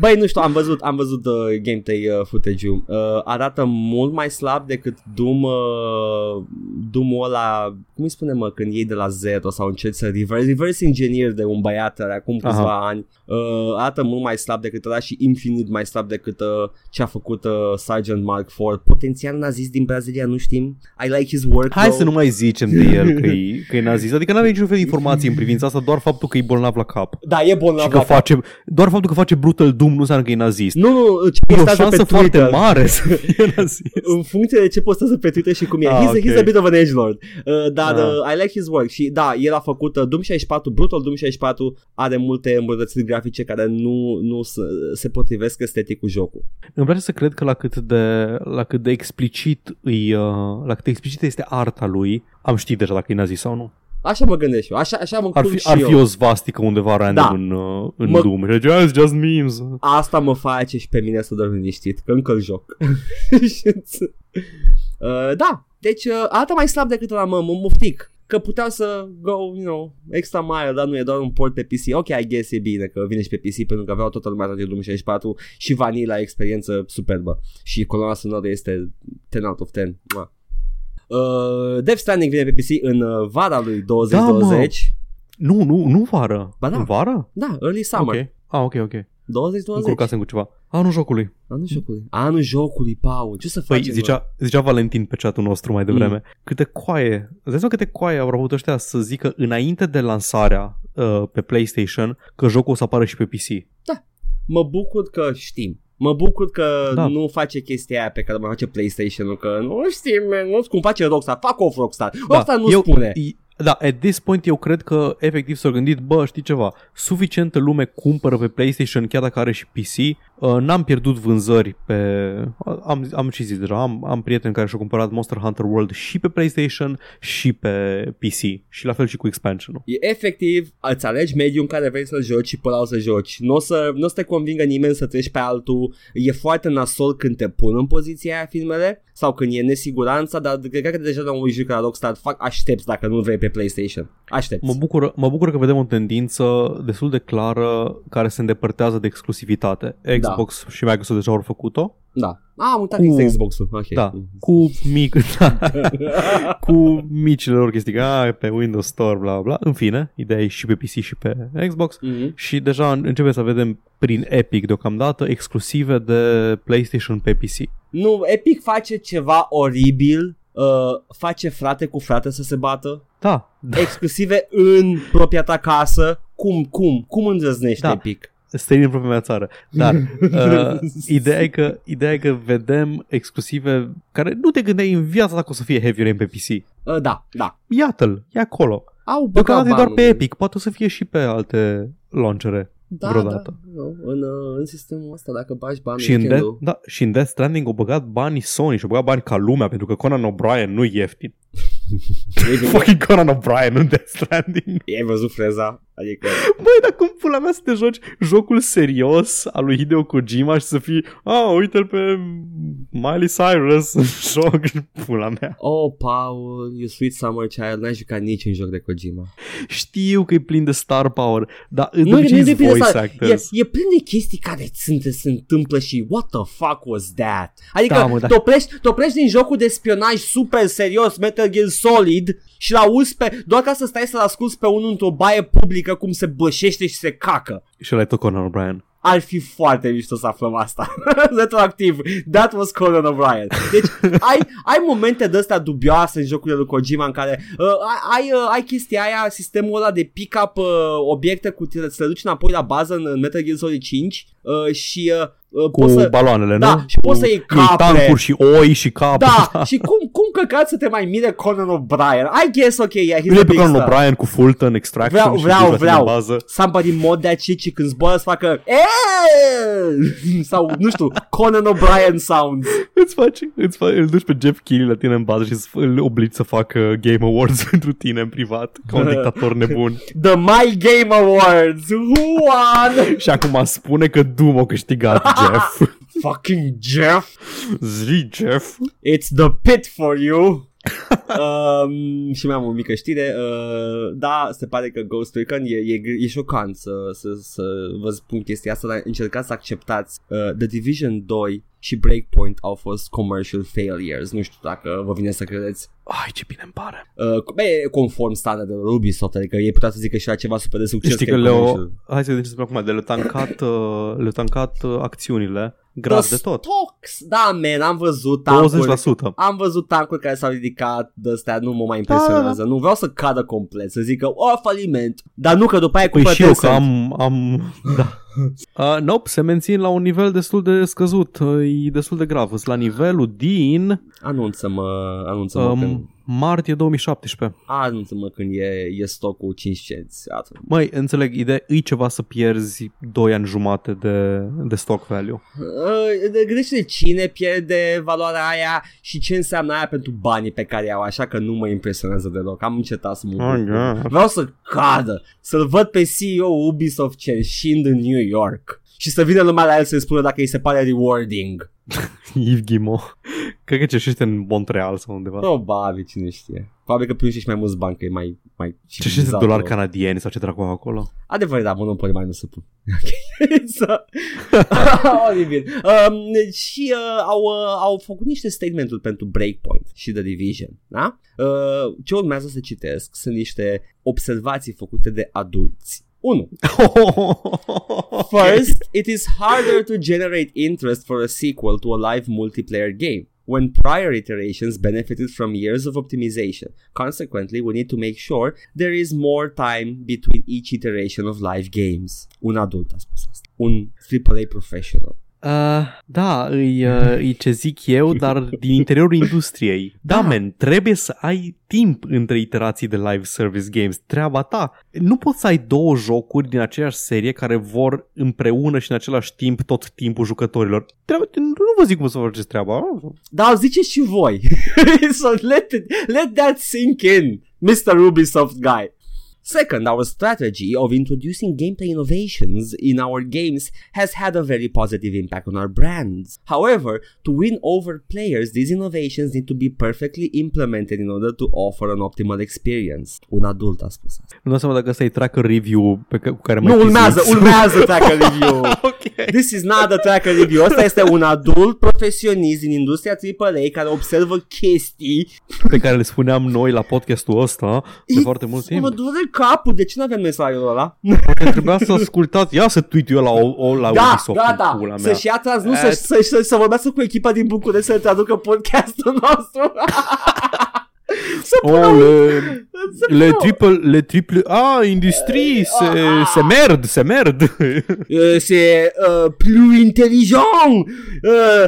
Băi, nu știu, am văzut, am văzut uh, gameplay uh, footage-ul. Uh, arată mult mai slab decât Doom, uh, Doom-ul ăla, cum îi spune mă, când iei de la zero sau încerci să reverse, reverse engineer de un băiat are acum câțiva ani. Uh, arată mult mai slab decât ăla și infinit mai slab decât uh, ce a făcut uh, Sergeant Mark IV. Potențial nazist din Brazilia, nu știm. I like his work. Hai though. să nu mai zicem de el că e, că e nazist. Adică nu avem niciun fel de informații în privința asta, doar faptul că e bolnav la cap. Da, e bolnav Și că la cap. face, doar faptul că face brutal doom nu înseamnă că e nazist. Nu, nu, ce E o postează șansă pe foarte Twitter. mare să fie nazist. în funcție de ce postează pe Twitter și cum e. Ah, he's, ok. he's a bit of an edgelord. Uh, dar Ah. uh, I like his work și da, el a făcut uh, Doom 64, Brutal Doom 64 are multe îmbunătățiri grafice care nu, nu se, se potrivesc estetic cu jocul. Îmi place să cred că la cât de, la cât de explicit îi, uh, la cât de explicit este arta lui, am ști deja dacă e nazist sau nu. Așa mă gândesc și eu, așa, așa mă Ar culc fi, și ar eu. fi o svastică undeva random Da. în, uh, în Mă- Doom. Și zice, "Ah, it's just memes. Asta mă face și pe mine să dorm liniștit, că încă îl joc. Și- uh, da, deci uh, arată mai slab decât la mă, mă muftic. Că puteau să go, you know, extra mile, dar nu e doar un port pe PC. Ok, I guess e bine că vine și pe PC pentru că aveau toată lumea toate Doom 64 și vanilla experiență superbă. Și coloana sonoră este 10 out of 10. Mua. Uh, Death Stranding vine pe PC în uh, vara lui 2020. Nu, nu, nu vară. Ba da. În vară? da, early summer. Ok. Ah, ok, ok. 2020. Încurcasem cu ceva. Anul jocului. Anul jocului. Anul jocului, Paul. Ce să Păi, facem? mă? zicea, zicea Valentin pe chatul nostru mai devreme, mm. câte coaie, îți dai seama câte coaie au avut ăștia să zică înainte de lansarea uh, pe PlayStation că jocul o să apară și pe PC. mă bucur că știm. Mă bucur că Da. da. nu face chestia aia pe care mai face PlayStation-ul, că nu știm, man, nu cum face Rockstar, fac off Rockstar. Rockstar nu Da, eu, spune. i- Da, at this point eu cred că efectiv s-au gândit, bă, știi ceva, suficientă lume cumpără pe PlayStation chiar dacă are și PC, uh, n-am pierdut vânzări pe... Am, am și zis deja, am, am prieteni care și-au cumpărat Monster Hunter World și pe PlayStation și pe PC și la fel și cu expansion-ul. E efectiv, îți alegi mediul în care vrei să joci și pe ăla o să joci. Nu o să, n-o să te convingă nimeni să treci pe altul. E foarte nasol când te pun în poziția aia filmele sau când e nesiguranța, dar cred că deja la un juc la Rockstar fac aștepți dacă nu vrei pe PlayStation. Aștepți. Mă bucur, mă bucur că vedem o tendință destul de clară care se îndepărtează de exclusivitate. Xbox și Microsoft deja au făcut-o. Da. Ah, am uitat Cu- că este Xbox-ul. Ok. Da, cu mic, da, cu micile lor chestii, că, "Ah, pe Windows Store, bla bla. În fine, ideea e și pe PC și pe Xbox. Mhm. Și deja începem să vedem prin Epic deocamdată exclusive de PlayStation pe PC. Nu, Epic face ceva oribil uh, face frate cu frate să se bată, Da, da. exclusive în propria ta casă, cum, cum, cum îndrăznești Da. Epic? Străini în propria mea țară. Dar uh, ideea, e că, ideea e că vedem exclusive care nu te gândeai în viața ta că o să fie heavy rain pe PC. Uh, da, da. Iată-l, e acolo. Au băgat Deocamdată e doar pe banul. Epic, poate o să fie și pe alte launchere. da, vreodată. Da, nu, în, uh, în sistemul ăsta, dacă bagi bani Și în, Death, weekend-ul- da, și în Death Stranding au băgat banii Sony și au băgat bani ca lumea pentru că Conan O'Brien nu e ieftin. Ei, Fucking Conan O'Brien în Death Stranding. Ai văzut freza? Adică Băi, dar cum pula mea să te joci jocul serios al lui Hideo Kojima și să fii, a, uite-l pe Miley Cyrus în joc, pula mea. Oh, Paul, you sweet summer child N-ai jucat nici în joc de Kojima Știu că e plin de star power, dar în Nu, obicei nu e sunt plin de voice asta. actors. E, e plin de chestii care sunt, se întâmplă și what the fuck was that? Adică Da, mă, da. te, oprești, te oprești din jocul de spionaj super serios, Metal Gear Solid și l auzi pe, doar ca să stai să-l asculti pe unul într-o baie publică cum se bășește și se cacă. Și ăla e tot Conan O'Brien. Ar fi foarte mișto să aflăm asta Retroactiv That was Conan O'Brien Deci ai, ai momente de astea dubioase În jocurile lui Kojima În care uh, ai, ai, uh, ai chestia aia Sistemul ăla de pick-up uh, Obiecte cu tine Să le duci înapoi la bază În, în Metal Gear Solid 5 uh, Și uh, uh, Cu poți să, baloanele, Da, nu? și poți Cu- să iei iei capre. tancuri și oi și cap. Da, și cum, cum căcat să te mai mire Conan O'Brien? I guess, ok, yeah, he's Nu a e pe big Conan star. O'Brien cu Fulton Extraction Vreau, și vreau, duci la tine în vreau. bază. Somebody mod that shit și când zboară să facă "Eeeh!" sau nu știu, Conan O'Brien sounds. Îți faci, îți faci, îl duci pe Jeff Keighley la tine în bază și îți- îl obligi să facă Game Awards pentru tine în privat, ca un dictator nebun. The My Game Awards. Who won? și acum spune că Doom a câștigat Jeff. Fucking Jeff. Zi, Jeff. It's the pit for you. um, și mai am o mică știre uh, Da, se pare că Ghost Recon e, e, e șocant să, să, să vă spun chestia asta Dar încercați să acceptați uh, The Division 2 și Breakpoint au fost commercial failures Nu știu dacă vă vine să credeți Ai, ce bine îmi pare. uh, bă, e conform standardelor Ubisoft Adică ei putea să zică și la ceva super de succes Știi că că e le-o... commercial. Hai să vedem acum, de le-au tancat, uh, le-au tancat uh, acțiunile grad The de tot. Stocks, da, man, am văzut tancuri 20%. Am văzut tancuri care s-au ridicat de astea, nu mă mai impresionează. Nu vreau să cadă complet, să zică, o, faliment. Dar nu că după aia Păi cumpără și eu că Tencent. am... am da. Uh, nope, se mențin la un nivel destul de scăzut. Uh, e destul de grav. Sunt la nivelul din Anunță-mă, anunță-mă când, um, martie 2017. anunță-mă când e, e stocul 5 cenți. Atât. Măi, înțeleg, ideea e ceva să pierzi 2 ani jumate de, de stock value. Uh, de- Gândește-te cine pierde valoarea aia și ce înseamnă aia pentru banii pe care au, așa că nu mă impresionează deloc. Am încetat să mă Oh, yeah. Vreau să cadă, să-l văd pe CEO Ubisoft cerșind în New York și să vină lumea la el să-i spună dacă îi se pare rewarding. Yves Guillemot. Cred că cerșește în Montreal sau undeva. Probabil, cine știe. Probabil că primește și mai mulți bani, că e mai... mai Cerșește civilizat, dolari nu? canadieni sau ce dracu au acolo. Adevărat, da, Monopoly mai nu se pun. Să- Oribil. Um, și uh, au, uh, au făcut niște statementuri pentru Breakpoint și The Division. Da? Uh, ce urmează să citesc sunt niște observații făcute de adulți. 1. First, it is harder to generate interest for a sequel to a live multiplayer game when prior iterations benefited from years of optimization. Consequently, we need to make sure there is more time between each iteration of live games. Un adult a spus asta. Un AAA professional. Uh, da, îi, uh, îi ce zic eu, dar din interiorul industriei. Da, Da. men, trebuie să ai timp între iterații de live service games. Treaba ta. Nu poți să ai două jocuri din aceeași serie care vor împreună și în același timp tot timpul jucătorilor. Treaba, nu, nu vă zic cum să faceți treaba. Dar ziceți și voi. so let, it, let that sink in, Mr. Ubisoft guy. Second, our strategy of introducing gameplay innovations in our games has had a very positive impact on our brands. However, to win over players, these innovations need to be perfectly implemented in order to offer an optimal experience. Un adult a spus asta. Nu dau seama dacă ăsta e tracker review pe ca- cu care mai Nu, urmează, chizuiți. urmează tracker review. ok. This is not a tracker review. Asta este un adult profesionist din industria AAA care observă chestii. Pe care le spuneam noi la podcastul ăsta de foarte mult timp. Mă dure capul. De ce nu avem mesajul ăla? Poate trebuia să ascultați. Ia să tweet eu la, o, o, la Da, Ubisoft da, în da. pula mea. Să-și ia transmis, Eh. să, să, să, să vorbească cu echipa din București să traducă podcastul nostru. să pună un- Ole, să le pună- triple, le triple, a, industrie, se, ah. se merd, se merd. Euh, c'est euh, plus intelligent euh,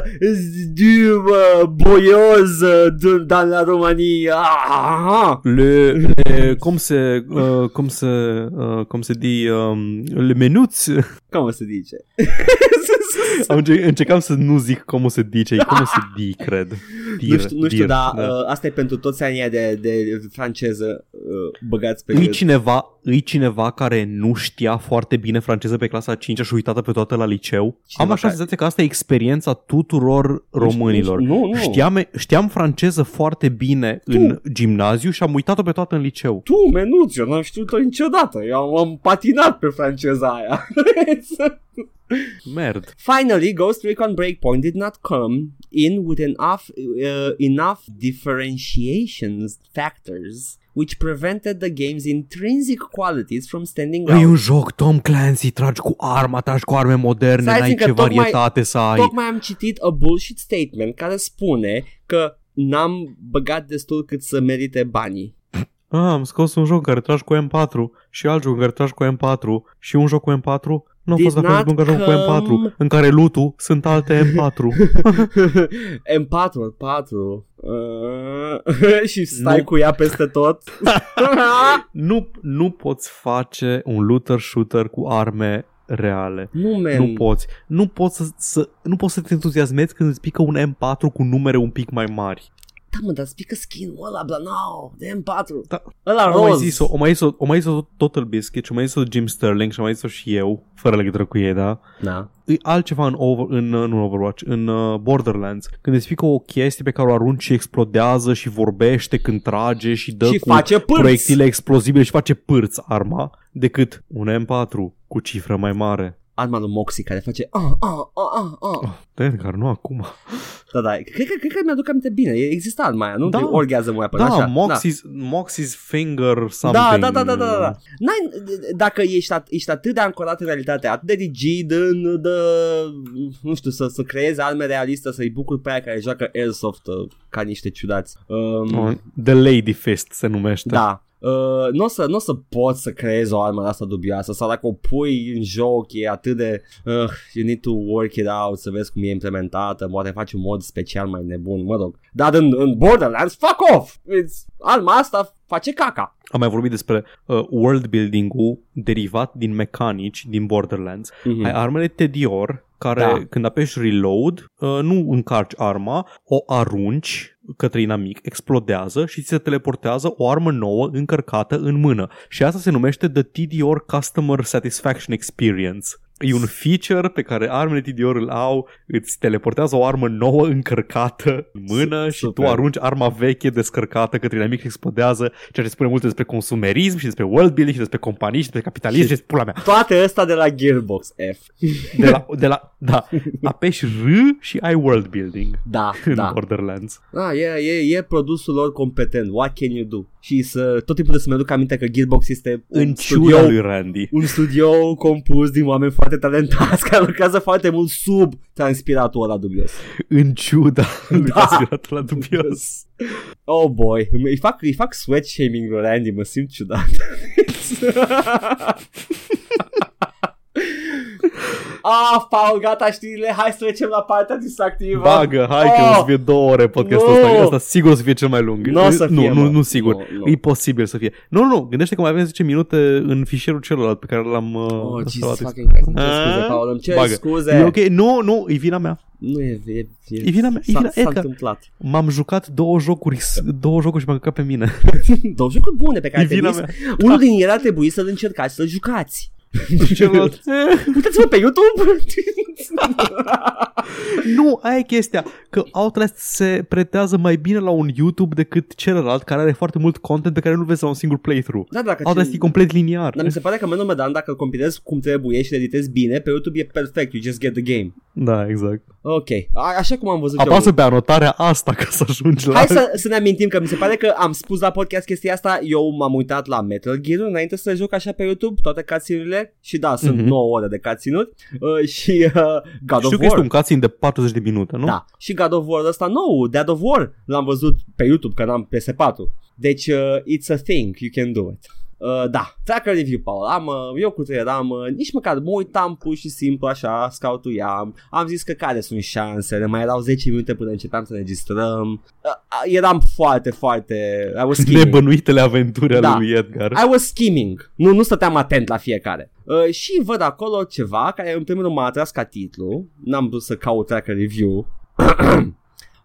du euh, boyeuse de, dans la Roumanie. Ah, ah, ah. Le, le, cum se, uh, cum se, uh, cum se dit, um, le menuți. Cum se zice? Am înce- încercam să nu zic cum se dice, cum se di, cred. Dir, nu știu, nu știu dir, dar uh, asta e pentru toți anii de, de franceză uh, băgați pe Îi gât. cineva, îi cineva care nu știa foarte bine franceză pe clasa 5 și uitată pe toată la liceu? Cineva Am așa care- senzația că asta e experiența tuturor românilor. Nu, nu. Știam, știam franceză foarte bine în gimnaziu și am uitat-o pe toată în liceu. Tu, menuț, eu n-am știut-o niciodată. Eu am, am patinat pe franceza aia. Merd. Finally, Ghost Recon Breakpoint did not come in with enough uh, enough differentiations factors which prevented the game's intrinsic qualities from standing E out. un joc Tom Clancy, tragi cu arma, tragi cu arme moderne, Stai n-ai zic că ce tocmai- varietate să ai. Tocmai am citit a bullshit statement care spune că n-am băgat destul cât să merite banii. Ah, am scos un joc în care tragi cu M4 și alt joc în care tragi cu M4 și un joc cu M4 nu a Did fost la fel de bun ca not joc cu come- M4 în care loot sunt alte M4. M4, 4 uh, și stai Nu. cu ea peste tot. nu, nu poți face un looter shooter cu arme reale. nu, man. Nu poți. Nu poți să, să, nu poți să te entuziasmezi când îți pică un M4 cu numere un pic mai mari. Da, mă, dar spică skin-ul ăla, bla, no, de M4. Da. Ăla O mai roz. zis-o, o mai zis-o, o mai zis-o Total Biscuit și o mai zis-o Jim Sterling și o mai zis-o și eu, fără legătură cu ei, da? Da. E altceva în, over, în, uh, nu în Overwatch, în uh, Borderlands, când îți pică o chestie pe care o arunci și explodează și vorbește când trage și dă și cu face pârți. proiectile explozibile și face pârți arma, decât un M4 cu cifră mai mare. Arma lui Moxie care face ah, ah, ah, ah, ah. Oh, Edgar, nu acum. Da, da, cred că, cred că mi-aduc aminte bine. Exista arma aia, nu? Da. Da. Orgasm mai Da, așa. Moxie's, Moxie's Finger something. Da, da, da, da, da, da, da. N-ai, dacă ești, at- ești atât de ancorat în realitate, atât de rigid în, de, nu știu, să, să creezi arme realiste, să-i bucuri pe aia care joacă Airsoft uh, ca niște ciudați. Um, Oh, The Lady Fist se numește. Da. Uh, nu o să, n-o să poți să creezi o armă de asta dubioasă sau dacă o pui în joc e atât de uh, you need to work it out să vezi cum e implementată poate faci un mod special mai nebun mă rog dar în, în Borderlands fuck off It's, arma asta face caca Am mai vorbit despre uh, world building-ul derivat din mecanici din Borderlands. mm-hmm. Ai armele Tedior, care Da. când apeși reload, uh, nu încarci arma, o arunci către inamic, explodează și ți se teleportează o armă nouă încărcată în mână. Și asta se numește The TDR Customer Satisfaction Experience. E un feature pe care armele TDR îl au, îți teleportează o armă nouă încărcată în mână și Super. tu arunci arma veche descărcată către inamic și explodează, ceea ce spune multe despre consumerism și despre world building și despre companii și despre capitalism și despre pula mea. toate astea de la Gearbox F De la, de la, da, apeși R și ai world building da, în da Borderlands. Da, e, e, e produsul lor competent. What can you do? Și să, tot timpul să-mi aduc aminte că Gearbox este un În studio, ciuda lui Randy. un studio compus din oameni foarte talentați care lucrează foarte mult sub transpiratul ăla dubios. În ciuda lui Da. Transpiratul la dubios. Oh boy, îi fac, îi fac sweat shaming lui Randy, mă simt ciudat. Ah, Paul, gata știrile, hai să trecem la partea distractivă. Bagă, hai că Oh! o să fie două ore podcastul Nu! ăsta. Asta sigur o să fie cel mai lung. N-o să fie, nu, mă. nu, nu sigur. Nu, nu. E posibil să fie. Nu, nu, nu. Gândește că mai avem 10 minute în fișierul celălalt pe care l-am uh, Oh, Jesus instalat. fucking Christ, îmi cer Ah, scuze, Paul, îmi cer bagă. scuze. E ok, nu, nu, e vina mea. Nu e, e, e, E vina mea, e s-a, vina- s-a Edgar. întâmplat. M-am jucat două jocuri, două jocuri și m-am căcat pe mine. Două jocuri bune pe care E vina trebuie mea. să... Unul din ele ar trebui să-l încercați să-l jucați. Celălalt, "Eh, Uitați-vă pe YouTube! Nu, aia e chestia, că Outlast se pretează mai bine la un YouTube decât celălalt care are foarte mult content pe care nu vezi la un singur playthrough. da, dacă Outlast e complet liniar. Dar mi se pare că Man of Medan, dacă îl compilezi cum trebuie și le editezi bine, pe YouTube e perfect, you just get the game. Da, exact. Ok, A- așa cum am văzut Apasă eu. pe anotarea asta ca să ajungi la... Hai să, să ne amintim că mi se pare că am spus la podcast chestia asta, eu m-am uitat la Metal Gear înainte să joc așa pe YouTube, toate cutscene-urile și da, sunt Mhm. 9 ore de cutscene uh, și uh, God Știu of că este War. un cutscene de 40 de minute, nu? Da, și God of War ăsta nou, Dead of War, l-am văzut pe YouTube, că n-am PS4. Deci, uh, it's a thing, you can do it. Uh, da, tracker review, Paul, am, uh, eu cu eram, uh, nici măcar mă uitam pur și simplu așa, scautuiam, am zis că care sunt șansele, mai erau 10 minute până începeam să înregistrăm, uh, uh, eram foarte, foarte, I was skimming. Nebănuitele aventuri ale Da. lui Edgar. I was skimming. Nu, nu stăteam atent la fiecare. Uh, și văd acolo ceva care în primul rând m-a atras ca titlu. N-am vrut să caut tracker review.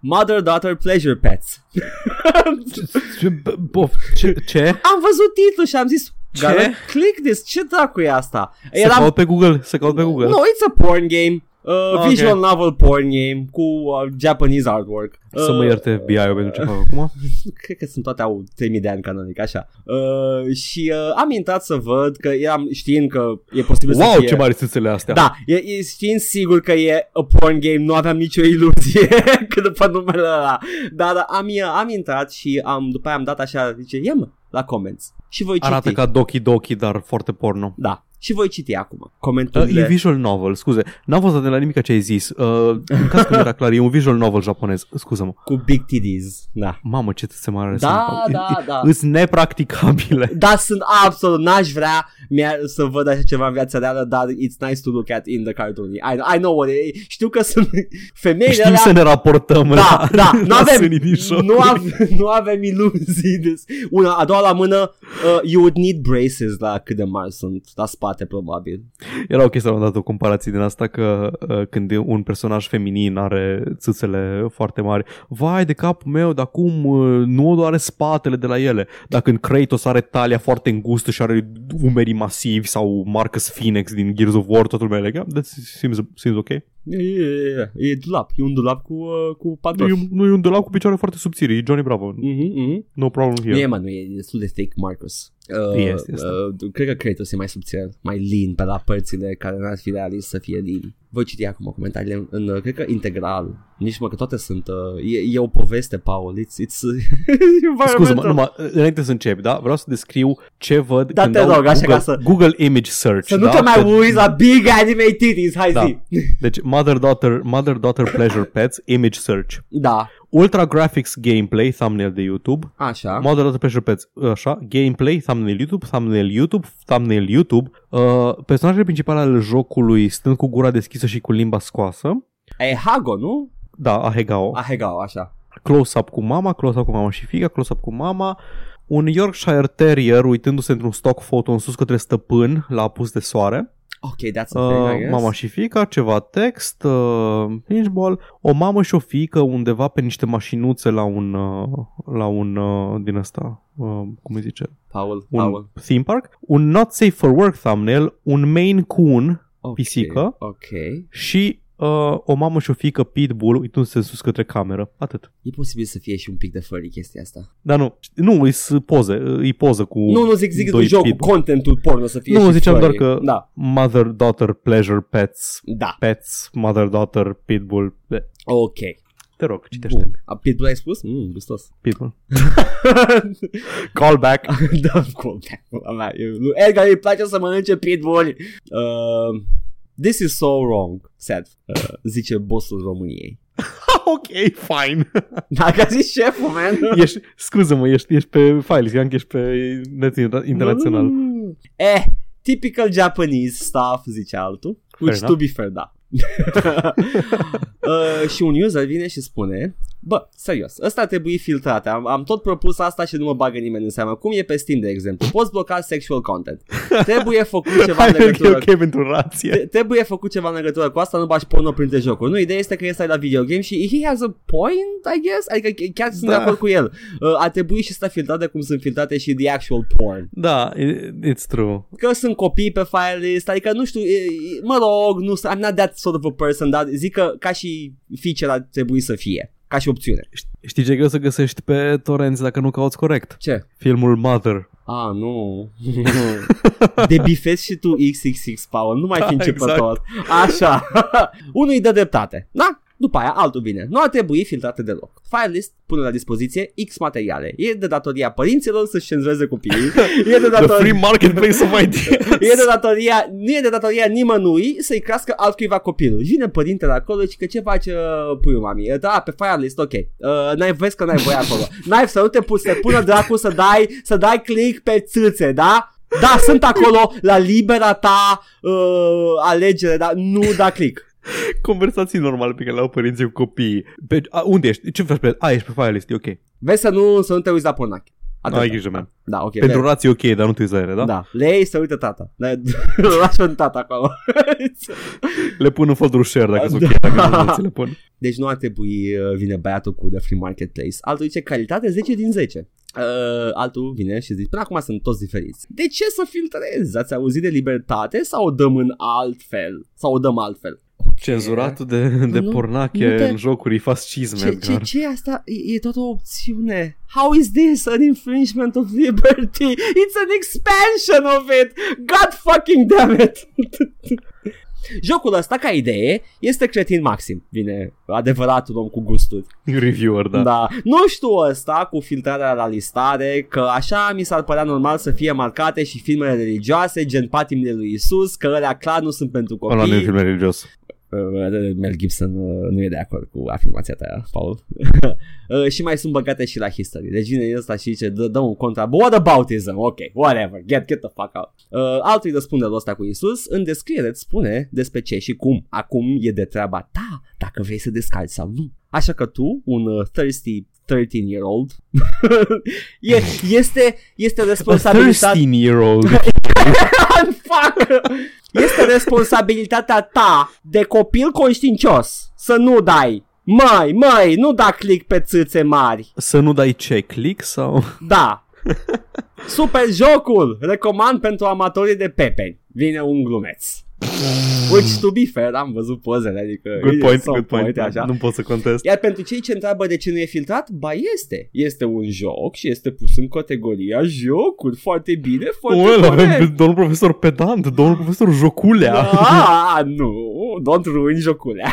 Mother-daughter pleasure pets. Ce, bof, ce, ce? Am văzut titlul și am zis Ce? "Gotta click this, ce dracu e asta? Se caut pe Google, se caut pe Google. No, it's a porn game. Uh, Ok. Visual novel porn game cu uh, Japanese artwork. Să mă Uh, ierte FBI-ul pentru ce fac acum. cred că sunt toate au 3000 de ani canonic, așa. Uh, și uh, am intrat să văd că eram știind că e posibil să Wow, fie... ce mari țâțele astea. Da, e, e, știind sigur că e a porn game, nu aveam nicio iluzie că după numele ăla. Dar da, am, am intrat și am, după aia am dat așa, zice, ia mă, la comments. Și voi citi. Arată ca Doki Doki, dar foarte porno. Da, și voi citi acum Uh, comenturile. e visual novel, scuze. N-am văzut de la nimic ce ai zis. Uh, în caz că nu era clar, e un visual novel japonez. Scuză-mă. Cu big titties, da. Mamă, ce se mare Da, sunt. da, da. Îs nepracticabile. Da, sunt absolut, n-aș vrea mea, să văd așa ceva în viața reală, dar it's nice to look at in the cartoon. I, I know what it is. Știu că sunt femeile Știm alea... să ne raportăm Da, la, da, nu la avem, sânii din jocuri. nu, avem, nu avem iluzii. Des. Una, a doua la mână, uh, you would need braces la cât de mari sunt, la spate probabil. Era o chestie, am dat o comparație din asta că uh, când un personaj feminin are țâțele foarte mari, vai de capul meu, dar cum uh, nu are spatele de la ele. Dar când Kratos are talia foarte îngustă și are umerii masivi sau Marcus Phoenix din Gears of War, totul meu legat, that seems, seems ok. E, e, e, e dulap, e un dulap cu, uh, cu Nu pantofi. e, un- nu e un dulap cu picioare foarte subțiri, e Johnny Bravo. Mhm, mhm. No problem Nu here. e, mă, nu e, e destul de thick, Marcus. Uh, Este, este. Uh, cred că Kratos e mai subțire, mai lean pe la părțile care n-ar fi realist să fie lean. Voi citi acum comentariile în, în uh, cred că integral. Nici mă că toate sunt, uh, e, e o poveste, Paul. It's, it's Scuze-mă, environmental. numai, înainte să încep, da? Vreau să descriu ce văd Da, când te dau rog, așa Google, ca să- Google Image Search. Să nu da? te mai Pe- uiți la big anime titties, hai Da. zi. Deci mother-daughter, mother-daughter pleasure pets, image search. Da, Ultra Graphics Gameplay, thumbnail de YouTube. așa. Mother-daughter pleasure pets, așa. Gameplay, thumbnail YouTube, thumbnail YouTube, thumbnail YouTube. Uh, personajele principale ale jocului stând cu gura deschisă și cu limba scoasă. E Hago, nu? Da, Ahegao. Ahegao, așa. Close-up cu mama, close-up cu mama și figa, close-up cu mama. Un Yorkshire Terrier uitându-se într-un stock photo în sus către stăpân la apus de soare. Ok, that's a thing, I Uh, guess. mama și fica, ceva text, uh, pinball, o mamă și o fiică undeva pe niște mașinuțe la un, uh, la un uh, din ăsta, uh, cum îi zice, Paul, un Paul. theme park, un not safe for work thumbnail, un Maine Coon Ok, pisică. Ok. și uh, o mamă și o fiică pitbull uitându-se sus către cameră. Atât. E posibil să fie și un pic de furry chestia asta. Dar nu, nu, îi poze, îi poză cu Nu, nu zic, zic doi jocul, pitbull. contentul porno să fie Nu, și ziceam furry. doar că- Da, Mother-daughter pleasure pets, da, pets, mother-daughter pitbull. Be- ok. Te rog, citește Bun. A Pitbull ai spus? Mm, gustos. Pitbull. Callback. da, cool. Pula mea. Eu- Lui Edgar îi place să mănânce pitbull. Uh, this is so wrong, sad, uh, zice bossul României. ok, fine. Dacă a zis șeful, man. ești, scuză-mă, ești, ești pe file, ziceam că ești pe net internațional. Nu, nu, nu. Eh, typical Japanese stuff, zice altul. Which, enough. to be fair, da. uh, și un user vine și spune Bă, serios, ăsta ar trebui filtrat. Am, am tot propus asta și nu mă bagă nimeni în seamă. Cum e pe Steam, de exemplu? Poți bloca sexual content. Trebuie făcut ceva în Hai, e legătură ok pentru rație. Te- trebuie făcut ceva în legătură cu asta, nu bași porno printre jocuri. Nu, ideea este că este la video game și he has a point, I guess. Adică ch- chiar sunt Da. de acord cu el. Uh, ar trebui și să filtrate cum sunt filtrate și the actual porn. Da, i- it's true. Că sunt copii pe file list, adică nu știu, e, e, mă rog, nu, I'm not that sort of a person, dar zic că ca și feature ar trebui să fie. Ca și opțiune. Știi ce e greu să găsești pe torrenți dacă nu cauți corect? Ce? Filmul Mother. Ah, nu. De bifezi și tu XXX, Paul, nu mai fi Da, începător. Așa. Unul îi dă dreptate. Da? După aia altul vine. Nu ar trebui filtrate deloc. File list pune la dispoziție X materiale. E de datoria părinților să-și cenzureze copiii. E de The free datoria... marketplace of ideas. E de datoria, nu e de datoria nimănui să-i crească altcuiva copilul. Vine părintele acolo și că ce face uh, puiul mami? Da, pe file list, ok. Uh, n-ai vezi că n-ai voie acolo. N-ai să nu te puși, să te pună dracu să dai, să dai click pe țâțe, da? Da, sunt acolo la libera ta uh, alegere, dar nu da click. Conversații normale pe care le au părinții cu copiii. Pe, a, unde ești? Ce faci pe A, ești pe file list, e ok. Vezi să nu, să nu te uiți la pornache. Atât. Ai grijă, man. Da, ok. Pentru le- rații ok, dar nu te uiți la ele, da? da. Le iei să uită tata. Da, Lași un tata acolo. Le pun în foldul share dacă sunt Da. ok, dacă nu ți le pun. Deci nu ar trebui uh, vine băiatul cu The Free Marketplace. Altul zice calitate 10 din 10. Uh, altul vine și zice, până acum sunt toți diferiți. De ce să filtrezi? Ați auzit de libertate sau o dăm în altfel? Sau o dăm altfel? Cenzuratul de, de Nu- pornache nu te- în jocuri e fascism, Ce, ce, Edgar. ce e asta? E, e tot o opțiune. How is this an infringement of liberty? It's an expansion of it! God fucking damn it! Jocul ăsta, ca idee, este cretin maxim. Vine adevăratul om cu gusturi. Reviewer, da. Da. Nu știu ăsta cu filtrarea la listare, că așa mi s-ar părea normal să fie marcate și filmele religioase, gen patimile lui Isus, că ălea clar nu sunt pentru copii. Ăla nu e film religios. Uh, Mel Gibson uh, nu e de acord cu afirmația ta, Paul. Uh, și mai sunt băgate și la history. Deci vine ăsta și zice, dă, dă un contra. But what aboutism? Ok, whatever, get, get the fuck out. Uh, altul îi răspunde la ăsta cu Isus. În descriere îți spune despre ce și cum. Acum e de treaba ta dacă vrei să descarci sau nu. Așa că tu, un uh, thirsty 13-year-old, e, este, este A responsabilitatea 13-year-old. Fuck! Este responsabilitatea ta de copil conștiincios să nu dai. Măi, măi, nu da click pe țâțe mari. Să nu dai ce? Click sau... Da. Super jocul! Recomand pentru amatorii de pepeni. Vine un glumeț. Which, to be fair, am văzut pozele, adică... Good e point, so good point. așa. Nu pot să contest. Iar pentru cei ce întreabă de ce nu e filtrat, ba este. Este un joc și este pus în categoria jocuri. Foarte bine, foarte Well, corect. avem domnul profesor pedant, domnul profesor joculea. Ah, nu, don't ruin joculea.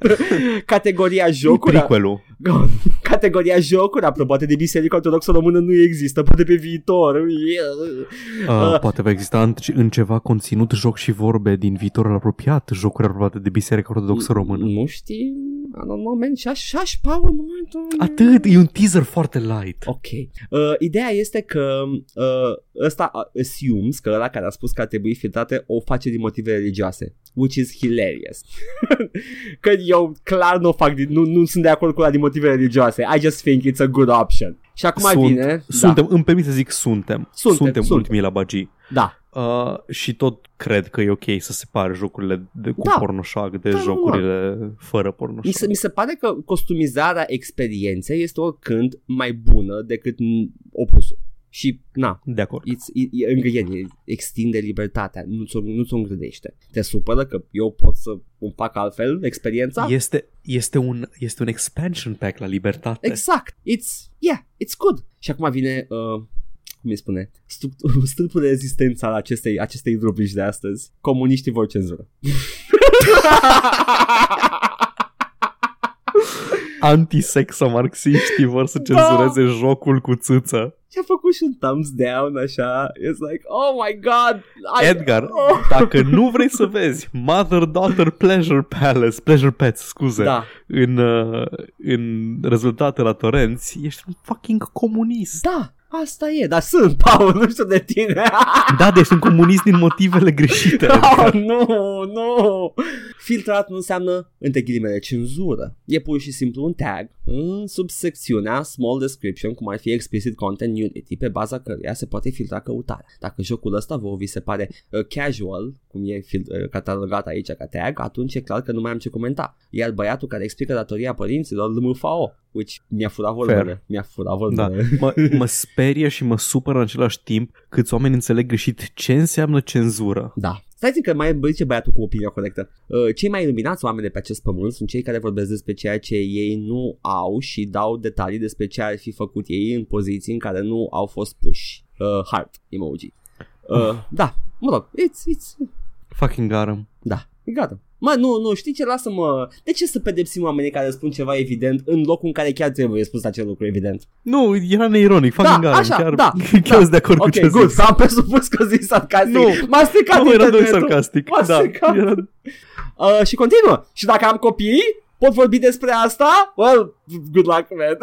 Categoria jocuri, Prequel-ul. categoria jocuri aprobate de Biserica Ortodoxă Română nu există, poate pe viitor. Uh, poate va exista în, în ceva conținut joc și vorbe din viitorul apropiat, jocuri aprobate de Biserica Ortodoxă Română. Nu știi? În un moment și așa și Paul în momentul... Atât, e un teaser foarte light. Ok. Uh, ideea este că uh, ăsta uh, assumes că ăla care a spus că ar trebui filtrate o face din motive religioase. Which is hilarious. că eu clar nu fac din, nu, nu sunt de acord cu ăla din motive religioase. I just think it's a good option. Și acum Sunt, vine... suntem, îmi permit să zic suntem. Suntem, Suntem, suntem. ultimii la bagii. Da. Uh, și tot cred că e ok să separe jocurile de, cu Da. pornoșag de Da, jocurile fără Mi pornoșag. se, mi se pare că costumizarea experienței este oricând mai bună decât n- opusul. Și, na, De acord. It's, e, e, încă el e- extinde libertatea, nu ți-o, nu ți-o îngrădește. Te supără că eu pot să îmi fac altfel experiența? Este, este, un, este un expansion pack la libertate. Exact. It's, yeah, it's good. Și acum vine, uh, cum îi spune, struct- stâlpul de rezistență al acestei, acestei rubrici de astăzi. Comuniștii vor cenzură. Antisexa-marxiștii vor să Da. cenzureze jocul cu țâță. Și a făcut și un thumbs down așa. It's like, oh my god. I, Edgar, Oh. dacă nu vrei să vezi Mother-Daughter Pleasure Palace, Pleasure Pets, scuze, Da, în, uh, în rezultate la torenți, ești un fucking comunist. da. Asta e, dar sunt, Paul, nu știu de tine. Da, deci sunt comunist din motivele greșite. Oh, nu, nu. Filtrat nu înseamnă, între ghilimele, cenzură. E pur și simplu un tag în subsecțiunea small description, cum ar fi explicit content nudity, pe baza căruia se poate filtra căutarea. Dacă jocul ăsta vă vi se pare uh, casual, cum e fil- uh, catalogat aici ca tag, atunci e clar că nu mai am ce comenta. Iar băiatul care explică datoria părinților, LMFAO, which mi-a furat vorbele. Fair. Mi-a furat Da. vorbele. Mă, mă sperie și mă supără în același timp câți oameni înțeleg greșit ce înseamnă cenzură. Da. Stai că mai zice băiatul cu opinia corectă. Uh, Cei mai iluminați oameni de pe acest pământ sunt cei care vorbesc despre ceea ce ei nu au și dau detalii despre ce ar fi făcut ei în poziții în care nu au fost puși. Uh, heart emoji. Uh, da, mă rog, it's, it's, Fucking garam. da, e gata. Mă, nu, nu, știi ce, lasă-mă De ce să pedepsim oamenii care spun ceva evident În locul în care chiar trebuie spus acel lucru evident Nu, era neironic, fucking Da, garam. așa, chiar, da, chiar da. sunt de acord cu Ok, ce good, zici. s-am presupus că zici sarcastic Nu. M-a stricat Nu, era doar internetul. sarcastic. M-a Da, stricat. era... Uh, și continuă. Și dacă am copii, pot vorbi despre asta? Well, good luck, man.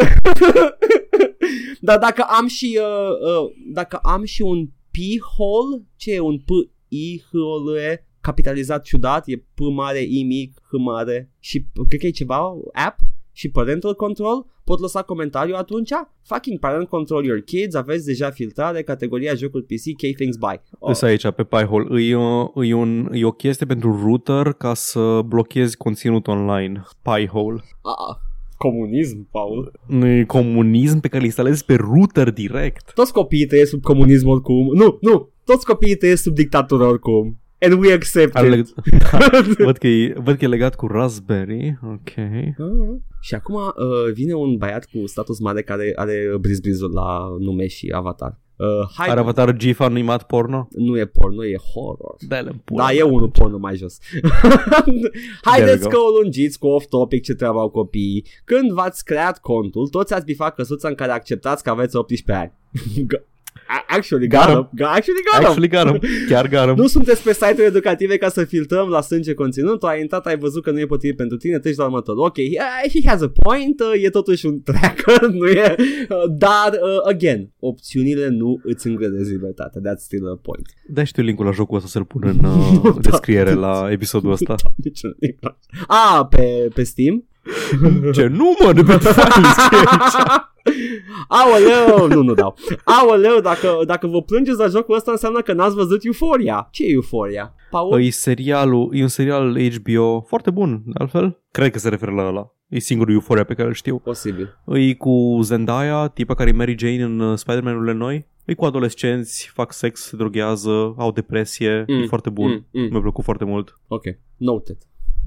Dar dacă am și uh, uh, dacă am și un p-hole, ce e un p i h o l e capitalizat ciudat, e p mare, i mic, h mare și cred că e ceva app și parental control, pot lăsa comentariu atunci? Fucking parent control your kids, aveți deja filtrare, categoria jocul PC, key things by. Oh. Îs aici, pe Pi-hole. E, o- e, un, e o chestie pentru router ca să blochezi conținut online. Pi-hole. Ah, comunism, Paul. Nu e comunism pe care îl instalezi pe router direct. Toți copiii trăiesc sub comunism oricum. Nu, nu. Toți copiii trăiesc sub dictatură oricum. And we accept Are it. leg- da, văd, că e, văd că e legat cu Raspberry. Ok. Ah. Și acum uh, vine un băiat cu status mare care are brizbrizul la nume și avatar. Uh, hai, Are avatar GIF animat porno? nu e porno, e horror. Da, Da, e unul porno mai jos. Haideți There că we o lungiți cu off-topic ce treabă au copiii. Când v-ați creat contul, toți ați bifat căsuța în care acceptați că aveți 18 ani. G- Actually, Got got 'em. him. Actually, got 'em. Actually got 'em. Chiar got 'em. Nu sunteți pe site-uri educative ca să filtrăm la sânge conținutul, ai intrat, ai văzut că nu e potrivit pentru tine, treci la următorul. Ok, he- he has a point, uh, e totuși un tracker, nu e, uh, dar, uh, again, opțiunile nu îți îngrădesc libertatea, that's still a point. Dai și tu linkul la jocul ăsta să-l pun în uh, descriere la episodul ăsta. Deci, A, pe, pe Steam? Ce număr de pe file scrie aici? Aoleu, nu, nu dau. Aoleu, dacă, dacă vă plângeți la jocul ăsta înseamnă că n-ați văzut Euphoria. Ce e Euphoria? Paul? E serialul, e un serial HBO foarte bun, de altfel. Cred că se referă la ăla. E singurul Euphoria pe care îl știu. Posibil. E cu Zendaya, tipa care e Mary Jane în uh, Spider-Man-urile noi. E cu adolescenți, fac sex, se droghează, au depresie, mm. Mm, e foarte bun. Mm, mm. Mi-a plăcut foarte mult. Ok, noted.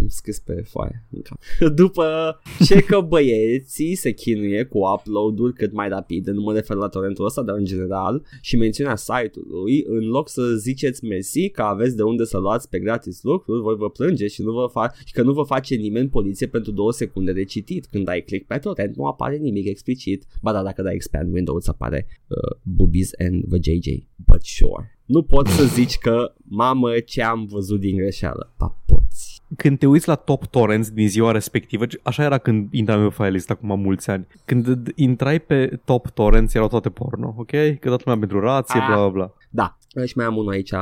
Am scris pe foaie în cap. După ce că băieții se chinuie cu upload-uri cât mai rapide, nu mă refer la torentul ăsta, dar în general, și mențiunea site-ului, în loc să ziceți mersi că aveți de unde să luați pe gratis lucruri, voi vă plânge și, nu vă fa- și că nu vă face nimeni poliție pentru două secunde de citit. Când dai click pe torrent, nu apare nimic explicit, ba da, dacă dai expand window, îți apare uh, boobies and vajayjay. But sure. Nu poți să zici că, mamă, ce am văzut din greșeală. Pa, poți. Când te uiți la top torrents din ziua respectivă, așa era când intram eu pe filelist acum mulți ani. Când d- intrai pe top torrents erau toate porno, ok? Că toată lumea pentru rație, Ah. bla bla bla. Da, și mai am unul aici uh,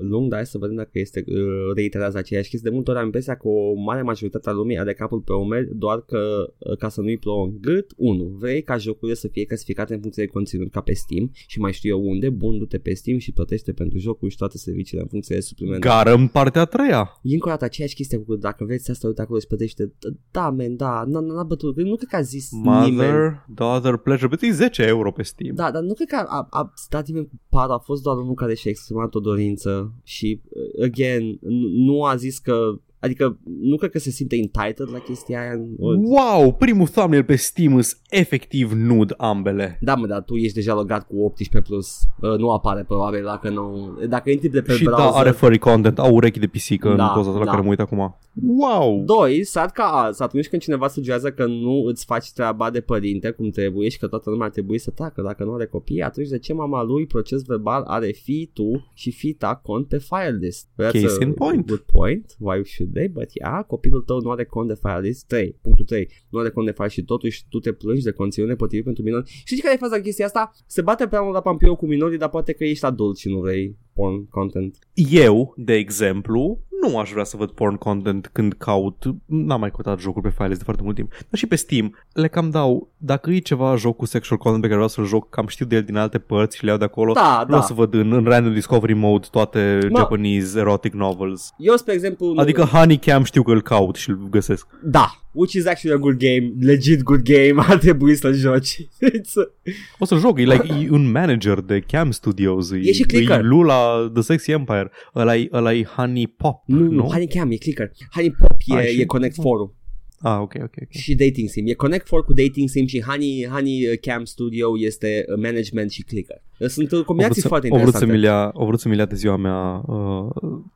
lung, dar hai să vedem dacă este uh, reiterează aceeași chestie. De multe ori am impresia că o mare majoritate a lumii are capul pe umeri doar că, uh, ca să nu-i plouă în gât. 1. Vrei ca jocurile să fie clasificate în funcție de conținut ca pe Steam și mai știu eu unde, bun, du-te pe Steam și plătește pentru jocul și toate serviciile în funcție de suplimente. Gară în partea a treia. E încă o dată aceeași chestie cu dacă vreți asta, uite acolo și plătește. Da, men, da, n- n- n-a bătut. Nu cred că a zis nimeni. Mother, daughter, pleasure, plătești 10 euro pe Steam. Da, dar nu cred că a, a, a stat nimeni cu par, a fost doar unul care și-a exprimat o dorință și, uh, again, n- nu a zis că, adică nu cred că se simte entitled la chestia aia. Wow, primul thumbnail pe Steam îs efectiv nud ambele. Da, mă, dar tu ești deja logat cu 18+, plus. Uh, nu apare probabil dacă nu... Dacă intri de pe și browser... da, are furry content, au urechi de pisică Da, în poza la da. care mă uit acum. Wow! Doi, sad ca azi, atunci când cineva sugerează că nu îți faci treaba de părinte cum trebuie și că toată lumea ar trebui să tacă dacă nu are copii, atunci de ce mama lui proces verbal are fi tu și fi ta cont pe file list? That's Case a in point. Good point. Why should they? But yeah, copilul tău nu are cont de file list. 3. Punctul 3. Nu are cont de file și totuși tu te plângi de conținut nepotrivit pentru minori. Știi care e faza chestia asta? Se bate prea mult la pampirul cu minorii, dar poate că ești adult și nu vrei porn content. Eu, de exemplu, nu aș vrea să văd porn content când caut, n-am mai căutat jocuri pe files de foarte mult timp, dar și pe Steam le cam dau, dacă e ceva joc cu sexual content pe care vreau să-l joc, cam știu de el din alte părți și le iau de acolo, Da, vreau da. să văd în, în random discovery mode toate Mă- Japanese erotic novels. Eu, spre exemplu... nu- Adică Honeycam știu că îl caut și îl găsesc. Da, which is actually a good game, legit good game, ar trebui să joci. It's a- O să joc, e like e un manager de Cam Studios, E și clicker. e Lula The Sexy Empire, ăla-i, ăla-i Honey Pop, nu, nu? nu, Honeycam e clicker. Honey Pop Ah, e, și- e Connect 4 Ah, ok, ok, ok. și Dating Sim. E Connect 4 cu Dating Sim și Honey, Honey uh, Cam Studio este uh, management și clicker. Sunt uh, O combinații vrut, să, foarte o vrut interesante. să-mi ia, o vrut să-mi ia de ziua mea uh,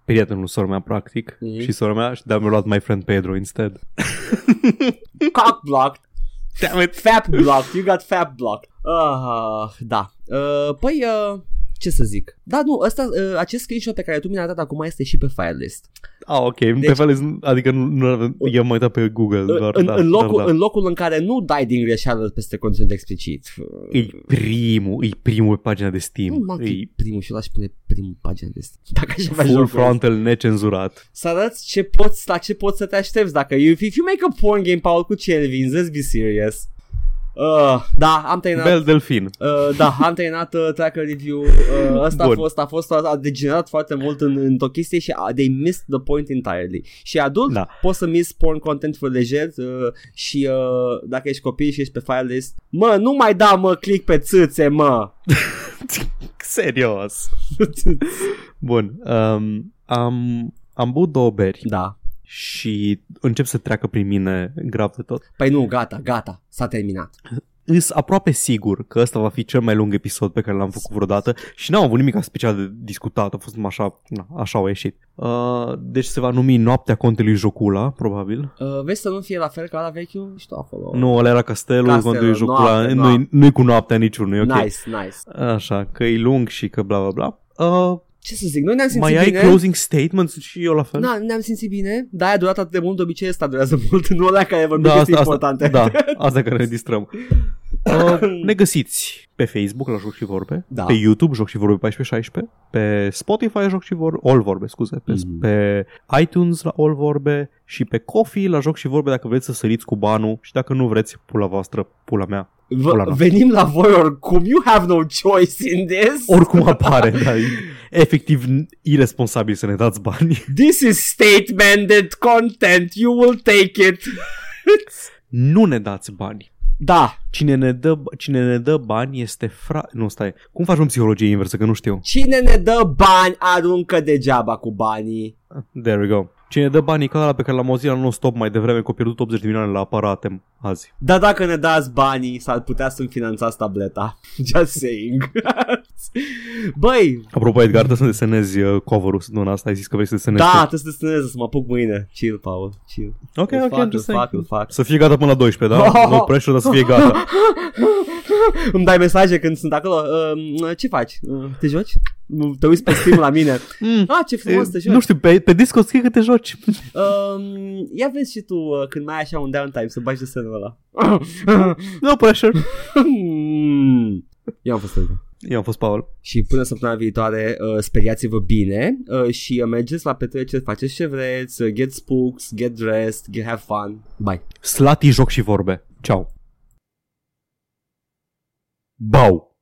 prietenul sora mea practic Mhm. și sora mea și de-a mi-a luat My Friend Pedro instead. Cock blocked. Damn it! Fap blocked. You got fap blocked. Uh, da. Uh, păi, uh, ce să zic? Da, nu, ăsta, uh, acest screenshot pe care tu mi l-ai dat acum este și pe file list. Ah, ok, deci, pe fel, adică nu, nu avem, eu am uitat pe Google doar, în, da, în, locul, dar, da. în locul în care nu dai din greșeală peste conținut explicit. E primul, e primul pe pagina de Steam. Nu, mă, e e primul și l-aș pune primul pagina de Steam. Dacă aș avea full jocul frontal necenzurat. Să arăți ce poți, la ce poți să te aștepți dacă you, if you make a porn game, Paul, cu ce îl vinzi, let's be serious. Uh, da, am terminat. Bel Delfin. Uh, da, am terminat uh, tracker review. Uh, asta a Bun. fost, a fost, a, a degenerat foarte mult în, într-o chestie și a, they missed the point entirely. Și adult, Da. poți să miss porn content for lejer uh, și uh, dacă ești copil și ești pe file list, mă, nu mai da, mă, click pe țâțe, mă. Serios. Bun, um, am, am băut două beri da. Și încep să treacă prin mine grav de tot. Păi nu, gata, gata, s-a terminat. Îs aproape sigur că ăsta va fi cel mai lung episod pe care l-am făcut vreodată și n-am avut nimic special de discutat, a fost numai așa, na, așa au ieșit. Uh, deci se va numi Noaptea Contelui Jocula, probabil. Uh, vezi să nu fie la fel ca la vechiul? Și tu acolo. Nu, ăla era Castelul, Castelul, Contelui Jocula, noapte, nu-i, noapte. nu-i cu noaptea niciunul, e ok. Nice, nice. Așa, că e lung și că bla bla bla. Uh, Ce să zic, noi ne-am simțit mai ai bine. closing statements și eu la fel? Na, ne-am simțit bine, da, a durat atât de mult, de obicei ăsta durează mult, nu ăla care vorbim da, chestii asta, importante. asta, da, asta care ne distrăm. Uh, ne găsiți pe Facebook la Joc și Vorbe, Da. pe YouTube Joc și Vorbe 14-16, pe Spotify Joc și Vorbe, All Vorbe, scuze, pe, Mhm. pe iTunes la All Vorbe și pe Coffee la Joc și Vorbe dacă vreți să săriți cu banul și dacă nu vreți, pula voastră, pula mea. Pula V- mea. venim la voi oricum, you have no choice in this. Oricum apare, dar e efectiv irresponsabil să ne dați bani. This is state-mandated content, you will take it. Nu ne dați bani. da, Cine ne dă, cine ne dă bani este fra... Nu, stai. Cum faci un psihologie inversă, că nu știu. cine ne dă bani aruncă degeaba cu banii. There we go. Cine dă banii ca ăla pe care l-am auzit la non-stop mai devreme că a pierdut 80 de milioane la aparate azi. Dar dacă ne dați banii, s-ar putea să-mi finanțați tableta. Just saying. Băi, Apropo, Edgar, trebuie să desenezi uh, cover-ul săptămâna asta. Ai zis că vrei să desenezi. da, tot. trebuie să desenez, să mă apuc mâine. Chill, Paul, chill. Ok, Îl ok, fac, I'm îl just fac, saying. îl fac. Să fie gata până la 12, da? Oh! No pressure, dar să fie gata. Îmi dai mesaje când sunt acolo. Uh, ce faci? Uh, te joci? Te uiți pe Steam la mine. Mm. Ah, ce frumos te E, joci. nu știu, pe, pe Discord scrie că te joci. Um, ia vezi și tu uh, când mai ai așa un downtime să bagi desenul ăla. No pressure. Hmm. Eu am fost Elga. Eu am fost Paul. Și până săptămâna viitoare uh, speriați-vă bine uh, și uh, mergeți la petreceri, faceți ce vreți, uh, get spooks, get dressed, get have fun. Bye. Slati, joc și vorbe. Ciao. Bau.